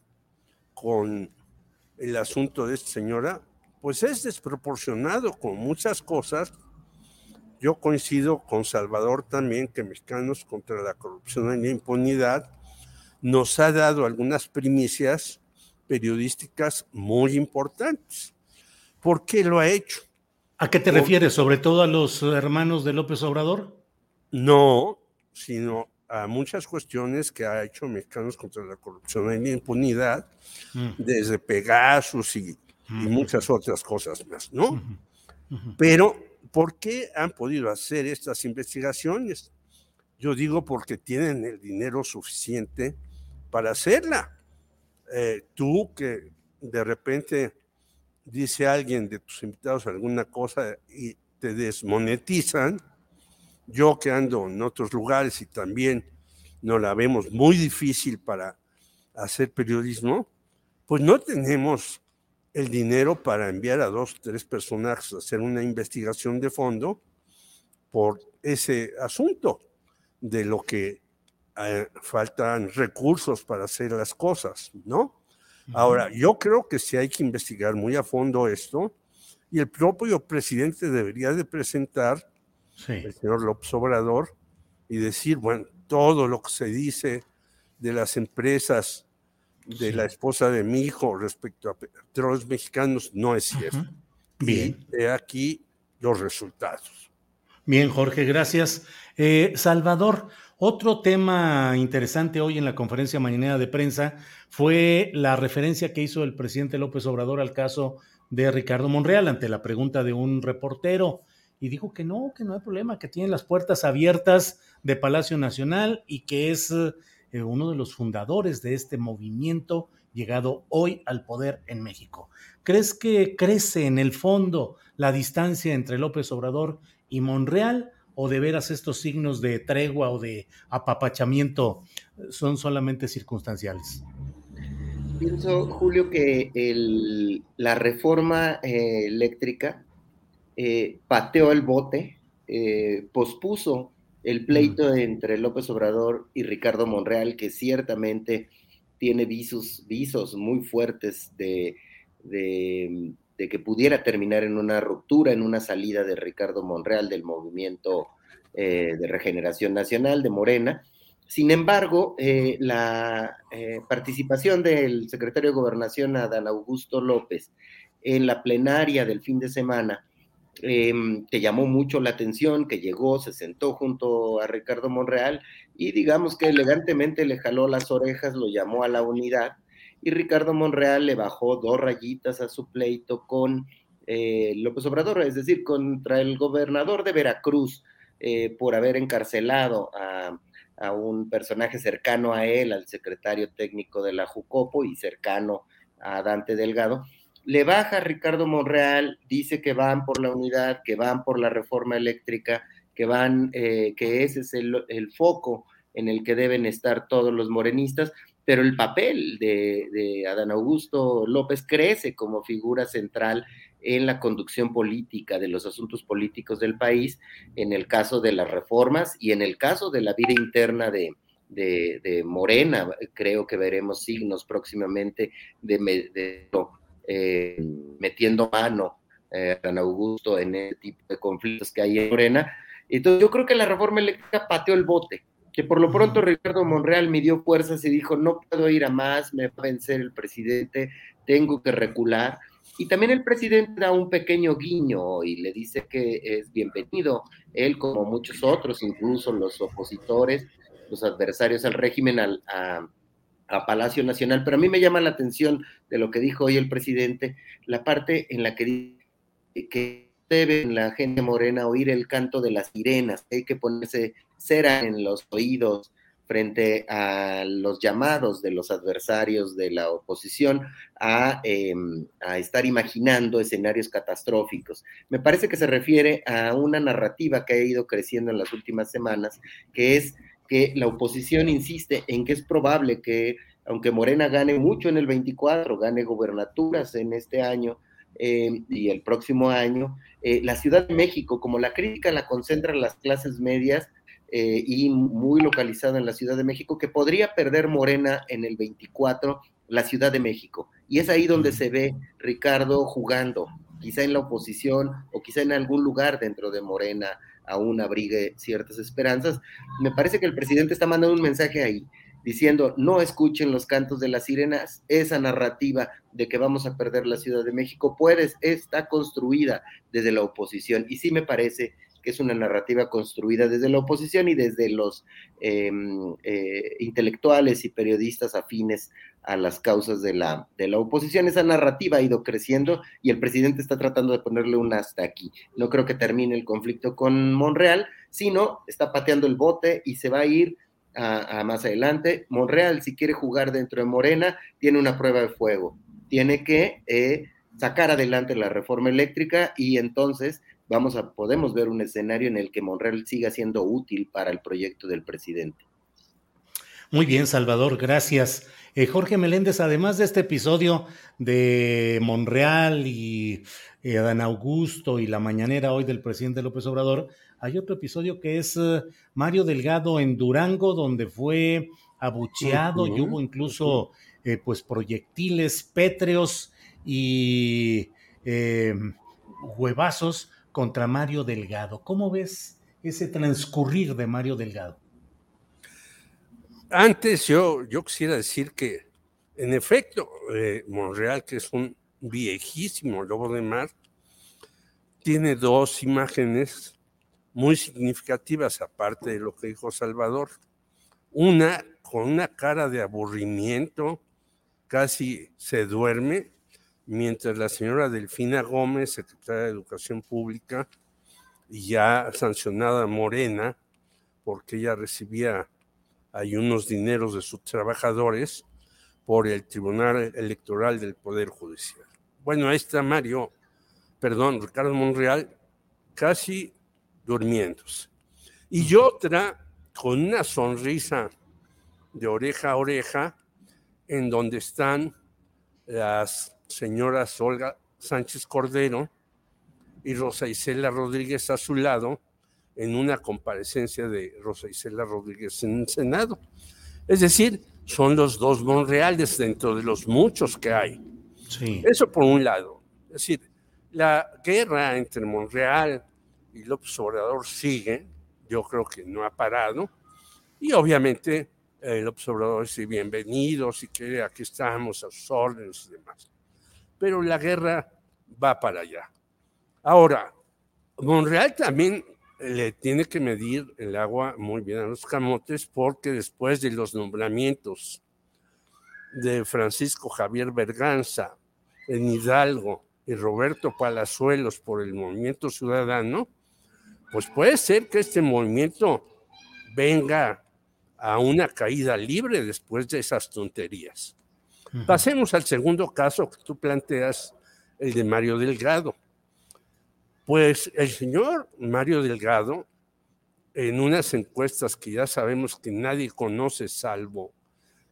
con el asunto de esta señora, pues es desproporcionado con muchas cosas. Yo coincido con Salvador también que Mexicanos contra la Corrupción y la Impunidad nos ha dado algunas primicias periodísticas muy importantes. ¿Por qué lo ha hecho? ¿A qué te refieres? ¿Sobre todo a los hermanos de López Obrador? No, sino a muchas cuestiones que ha hecho Mexicanos contra la Corrupción y la Impunidad, mm. desde Pegasus y, y, muchas otras cosas más, ¿no? Pero, ¿por qué han podido hacer estas investigaciones? Yo digo porque tienen el dinero suficiente para hacerla. Eh, tú que de repente dice alguien de tus invitados alguna cosa y te desmonetizan, yo que ando en otros lugares y también no la vemos muy difícil para hacer periodismo, pues no tenemos el dinero para enviar a dos tres personajes a hacer una investigación de fondo por ese asunto de lo que eh, faltan recursos para hacer las cosas, ¿no? Ahora, yo creo que sí hay que investigar muy a fondo esto y el propio presidente debería de presentar el señor López Obrador, y decir, bueno, todo lo que se dice de las empresas de la esposa de mi hijo respecto a petróleos mexicanos no es cierto. Bien. Y aquí los resultados. Bien, Jorge, gracias. Eh, Salvador, otro tema interesante hoy en la conferencia mañanera de prensa fue la referencia que hizo el presidente López Obrador al caso de Ricardo Monreal ante la pregunta de un reportero y dijo que no, que no hay problema, que tiene las puertas abiertas de Palacio Nacional y que es eh, uno de los fundadores de este movimiento llegado hoy al poder en México. ¿Crees que crece en el fondo la distancia entre López Obrador y Monreal o de veras estos signos de tregua o de apapachamiento son solamente circunstanciales? Pienso, Julio, que la reforma eh, eléctrica eh, pateó el bote, eh, pospuso el pleito entre López Obrador y Ricardo Monreal, que ciertamente tiene visos, visos muy fuertes de, que pudiera terminar en una ruptura, en una salida de Ricardo Monreal del movimiento eh, de regeneración nacional de Morena. Sin embargo, la participación del secretario de Gobernación, Adán Augusto López, en la plenaria del fin de semana, eh, que llamó mucho la atención, que llegó, se sentó junto a Ricardo Monreal y digamos que elegantemente le jaló las orejas, lo llamó a la unidad y Ricardo Monreal le bajó dos rayitas a su pleito con eh, López Obrador, es decir, contra el gobernador de Veracruz eh, por haber encarcelado a, a, un personaje cercano a él, al secretario técnico de la Jucopo y cercano a Dante Delgado le baja Ricardo Monreal, dice que van por la unidad, que van por la reforma eléctrica, que van, eh, que ese es el, foco en el que deben estar todos los morenistas, pero el papel de, Adán Augusto López crece como figura central en la conducción política de los asuntos políticos del país, en el caso de las reformas y en el caso de la vida interna de, de, Morena, creo que veremos signos próximamente de, de, eh, metiendo mano eh, a Augusto en el tipo de conflictos que hay en Morena. Entonces yo creo que la reforma eléctrica pateó el bote, que por lo pronto Ricardo Monreal midió fuerzas y dijo, no puedo ir a más, me va a vencer el presidente, tengo que recular. Y también el presidente da un pequeño guiño y le dice que es bienvenido, él como muchos otros, incluso los opositores, los adversarios al régimen, al, a, a Palacio Nacional, pero a mí me llama la atención de lo que dijo hoy el presidente, la parte en la que dice que debe la gente morena oír el canto de las sirenas, hay que ponerse cera en los oídos frente a los llamados de los adversarios de la oposición a, em, a, estar imaginando escenarios catastróficos. Me parece que se refiere a una narrativa que ha ido creciendo en las últimas semanas, que es que la oposición insiste en que es probable que aunque Morena gane mucho en el 24, gane gobernaturas en este año eh, y el próximo año, eh, la Ciudad de México, como la crítica la concentran las clases medias eh, y muy localizada en la Ciudad de México, que podría perder Morena en el 24, la Ciudad de México. Y es ahí donde se ve Ricardo jugando, quizá en la oposición o quizá en algún lugar dentro de Morena aún abrigue ciertas esperanzas. Me parece que el presidente está mandando un mensaje ahí diciendo no escuchen los cantos de las sirenas, esa narrativa de que vamos a perder la Ciudad de México, pues está construida desde la oposición y sí me parece que es una narrativa construida desde la oposición y desde los em, eh, intelectuales y periodistas afines a las causas de la, de la oposición. Esa narrativa ha ido creciendo y el presidente está tratando de ponerle un hasta aquí. No creo que termine el conflicto con Monreal, sino está pateando el bote y se va a ir a, más adelante. Monreal, si quiere jugar dentro de Morena, tiene una prueba de fuego. Tiene que eh, sacar adelante la reforma eléctrica y entonces vamos a, podemos ver un escenario en el que Monreal siga siendo útil para el proyecto del presidente. Muy bien, Salvador, gracias. Eh, Jorge Meléndez, además de este episodio de Monreal y eh, Adán Augusto y la mañanera hoy del presidente López Obrador, hay otro episodio que es eh, Mario Delgado en Durango, donde fue abucheado y hubo incluso eh, pues proyectiles pétreos y huevazos contra Mario Delgado. ¿Cómo ves ese transcurrir de Mario Delgado? Antes yo, yo quisiera decir que, en efecto, Monreal, que es un viejísimo lobo de mar, tiene dos imágenes muy significativas, aparte de lo que dijo Salvador. Una con una cara de aburrimiento, casi se duerme, mientras la señora Delfina Gómez, secretaria de Educación Pública, y ya sancionada Morena, porque ella recibía ahí unos dineros de sus trabajadores por el Tribunal Electoral del Poder Judicial. Bueno, ahí está Mario, perdón, Ricardo Monreal, casi durmiéndose. Y otra con una sonrisa de oreja a oreja, en donde están las señoras Olga Sánchez Cordero y Rosa Isela Rodríguez a su lado, en una comparecencia de Rosa Isela Rodríguez en el Senado. Es decir, son los dos Monreales dentro de los muchos que hay. Sí. Eso por un lado. Es decir, la guerra entre Monreal y López Obrador sigue, yo creo que no ha parado, y obviamente el López Obrador dice bienvenidos y que aquí estamos a sus órdenes y demás. Pero la guerra va para allá. Ahora, Monreal también le tiene que medir el agua muy bien a los camotes porque después de los nombramientos de Francisco Javier Berganza en Hidalgo y Roberto Palazuelos por el Movimiento Ciudadano, pues puede ser que este movimiento venga a una caída libre después de esas tonterías. Pasemos al segundo caso que tú planteas, el de Mario Delgado. Pues el señor Mario Delgado, en unas encuestas que ya sabemos que nadie conoce salvo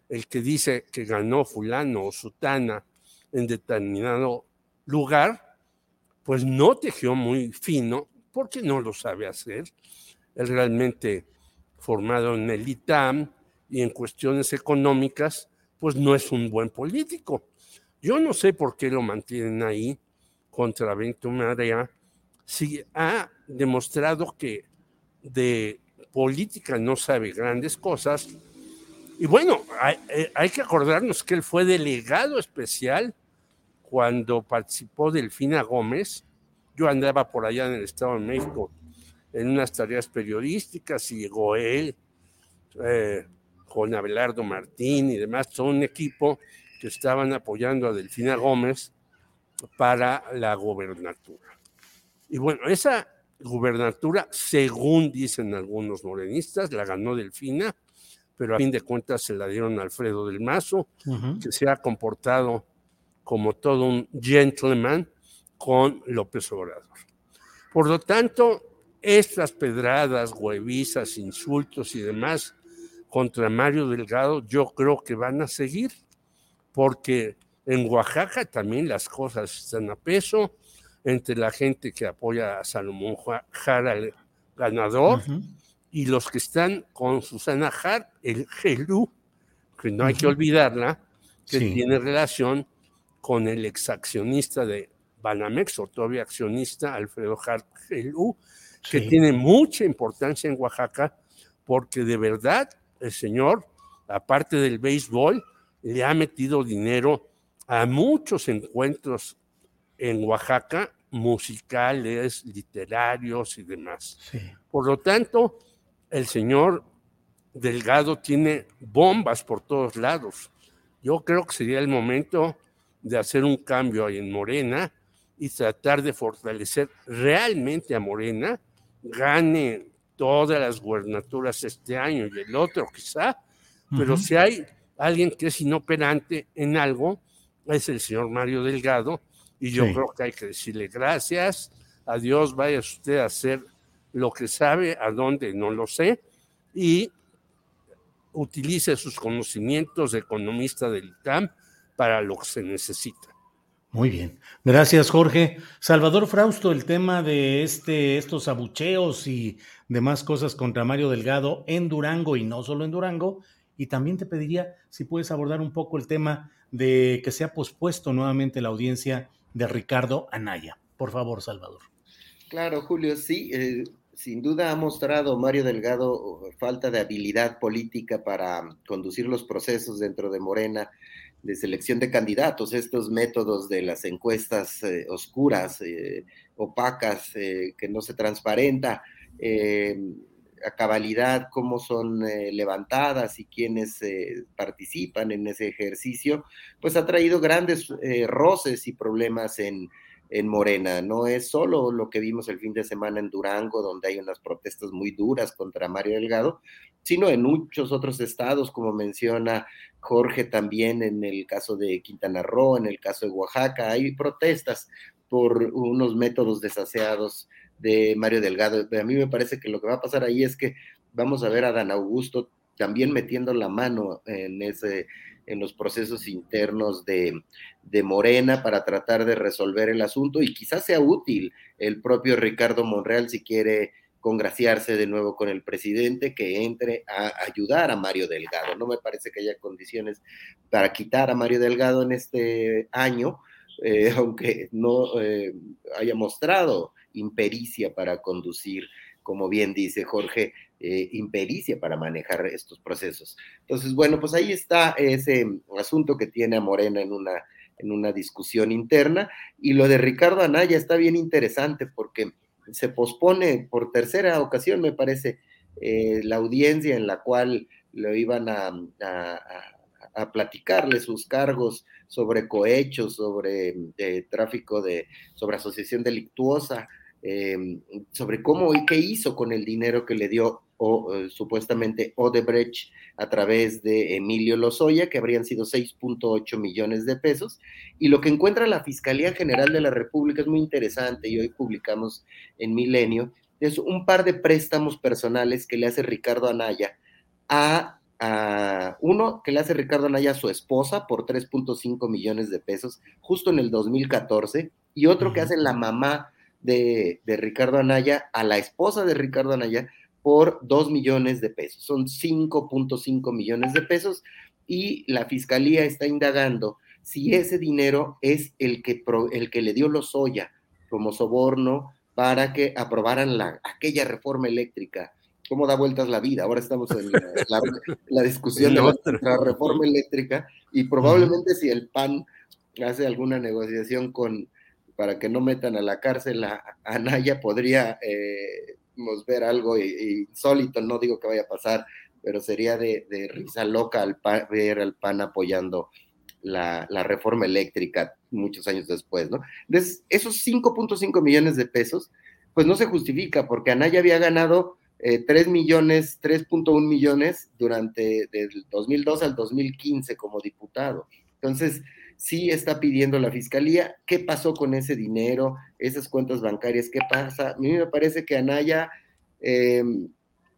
el que dice que ganó fulano o sutana en determinado lugar, pues no tejió muy fino porque no lo sabe hacer. Es realmente formado en el ITAM y en cuestiones económicas, pues no es un buen político. Yo no sé por qué lo mantienen ahí contra Marea, si ha demostrado que de política no sabe grandes cosas. Y bueno, hay, eh, hay que acordarnos que él fue delegado especial cuando participó Delfina Gómez yo andaba por allá en el Estado de México en unas tareas periodísticas y llegó él eh, con Abelardo Martín y demás, todo un equipo que estaban apoyando a Delfina Gómez para la gobernatura. Y bueno, esa gubernatura, según dicen algunos morenistas, la ganó Delfina, pero a fin de cuentas se la dieron a Alfredo del Mazo, que se ha comportado como todo un gentleman con López Obrador. Por lo tanto, estas pedradas, huevizas, insultos y demás, contra Mario Delgado, yo creo que van a seguir, porque en Oaxaca también las cosas están a peso entre la gente que apoya a Salomón Jara, el ganador, y los que están con Susana Jar, el GELU, que no hay que olvidarla, que tiene relación con el exaccionista de Banamex, o todavía accionista, Alfredo Jar GELU, que tiene mucha importancia en Oaxaca, porque de verdad el señor, aparte del béisbol, le ha metido dinero a muchos encuentros en Oaxaca, musicales, literarios y demás. Por lo tanto, el señor Delgado tiene bombas por todos lados. Yo creo que sería el momento de hacer un cambio ahí en Morena y tratar de fortalecer realmente a Morena, gane todas las gubernaturas este año y el otro quizá, pero si hay alguien que es inoperante en algo, es el señor Mario Delgado, y yo creo que hay que decirle gracias, adiós, vaya usted a hacer lo que sabe, a dónde no lo sé, y utilice sus conocimientos de economista del ICAM para lo que se necesita. Muy bien. Gracias, Jorge. Salvador Frausto, el tema de este, estos abucheos y demás cosas contra Mario Delgado en Durango y no solo en Durango. Y también te pediría si puedes abordar un poco el tema de que se ha pospuesto nuevamente la audiencia de Ricardo Anaya. Por favor, Salvador. Claro, Julio, sí. Eh, sin duda ha mostrado Mario Delgado falta de habilidad política para conducir los procesos dentro de Morena de selección de candidatos, estos métodos de las encuestas eh, oscuras, eh, opacas, eh, que no se transparenta a cabalidad cómo son levantadas y quiénes participan en ese ejercicio, pues ha traído grandes roces y problemas en, en Morena. No es solo lo que vimos el fin de semana en Durango, donde hay unas protestas muy duras contra Mario Delgado, sino en muchos otros estados, como menciona Jorge también en el caso de Quintana Roo, en el caso de Oaxaca, hay protestas por unos métodos desaseados de Mario Delgado. A mí me parece que lo que va a pasar ahí es que vamos a ver a Dan Augusto también metiendo la mano en ese en los procesos internos de, de, Morena para tratar de resolver el asunto y quizás sea útil el propio Ricardo Monreal si quiere congraciarse de nuevo con el presidente, que entre a ayudar a Mario Delgado. No me parece que haya condiciones para quitar a Mario Delgado en este año, eh, aunque no eh, haya mostrado impericia para conducir, como bien dice Jorge, eh, impericia para manejar estos procesos. Entonces, bueno, pues ahí está ese asunto que tiene a Morena en una, en una discusión interna. Y lo de Ricardo Anaya está bien interesante porque se pospone por tercera ocasión, me parece, eh, la audiencia en la cual lo iban a, platicarle sus cargos sobre cohechos, sobre eh, tráfico de, sobre asociación delictuosa, em, sobre cómo y qué hizo con el dinero que le dio o, eh, supuestamente Odebrecht a través de Emilio Lozoya, que habrían sido 6.8 millones de pesos. Y lo que encuentra la Fiscalía General de la República es muy interesante y hoy publicamos en Milenio, es un par de préstamos personales que le hace Ricardo Anaya a, a uno que le hace Ricardo Anaya a su esposa por 3.5 millones de pesos justo en el 2014 y otro que hace la mamá de, de Ricardo Anaya a la esposa de Ricardo Anaya por 2 millones de pesos. Son 5.5 millones de pesos y la fiscalía está indagando si ese dinero es el que, el que le dio Lozoya como soborno para que aprobaran la, aquella reforma eléctrica. ¿Cómo da vueltas la vida? Ahora estamos en la, discusión de la, reforma eléctrica y probablemente si el PAN hace alguna negociación con para que no metan a la cárcel a, Anaya, podría eh, ver algo insólito, no digo que vaya a pasar, pero sería de, risa loca al ver al PAN apoyando la, reforma eléctrica muchos años después, ¿no? Entonces, esos 5.5 millones de pesos, pues no se justifica, porque Anaya había ganado 3 eh, millones, 3.1 millones durante del 2002 al 2015 como diputado. Entonces, sí está pidiendo la fiscalía qué pasó con ese dinero, esas cuentas bancarias, qué pasa. A mí me parece que Anaya eh,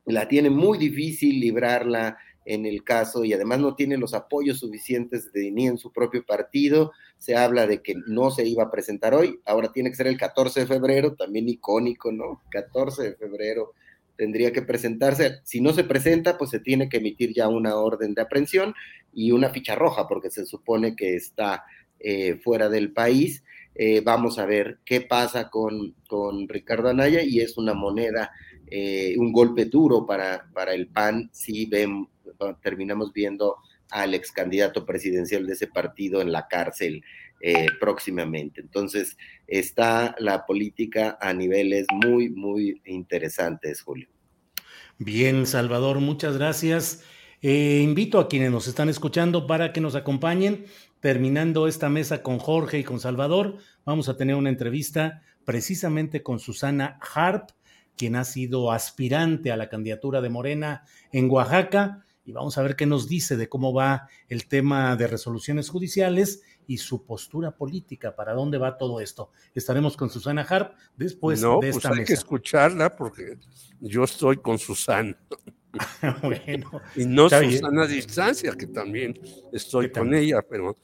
la tiene muy difícil librarla en el caso y además no tiene los apoyos suficientes de, ni en su propio partido. Se habla de que no se iba a presentar hoy, ahora tiene que ser el 14 de febrero, también icónico, ¿no? 14 de febrero tendría que presentarse. Si no se presenta, pues se tiene que emitir ya una orden de aprehensión y una ficha roja, porque se supone que está eh, fuera del país. Eh, vamos a ver qué pasa con, con Ricardo Anaya y es una moneda, eh, un golpe duro para, para el PAN si ven, terminamos viendo al ex candidato presidencial de ese partido en la cárcel próximamente. Entonces, está la política a niveles muy, muy interesantes, Julio. Bien, Salvador, muchas gracias. Invito a quienes nos están escuchando para que nos acompañen terminando esta mesa con Jorge y con Salvador, vamos a tener una entrevista precisamente con Susana Harp, quien ha sido aspirante a la candidatura de Morena en Oaxaca, y vamos a ver qué nos dice de cómo va el tema de resoluciones judiciales y su postura política, para dónde va todo esto. Estaremos con Susana Harp después de pues esta hay que escucharla porque yo estoy con Susana. bueno, y no Susana a distancia, que también estoy con ella, pero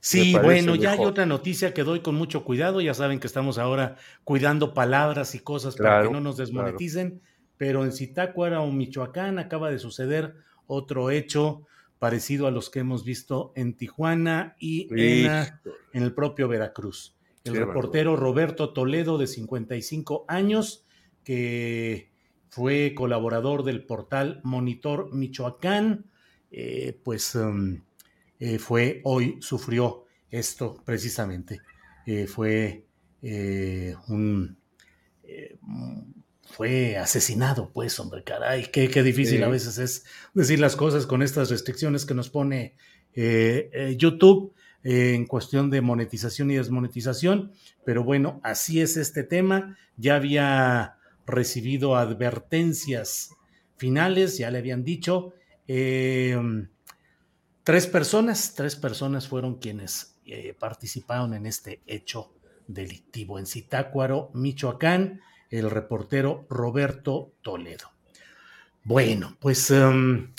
Sí, bueno, ya hay otra noticia que doy con mucho cuidado. Ya saben que estamos ahora cuidando palabras y cosas para que no nos desmoneticen. Pero en Zitácuara o Michoacán acaba de suceder otro hecho parecido a los que hemos visto en Tijuana y en, el propio Veracruz. El reportero Roberto Toledo, de 55 años, que fue colaborador del portal Monitor Michoacán, eh, pues um, eh, fue hoy, sufrió esto precisamente. Eh, fue un... fue asesinado, pues, hombre, caray, qué, qué difícil a veces es decir las cosas con estas restricciones que nos pone YouTube en cuestión de monetización y desmonetización, pero bueno, así es este tema. Ya había recibido advertencias finales, ya le habían dicho. Tres personas, tres personas fueron quienes eh, participaron en este hecho delictivo en Zitácuaro, Michoacán, el reportero Roberto Toledo. Bueno, pues em,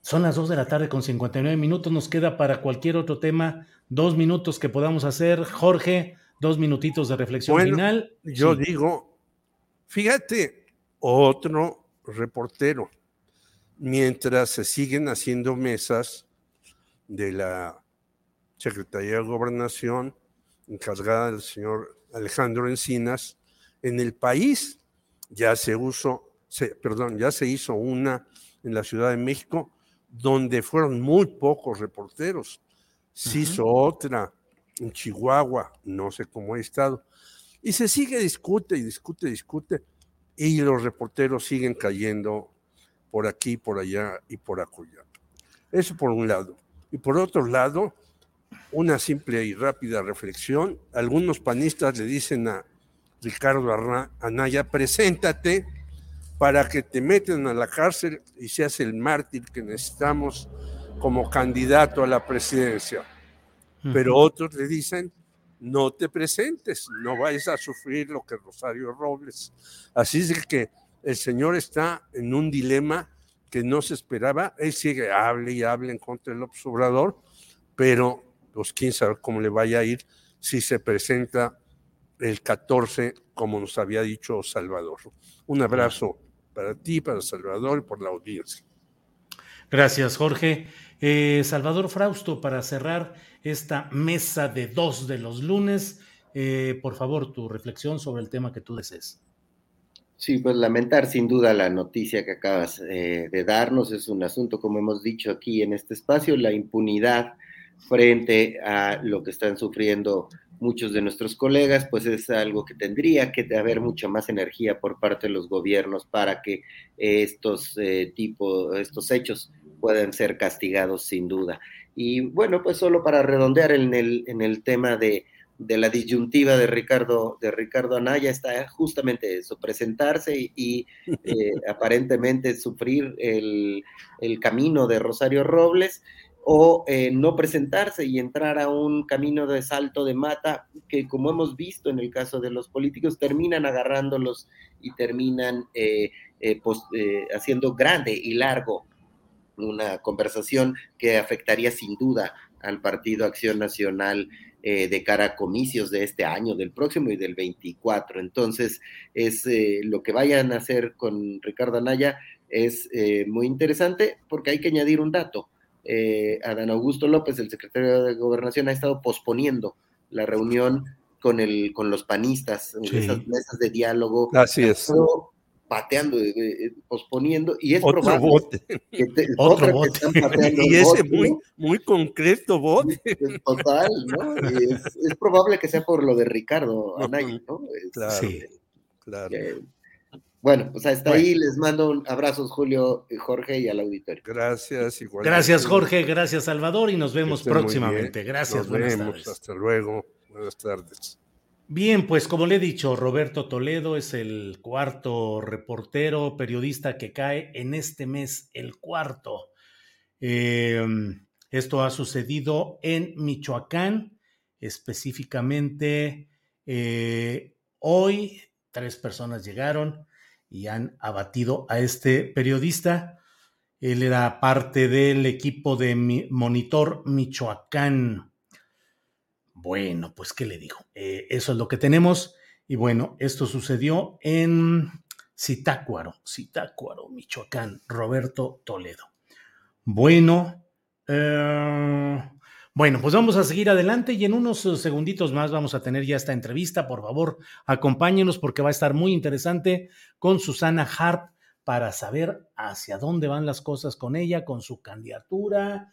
son las dos de la tarde con 59 minutos, nos queda para cualquier otro tema dos minutos que podamos hacer. Jorge, dos minutitos de reflexión final. Yo digo, fíjate, otro reportero, mientras se siguen haciendo mesas de la Secretaría de Gobernación, encargada del señor Alejandro Encinas, en el país ya se usó, perdón, ya se hizo una en la Ciudad de México, donde fueron muy pocos reporteros. Se hizo otra en Chihuahua, no sé cómo ha estado. Y se sigue, discute y discute, discute, y los reporteros siguen cayendo por aquí, por allá y por acullá. Eso por un lado. Y por otro lado, una simple y rápida reflexión. Algunos panistas le dicen a Ricardo Anaya, preséntate para que te meten a la cárcel y seas el mártir que necesitamos como candidato a la presidencia. Pero otros le dicen, no te presentes, no vayas a sufrir lo que Rosario Robles. Así es que el señor está en un dilema que no se esperaba. Él sigue, hable y hable en contra del observador, pero pues quién sabe cómo le vaya a ir si se presenta el 14, como nos había dicho Salvador. Un abrazo para ti, para Salvador y por la audiencia. Gracias, Jorge. Eh, Salvador Frausto, para cerrar esta mesa de dos de los lunes, eh, por favor, tu reflexión sobre el tema que tú desees. Sí, pues lamentar sin duda la noticia que acabas eh, de darnos. Es un asunto, como hemos dicho aquí en este espacio, la impunidad frente a lo que están sufriendo muchos de nuestros colegas, pues es algo que tendría que haber mucha más energía por parte de los gobiernos para que estos tipos, estos hechos puedan ser castigados sin duda. Y bueno, pues solo para redondear en el, en el tema de de la disyuntiva de Ricardo, de Ricardo Anaya está justamente eso, presentarse y, eh, aparentemente sufrir el, camino de Rosario Robles o eh, no presentarse y entrar a un camino de salto de mata que como hemos visto en el caso de los políticos terminan agarrándolos y terminan eh, haciendo grande y largo una conversación que afectaría sin duda al Partido Acción Nacional eh, de cara a comicios de este año, del próximo y del 24. Entonces, es eh, lo que vayan a hacer con Ricardo Anaya es eh, muy interesante porque hay que añadir un dato. Adán Augusto López, el secretario de Gobernación, ha estado posponiendo la reunión con, el, con los panistas, esas mesas de diálogo. Así es pateando, posponiendo, y es otro probable bote. que te, otro bote. y ese bote, muy, muy concreto bote. Total, ¿no? Es, es, probable que sea por lo de Ricardo Anaya, ¿no? Es, claro, sí, claro. Que, bueno, pues hasta bueno. ahí les mando un abrazos, Julio, Jorge y al auditorio. Gracias, igual. Gracias, Jorge, gracias, Salvador, y nos vemos próximamente. Gracias, nos vemos, tardes. hasta luego. Buenas tardes. Bien, pues como le he dicho, Roberto Toledo es el cuarto reportero, periodista que cae en este mes, el cuarto. Eh, esto ha sucedido en Michoacán, específicamente eh, hoy tres personas llegaron y han abatido a este periodista. Él era parte del equipo de Monitor Michoacán. Bueno, pues, ¿qué le digo? Eh, eso es lo que tenemos. Y bueno, esto sucedió en Zitácuaro, Zitácuaro, Michoacán, Roberto Toledo. Bueno, eh, bueno, pues vamos a seguir adelante y en unos segunditos más vamos a tener ya esta entrevista. Por favor, acompáñenos porque va a estar muy interesante con Susana Harp para saber hacia dónde van las cosas con ella, con su candidatura,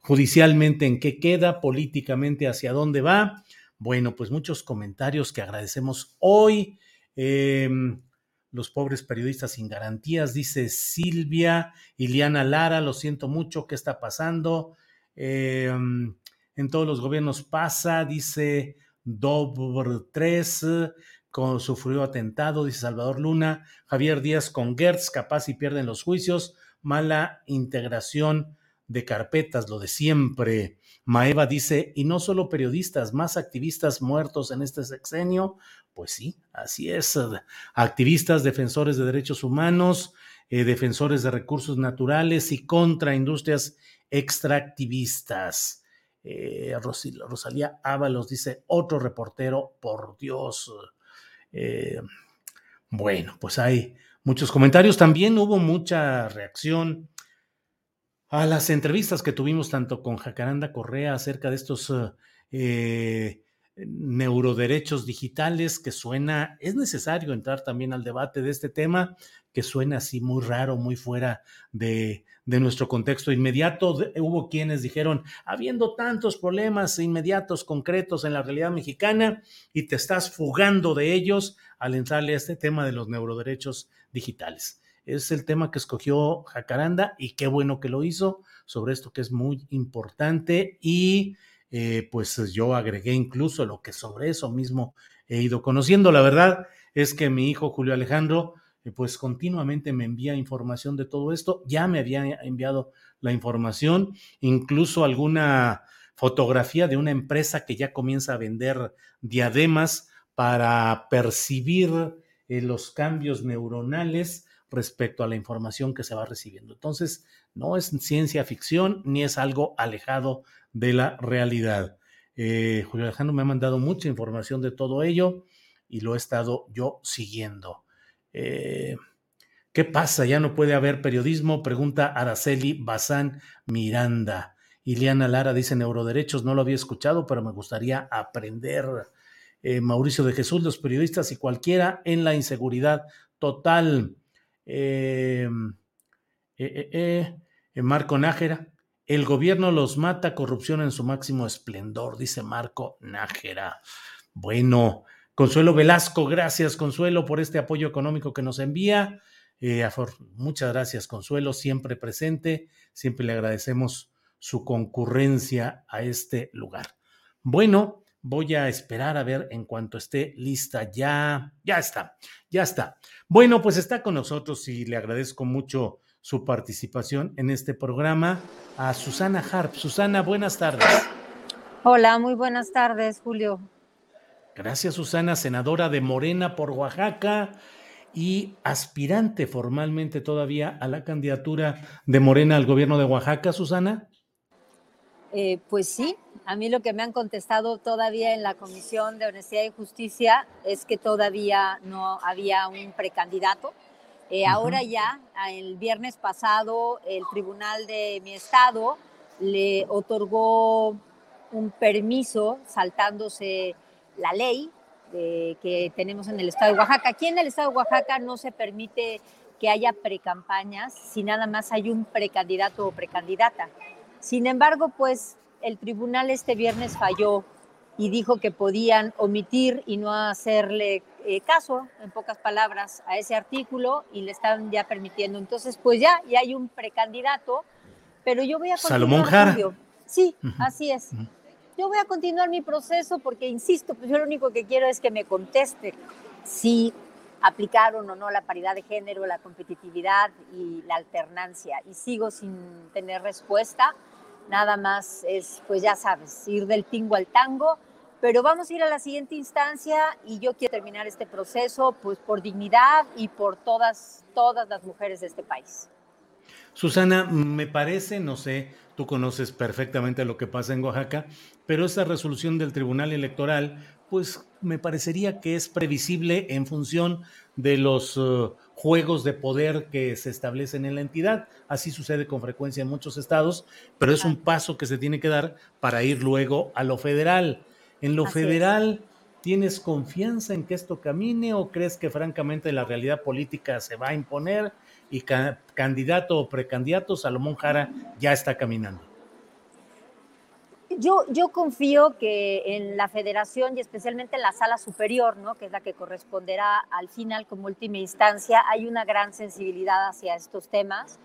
judicialmente en qué queda, políticamente hacia dónde va. Bueno, pues muchos comentarios que agradecemos hoy. Eh, los pobres periodistas sin garantías, dice Silvia, Iliana Lara, lo siento mucho, ¿qué está pasando? Eh, en todos los gobiernos pasa, dice Dobr 3, con, sufrió atentado, dice Salvador Luna, Javier Díaz con Gertz, capaz y pierden los juicios, mala integración de carpetas, lo de siempre. Maeva dice, y no solo periodistas, más activistas muertos en este sexenio. Pues sí, así es. Activistas, defensores de derechos humanos, eh, defensores de recursos naturales y contra industrias extractivistas. Eh, Rosalía Ábalos dice, otro reportero, por Dios. Eh, bueno, pues hay muchos comentarios. También hubo mucha reacción a las entrevistas que tuvimos tanto con Jacaranda Correa acerca de estos eh, neuroderechos digitales que suena, es necesario entrar también al debate de este tema, que suena así muy raro, muy fuera de, de nuestro contexto inmediato. Hubo quienes dijeron, habiendo tantos problemas inmediatos, concretos en la realidad mexicana, y te estás fugando de ellos al entrarle a este tema de los neuroderechos digitales es el tema que escogió Jacaranda y qué bueno que lo hizo sobre esto que es muy importante y eh, pues yo agregué incluso lo que sobre eso mismo he ido conociendo. La verdad es que mi hijo Julio Alejandro eh, pues continuamente me envía información de todo esto, ya me había enviado la información, incluso alguna fotografía de una empresa que ya comienza a vender diademas para percibir eh, los cambios neuronales respecto a la información que se va recibiendo. Entonces, no es ciencia ficción ni es algo alejado de la realidad. Eh, Julio Alejandro me ha mandado mucha información de todo ello y lo he estado yo siguiendo. Eh, ¿Qué pasa? ¿Ya no puede haber periodismo? Pregunta Araceli Bazán Miranda. Iliana Lara dice neuroderechos, no lo había escuchado, pero me gustaría aprender. Eh, Mauricio de Jesús, los periodistas y cualquiera en la inseguridad total. Eh, eh, eh, Marco Nájera, el gobierno los mata, corrupción en su máximo esplendor, dice Marco Nájera. Bueno, Consuelo Velasco, gracias Consuelo por este apoyo económico que nos envía. muchas gracias Consuelo, siempre presente, siempre le agradecemos su concurrencia a este lugar. Bueno, Voy a esperar a ver en cuanto esté lista. Ya, ya está, ya está. Bueno, pues está con nosotros y le agradezco mucho su participación en este programa a Susana Harp. Susana, buenas tardes. Hola, muy buenas tardes, Julio. Gracias, Susana, senadora de Morena por Oaxaca. y aspirante formalmente todavía a la candidatura de Morena al gobierno de Oaxaca, Susana. Eh, pues sí, a mí lo que me han contestado todavía en la Comisión de Honestidad y Justicia es que todavía no había un precandidato. Eh, ahora ya, el viernes pasado, el tribunal de mi estado le otorgó un permiso saltándose la ley que tenemos en el estado de Oaxaca. Aquí en el estado de Oaxaca no se permite que haya precampañas si nada más hay un precandidato o precandidata. Sin embargo, pues el tribunal este viernes falló y dijo que podían omitir y no hacerle eh, caso, en pocas palabras, a ese artículo y le están ya permitiendo. Entonces, pues ya, ya hay un precandidato, pero yo voy a continuar. Salomón Jara. Sí, así es yo voy a continuar mi proceso porque, insisto, pues yo lo único que quiero es que me conteste si aplicaron o no la paridad de género, la competitividad y la alternancia. Y sigo sin tener respuesta. Nada más es, pues ya sabes, ir del tingo al tango. Pero vamos a ir a la siguiente instancia y yo quiero terminar este proceso pues por dignidad y por todas, todas las mujeres de este país. Susana, me parece, no sé, tú conoces perfectamente lo que pasa en Oaxaca, pero esta resolución del Tribunal Electoral, pues me parecería que es previsible en función de los eh, juegos de poder que se establecen en la entidad. Así sucede con frecuencia en muchos estados, pero es un paso que se tiene que dar para ir luego a lo federal. En lo federal, ¿tienes confianza en que esto camine o crees que francamente la realidad política se va a imponer y candidato o precandidato Salomón Jara ya está caminando? Yo, yo confío que en la federación y especialmente en la sala superior, ¿no? que es la que corresponderá al final como última instancia, hay una gran sensibilidad hacia estos temas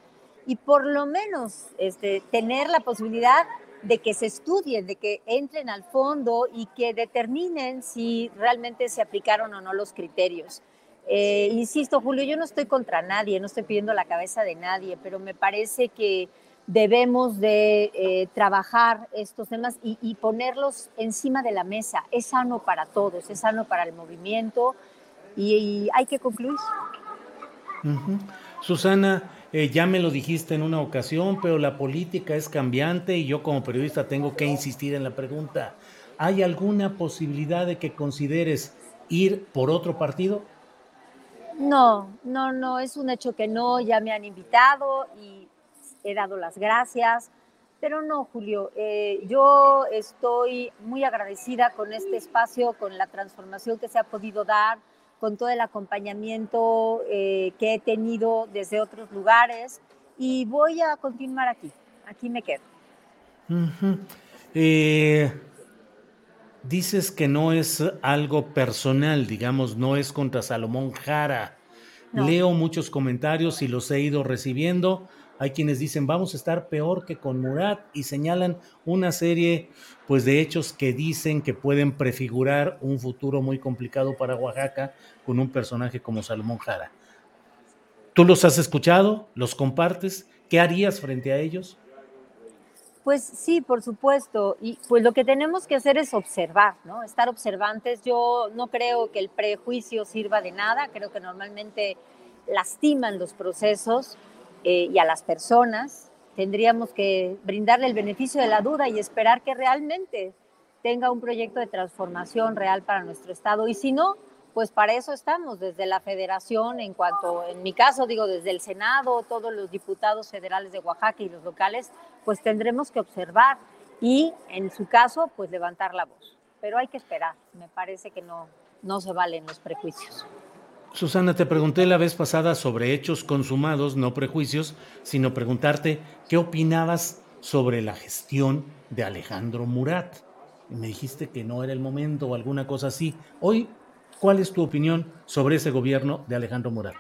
y por lo menos este, tener la posibilidad de que se estudien, de que entren al fondo y que determinen si realmente se aplicaron o no los criterios. Eh, insisto, Julio, yo no estoy contra nadie, no estoy pidiendo la cabeza de nadie, pero me parece que debemos de eh, trabajar estos temas y, ponerlos encima de la mesa. Es sano para todos, es sano para el movimiento y, hay que concluir. Susana, eh, ya me lo dijiste en una ocasión, pero la política es cambiante y yo como periodista tengo que insistir en la pregunta. ¿Hay alguna posibilidad de que consideres ir por otro partido? No, no, no, es un hecho que no, ya me han invitado y he dado las gracias, pero no, Julio, eh, yo estoy muy agradecida con este espacio, con la transformación que se ha podido dar, con todo el acompañamiento eh, que he tenido desde otros lugares y voy a continuar aquí, aquí me quedo. Eh, dices que no es algo personal, digamos, no es contra Salomón Jara. Leo muchos comentarios y los he ido recibiendo hay quienes dicen vamos a estar peor que con Murat y señalan una serie pues de hechos que dicen que pueden prefigurar un futuro muy complicado para Oaxaca con un personaje como Salomón Jara. ¿Tú los has escuchado? ¿Los compartes? ¿Qué harías frente a ellos? Pues sí, por supuesto. Y pues lo que tenemos que hacer es observar, ¿no? Estar observantes. Yo no creo que el prejuicio sirva de nada. Creo que normalmente lastiman los procesos. Eh, y a las personas, tendríamos que brindarle el beneficio de la duda y esperar que realmente tenga un proyecto de transformación real para nuestro Estado. Y si no, pues para eso estamos desde la federación, en cuanto, en mi caso digo, desde el Senado, todos los diputados federales de Oaxaca y los locales, pues tendremos que observar y en su caso, pues levantar la voz. Pero hay que esperar, me parece que no, no se valen los prejuicios. Susana, te pregunté la vez pasada sobre hechos consumados, no prejuicios, sino preguntarte qué opinabas sobre la gestión de Alejandro Murat. me dijiste que no era el momento o alguna cosa así. Hoy, ¿cuál es tu opinión sobre ese gobierno de Alejandro Murat?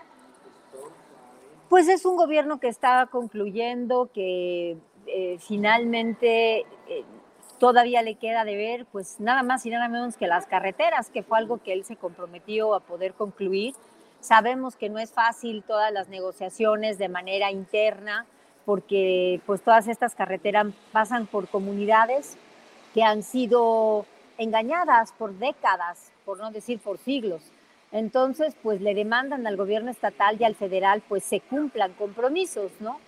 Pues es un gobierno que está concluyendo, que eh, finalmente eh, todavía le queda de ver, pues nada más y nada menos que las carreteras, que fue algo que él se comprometió a poder concluir. Sabemos que no es fácil todas las negociaciones de manera interna, porque pues todas estas carreteras pasan por comunidades que han sido engañadas por décadas, por no decir por siglos. Entonces, pues le demandan al gobierno estatal y al federal, pues se cumplan compromisos, ¿no?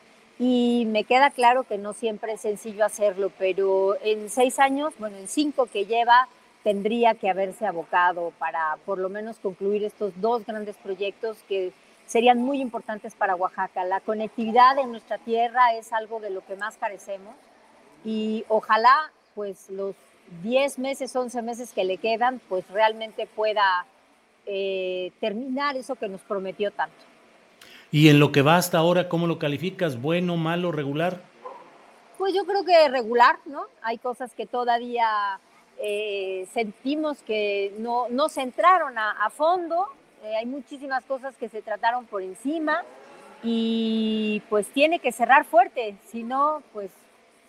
Y me queda claro que no siempre es sencillo hacerlo, pero en seis años, bueno, en cinco que lleva, tendría que haberse abocado para por lo menos concluir estos dos grandes proyectos que serían muy importantes para Oaxaca. La conectividad en nuestra tierra es algo de lo que más carecemos y ojalá pues los 10 meses, 11 meses que le quedan, pues realmente pueda eh, terminar eso que nos prometió tanto. Y en lo que va hasta ahora, ¿cómo lo calificas? ¿Bueno, malo, regular? Pues yo creo que regular, ¿no? Hay cosas que todavía eh, sentimos que no, no se entraron a, fondo, eh, hay muchísimas cosas que se trataron por encima y pues tiene que cerrar fuerte, si no, pues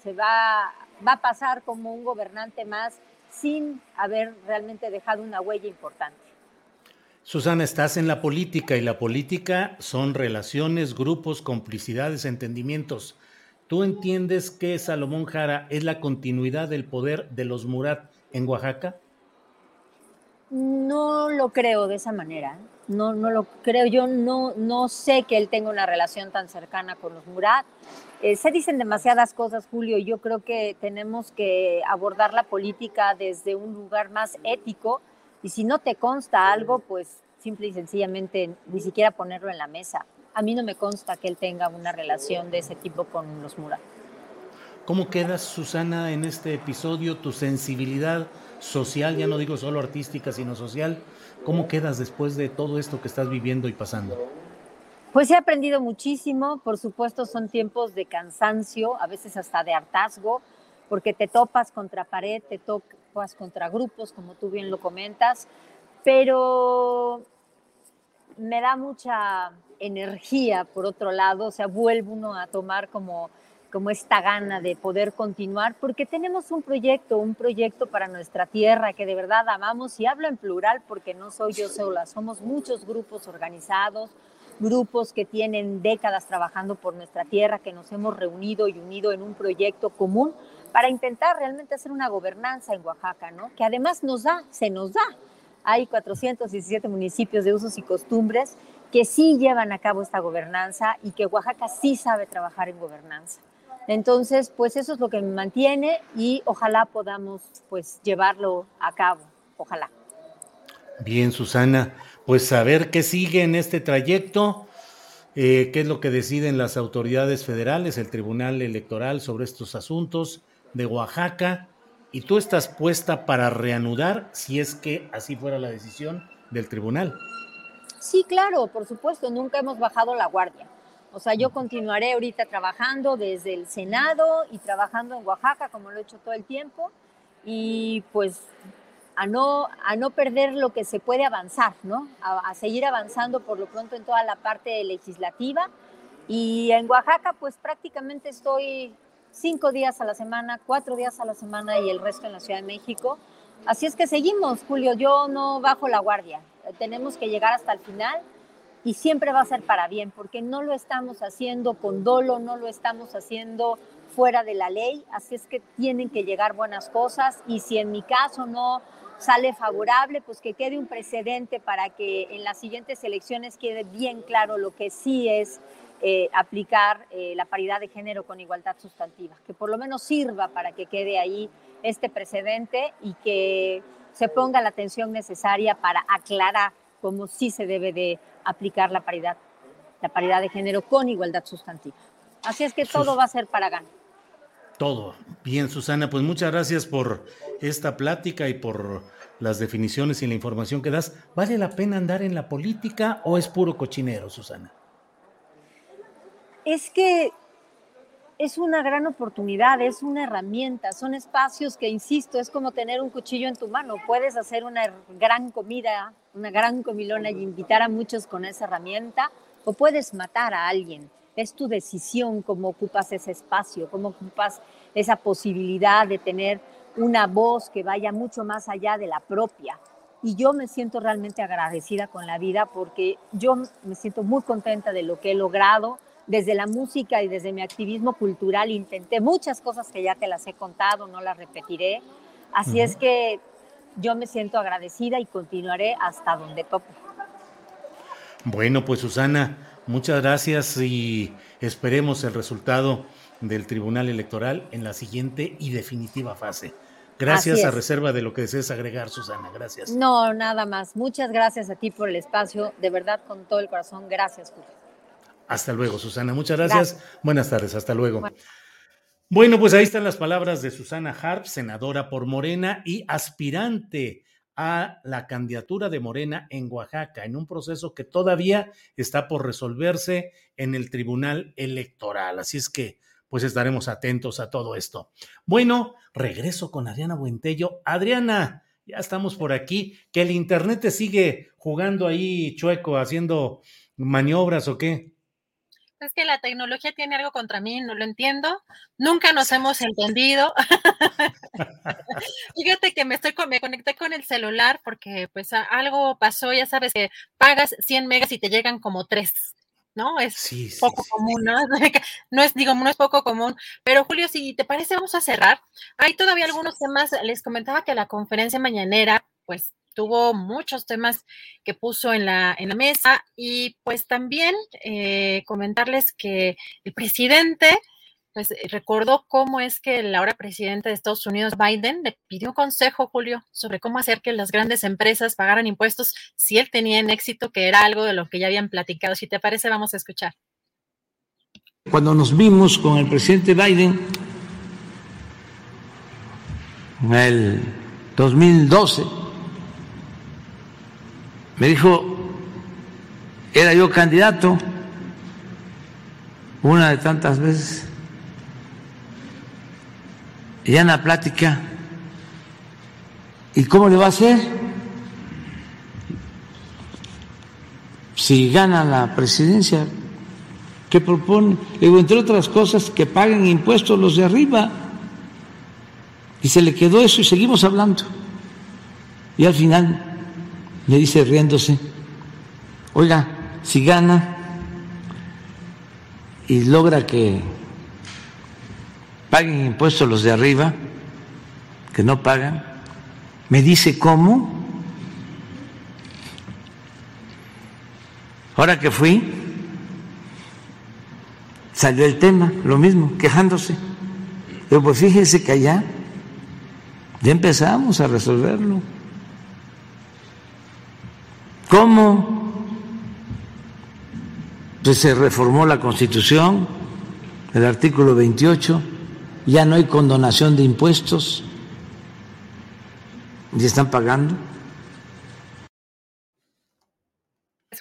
se va, va a pasar como un gobernante más sin haber realmente dejado una huella importante. Susana, estás en la política y la política son relaciones, grupos, complicidades, entendimientos. ¿Tú entiendes que Salomón Jara es la continuidad del poder de los Murat en Oaxaca? No lo creo de esa manera. No, no lo creo. Yo no, no sé que él tenga una relación tan cercana con los Murat. Eh, se dicen demasiadas cosas, Julio, yo creo que tenemos que abordar la política desde un lugar más ético y si no te consta algo, pues simple y sencillamente ni siquiera ponerlo en la mesa. A mí no me consta que él tenga una relación de ese tipo con los Murat. ¿Cómo quedas, Susana, en este episodio? Tu sensibilidad social, ya no digo solo artística, sino social. ¿Cómo quedas después de todo esto que estás viviendo y pasando? Pues he aprendido muchísimo. Por supuesto, son tiempos de cansancio, a veces hasta de hartazgo, porque te topas contra pared, te topas contra grupos, como tú bien lo comentas, pero me da mucha energía, por otro lado, o sea, vuelve uno a tomar como, como esta gana de poder continuar, porque tenemos un proyecto, un proyecto para nuestra tierra que de verdad amamos, y hablo en plural porque no soy yo sola, somos muchos grupos organizados, grupos que tienen décadas trabajando por nuestra tierra, que nos hemos reunido y unido en un proyecto común para intentar realmente hacer una gobernanza en Oaxaca, ¿no? Que además nos da, se nos da. Hay 417 municipios de usos y costumbres que sí llevan a cabo esta gobernanza y que Oaxaca sí sabe trabajar en gobernanza. Entonces, pues eso es lo que me mantiene y ojalá podamos pues llevarlo a cabo, ojalá. Bien, Susana, pues saber qué sigue en este trayecto, eh, qué es lo que deciden las autoridades federales, el Tribunal Electoral sobre estos asuntos de Oaxaca, y tú estás puesta para reanudar si es que así fuera la decisión del tribunal. Sí, claro, por supuesto, nunca hemos bajado la guardia. O sea, yo continuaré ahorita trabajando desde el Senado y trabajando en Oaxaca, como lo he hecho todo el tiempo, y pues a no, a no perder lo que se puede avanzar, ¿no? A, a, seguir avanzando por lo pronto en toda la parte legislativa. Y en Oaxaca, pues prácticamente estoy cinco días a la semana, cuatro días a la semana y el resto en la Ciudad de México. Así es que seguimos, Julio, yo no bajo la guardia. Tenemos que llegar hasta el final y siempre va a ser para bien, porque no lo estamos haciendo con dolo, no lo estamos haciendo fuera de la ley, así es que tienen que llegar buenas cosas y si en mi caso no sale favorable, pues que quede un precedente para que en las siguientes elecciones quede bien claro lo que sí es eh, aplicar eh, la paridad de género con igualdad sustantiva, que por lo menos sirva para que quede ahí este precedente y que se ponga la atención necesaria para aclarar cómo sí se debe de aplicar la paridad, la paridad de género con igualdad sustantiva. Así es que todo va a ser para ganar. Todo. Bien, Susana, pues muchas gracias por esta plática y por las definiciones y la información que das. ¿Vale la pena andar en la política o es puro cochinero, Susana? Es que es una gran oportunidad, es una herramienta, son espacios que, insisto, es como tener un cuchillo en tu mano. Puedes hacer una gran comida, una gran comilona y invitar a muchos con esa herramienta, o puedes matar a alguien. Es tu decisión cómo ocupas ese espacio, cómo ocupas esa posibilidad de tener una voz que vaya mucho más allá de la propia. Y yo me siento realmente agradecida con la vida porque yo me siento muy contenta de lo que he logrado, desde la música y desde mi activismo cultural intenté muchas cosas que ya te las he contado, no las repetiré. Así es que yo me siento agradecida y continuaré hasta donde tope. Bueno, pues Susana, muchas gracias y esperemos el resultado del Tribunal Electoral en la siguiente y definitiva fase. Gracias a reserva de lo que desees agregar, Susana. Gracias. No, nada más. Muchas gracias a ti por el espacio. De verdad, con todo el corazón. Gracias, Julio. Hasta luego, Susana. Muchas gracias. Buenas tardes. Hasta luego. Bueno. pues ahí están las palabras de Susana Harp, senadora por Morena y aspirante a la candidatura de Morena en Oaxaca, en un proceso que todavía está por resolverse en el Tribunal Electoral. Así es que pues estaremos atentos a todo esto. Bueno, regreso con Adriana Buentello. Adriana, ya estamos por aquí. ¿Que el Internet te sigue jugando ahí chueco, haciendo maniobras o qué? Es que la tecnología tiene algo contra mí, no lo entiendo. Nunca nos hemos entendido. Fíjate que me estoy me conecté con el celular porque pues algo pasó, ya sabes que pagas 100 megas y te llegan como tres. ¿no? Es poco común, ¿no? No es, digo, no es poco común. Pero Julio, si te parece, vamos a cerrar. Hay todavía algunos temas. Les comentaba que la conferencia mañanera, pues, tuvo muchos temas que puso en la, en la mesa y pues también eh, comentarles que el presidente pues eh, recordó cómo es que el ahora presidente de Estados Unidos, Biden, le pidió consejo, Julio, sobre cómo hacer que las grandes empresas pagaran impuestos si él tenía en éxito, que era algo de lo que ya habían platicado. Si te parece, vamos a escuchar. Cuando nos vimos con el presidente Biden en el 2012, me dijo, era yo candidato una de tantas veces ya en la plática, ¿y cómo le va a hacer? Si gana la presidencia, ¿qué propone? digo, entre otras cosas, que paguen impuestos los de arriba. Y se le quedó eso y seguimos hablando. Y al final me dice riéndose, oiga, si gana y logra que paguen impuestos los de arriba, que no pagan. Me dice cómo. Ahora que fui, salió el tema, lo mismo, quejándose. Pero pues fíjese que allá ya empezamos a resolverlo. ¿Cómo? Pues se reformó la Constitución, el artículo 28 ya no hay condonación de impuestos y están pagando.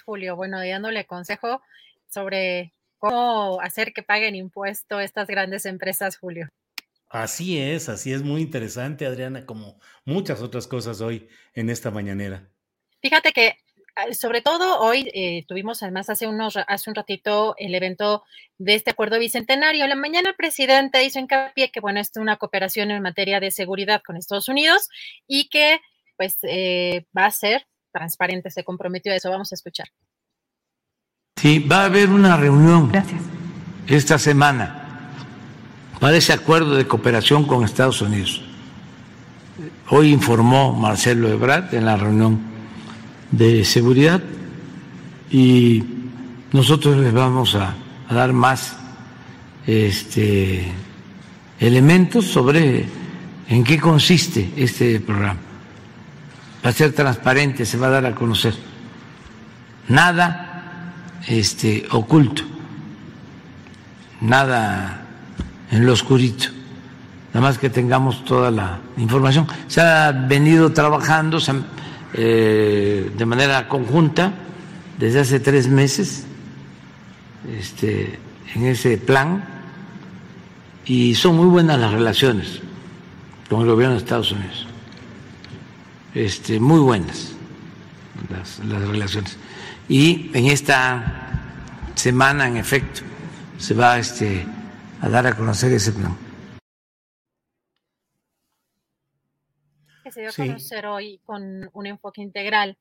Julio, bueno, dándole consejo sobre cómo hacer que paguen impuesto estas grandes empresas, Julio. Así es, así es muy interesante, Adriana, como muchas otras cosas hoy en esta mañanera. Fíjate que sobre todo hoy eh, tuvimos además hace, unos, hace un ratito el evento de este acuerdo bicentenario. La mañana el presidente hizo hincapié que, bueno, esto es una cooperación en materia de seguridad con Estados Unidos y que, pues, eh, va a ser transparente, se comprometió a eso. Vamos a escuchar. Sí, va a haber una reunión Gracias. esta semana para ese acuerdo de cooperación con Estados Unidos. Hoy informó Marcelo Ebrard en la reunión de seguridad y nosotros les vamos a, dar más este, elementos sobre en qué consiste este programa. Va a ser transparente, se va a dar a conocer. Nada este, oculto, nada en lo oscurito, nada más que tengamos toda la información. Se ha venido trabajando, se eh, de manera conjunta desde hace tres meses este, en ese plan y son muy buenas las relaciones con el gobierno de Estados Unidos. Este, muy buenas las, las relaciones. Y en esta semana, en efecto, se va este, a dar a conocer ese plan. Se dio a conocer hoy con un enfoque integral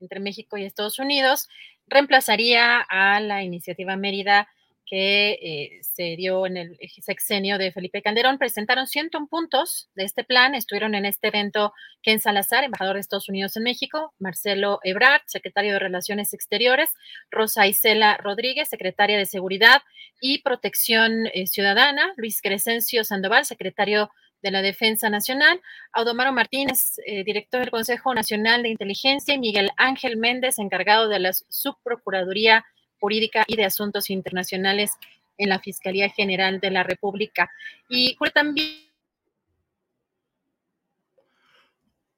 entre México y Estados Unidos, reemplazaría a la iniciativa Mérida que eh, se dio en el sexenio de Felipe Calderón. Presentaron 101 puntos de este plan. Estuvieron en este evento Ken Salazar, embajador de Estados Unidos en México, Marcelo Ebrard, secretario de Relaciones Exteriores, Rosa Isela Rodríguez, secretaria de Seguridad y Protección eh, Ciudadana, Luis Crescencio Sandoval, secretario de la Defensa Nacional, Audomaro Martínez, eh, director del Consejo Nacional de Inteligencia, y Miguel Ángel Méndez, encargado de la Subprocuraduría Jurídica y de Asuntos Internacionales en la Fiscalía General de la República. Y también...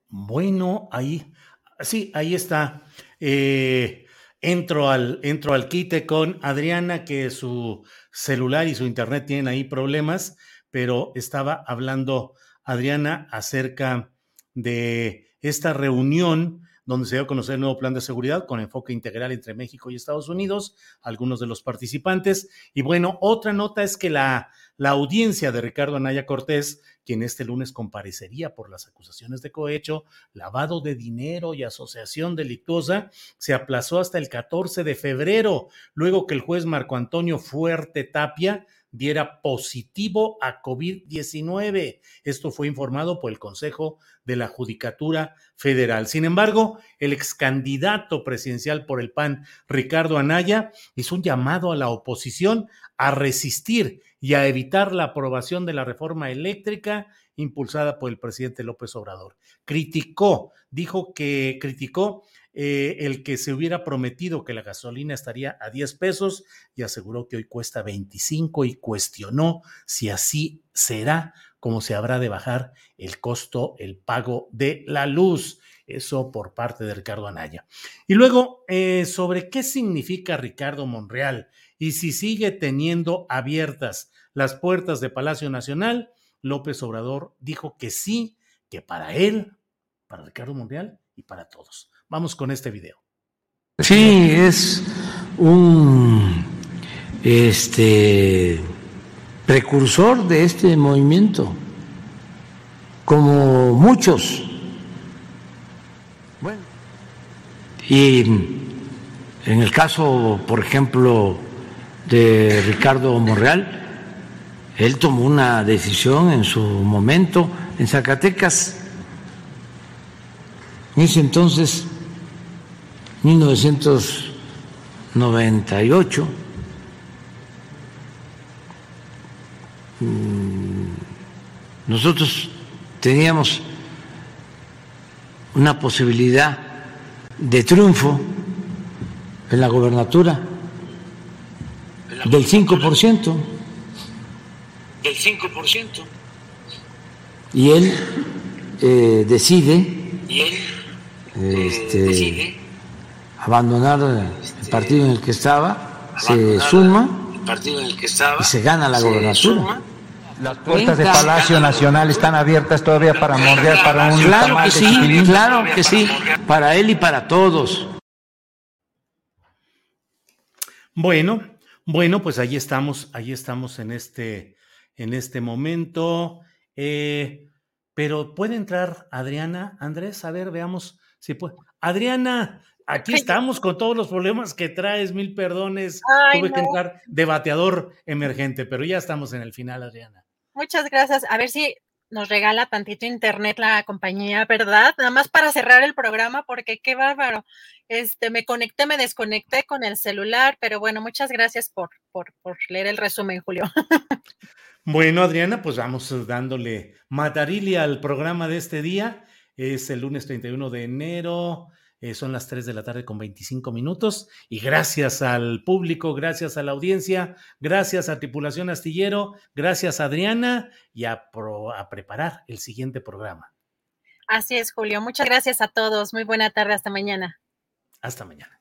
Bueno, ahí, sí, ahí está. Eh, entro, al, entro al quite con Adriana, que su celular y su internet tienen ahí problemas, pero estaba hablando Adriana acerca de esta reunión donde se dio a conocer el nuevo plan de seguridad con enfoque integral entre México y Estados Unidos, algunos de los participantes. Y bueno, otra nota es que la, la audiencia de Ricardo Anaya Cortés, quien este lunes comparecería por las acusaciones de cohecho, lavado de dinero y asociación delictuosa, se aplazó hasta el 14 de febrero, luego que el juez Marco Antonio Fuerte Tapia diera positivo a COVID-19. Esto fue informado por el Consejo de la Judicatura Federal. Sin embargo, el ex candidato presidencial por el PAN, Ricardo Anaya, hizo un llamado a la oposición a resistir y a evitar la aprobación de la reforma eléctrica impulsada por el presidente López Obrador. Criticó, dijo que criticó eh, el que se hubiera prometido que la gasolina estaría a 10 pesos y aseguró que hoy cuesta 25 y cuestionó si así será como se habrá de bajar el costo, el pago de la luz. Eso por parte de Ricardo Anaya. Y luego, eh, sobre qué significa Ricardo Monreal y si sigue teniendo abiertas las puertas de Palacio Nacional, López Obrador dijo que sí, que para él, para Ricardo Monreal y para todos. Vamos con este video. Sí, es un este precursor de este movimiento, como muchos. Bueno. Y en el caso, por ejemplo, de Ricardo Monreal, él tomó una decisión en su momento en Zacatecas. En ese entonces 1998. Mm, nosotros teníamos una posibilidad de triunfo en la gobernatura del 5%. Del 5%. Y él eh, decide, y él, eh, este, decide abandonar el partido en el que estaba, se suma y se gana la gobernatura. Las puertas de Palacio Nacional están abiertas todavía para morder para un Claro que sí, claro que sí, para él y para todos. Bueno, bueno, pues ahí estamos, ahí estamos en este, en este momento. Eh, pero puede entrar Adriana, Andrés, a ver, veamos si puede. Adriana, Aquí estamos con todos los problemas que traes, mil perdones. Tuve que entrar de bateador emergente, pero ya estamos en el final, Adriana. Muchas gracias. A ver si nos regala tantito internet la compañía, ¿verdad? Nada más para cerrar el programa, porque qué bárbaro. Este, me conecté, me desconecté con el celular, pero bueno, muchas gracias por, por, por leer el resumen, Julio. Bueno, Adriana, pues vamos dándole matarilia al programa de este día. Es el lunes 31 de enero. Eh, son las 3 de la tarde con 25 minutos y gracias al público, gracias a la audiencia, gracias a Tripulación Astillero, gracias a Adriana y a, a preparar el siguiente programa. Así es, Julio. Muchas gracias a todos. Muy buena tarde. Hasta mañana. Hasta mañana.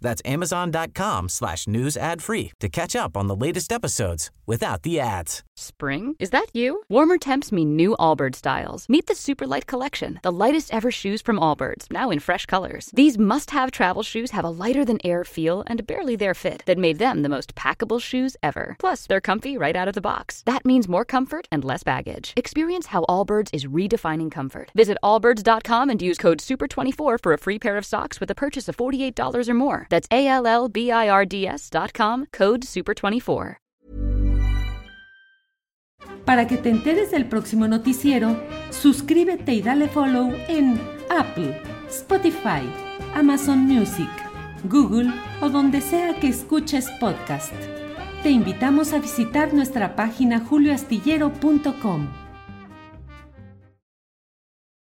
That's amazon.com slash news ad free to catch up on the latest episodes without the ads. Spring? Is that you? Warmer temps mean new Allbirds styles. Meet the Superlight Collection, the lightest ever shoes from Allbirds, now in fresh colors. These must have travel shoes have a lighter than air feel and barely their fit that made them the most packable shoes ever. Plus, they're comfy right out of the box. That means more comfort and less baggage. Experience how Allbirds is redefining comfort. Visit allbirds.com and use code SUPER24 for a free pair of socks with a purchase of $48 or more. That's code SUPER24. Para que te enteres del próximo noticiero, suscríbete y dale follow en Apple, Spotify, Amazon Music, Google o donde sea que escuches podcast. Te invitamos a visitar nuestra página julioastillero.com.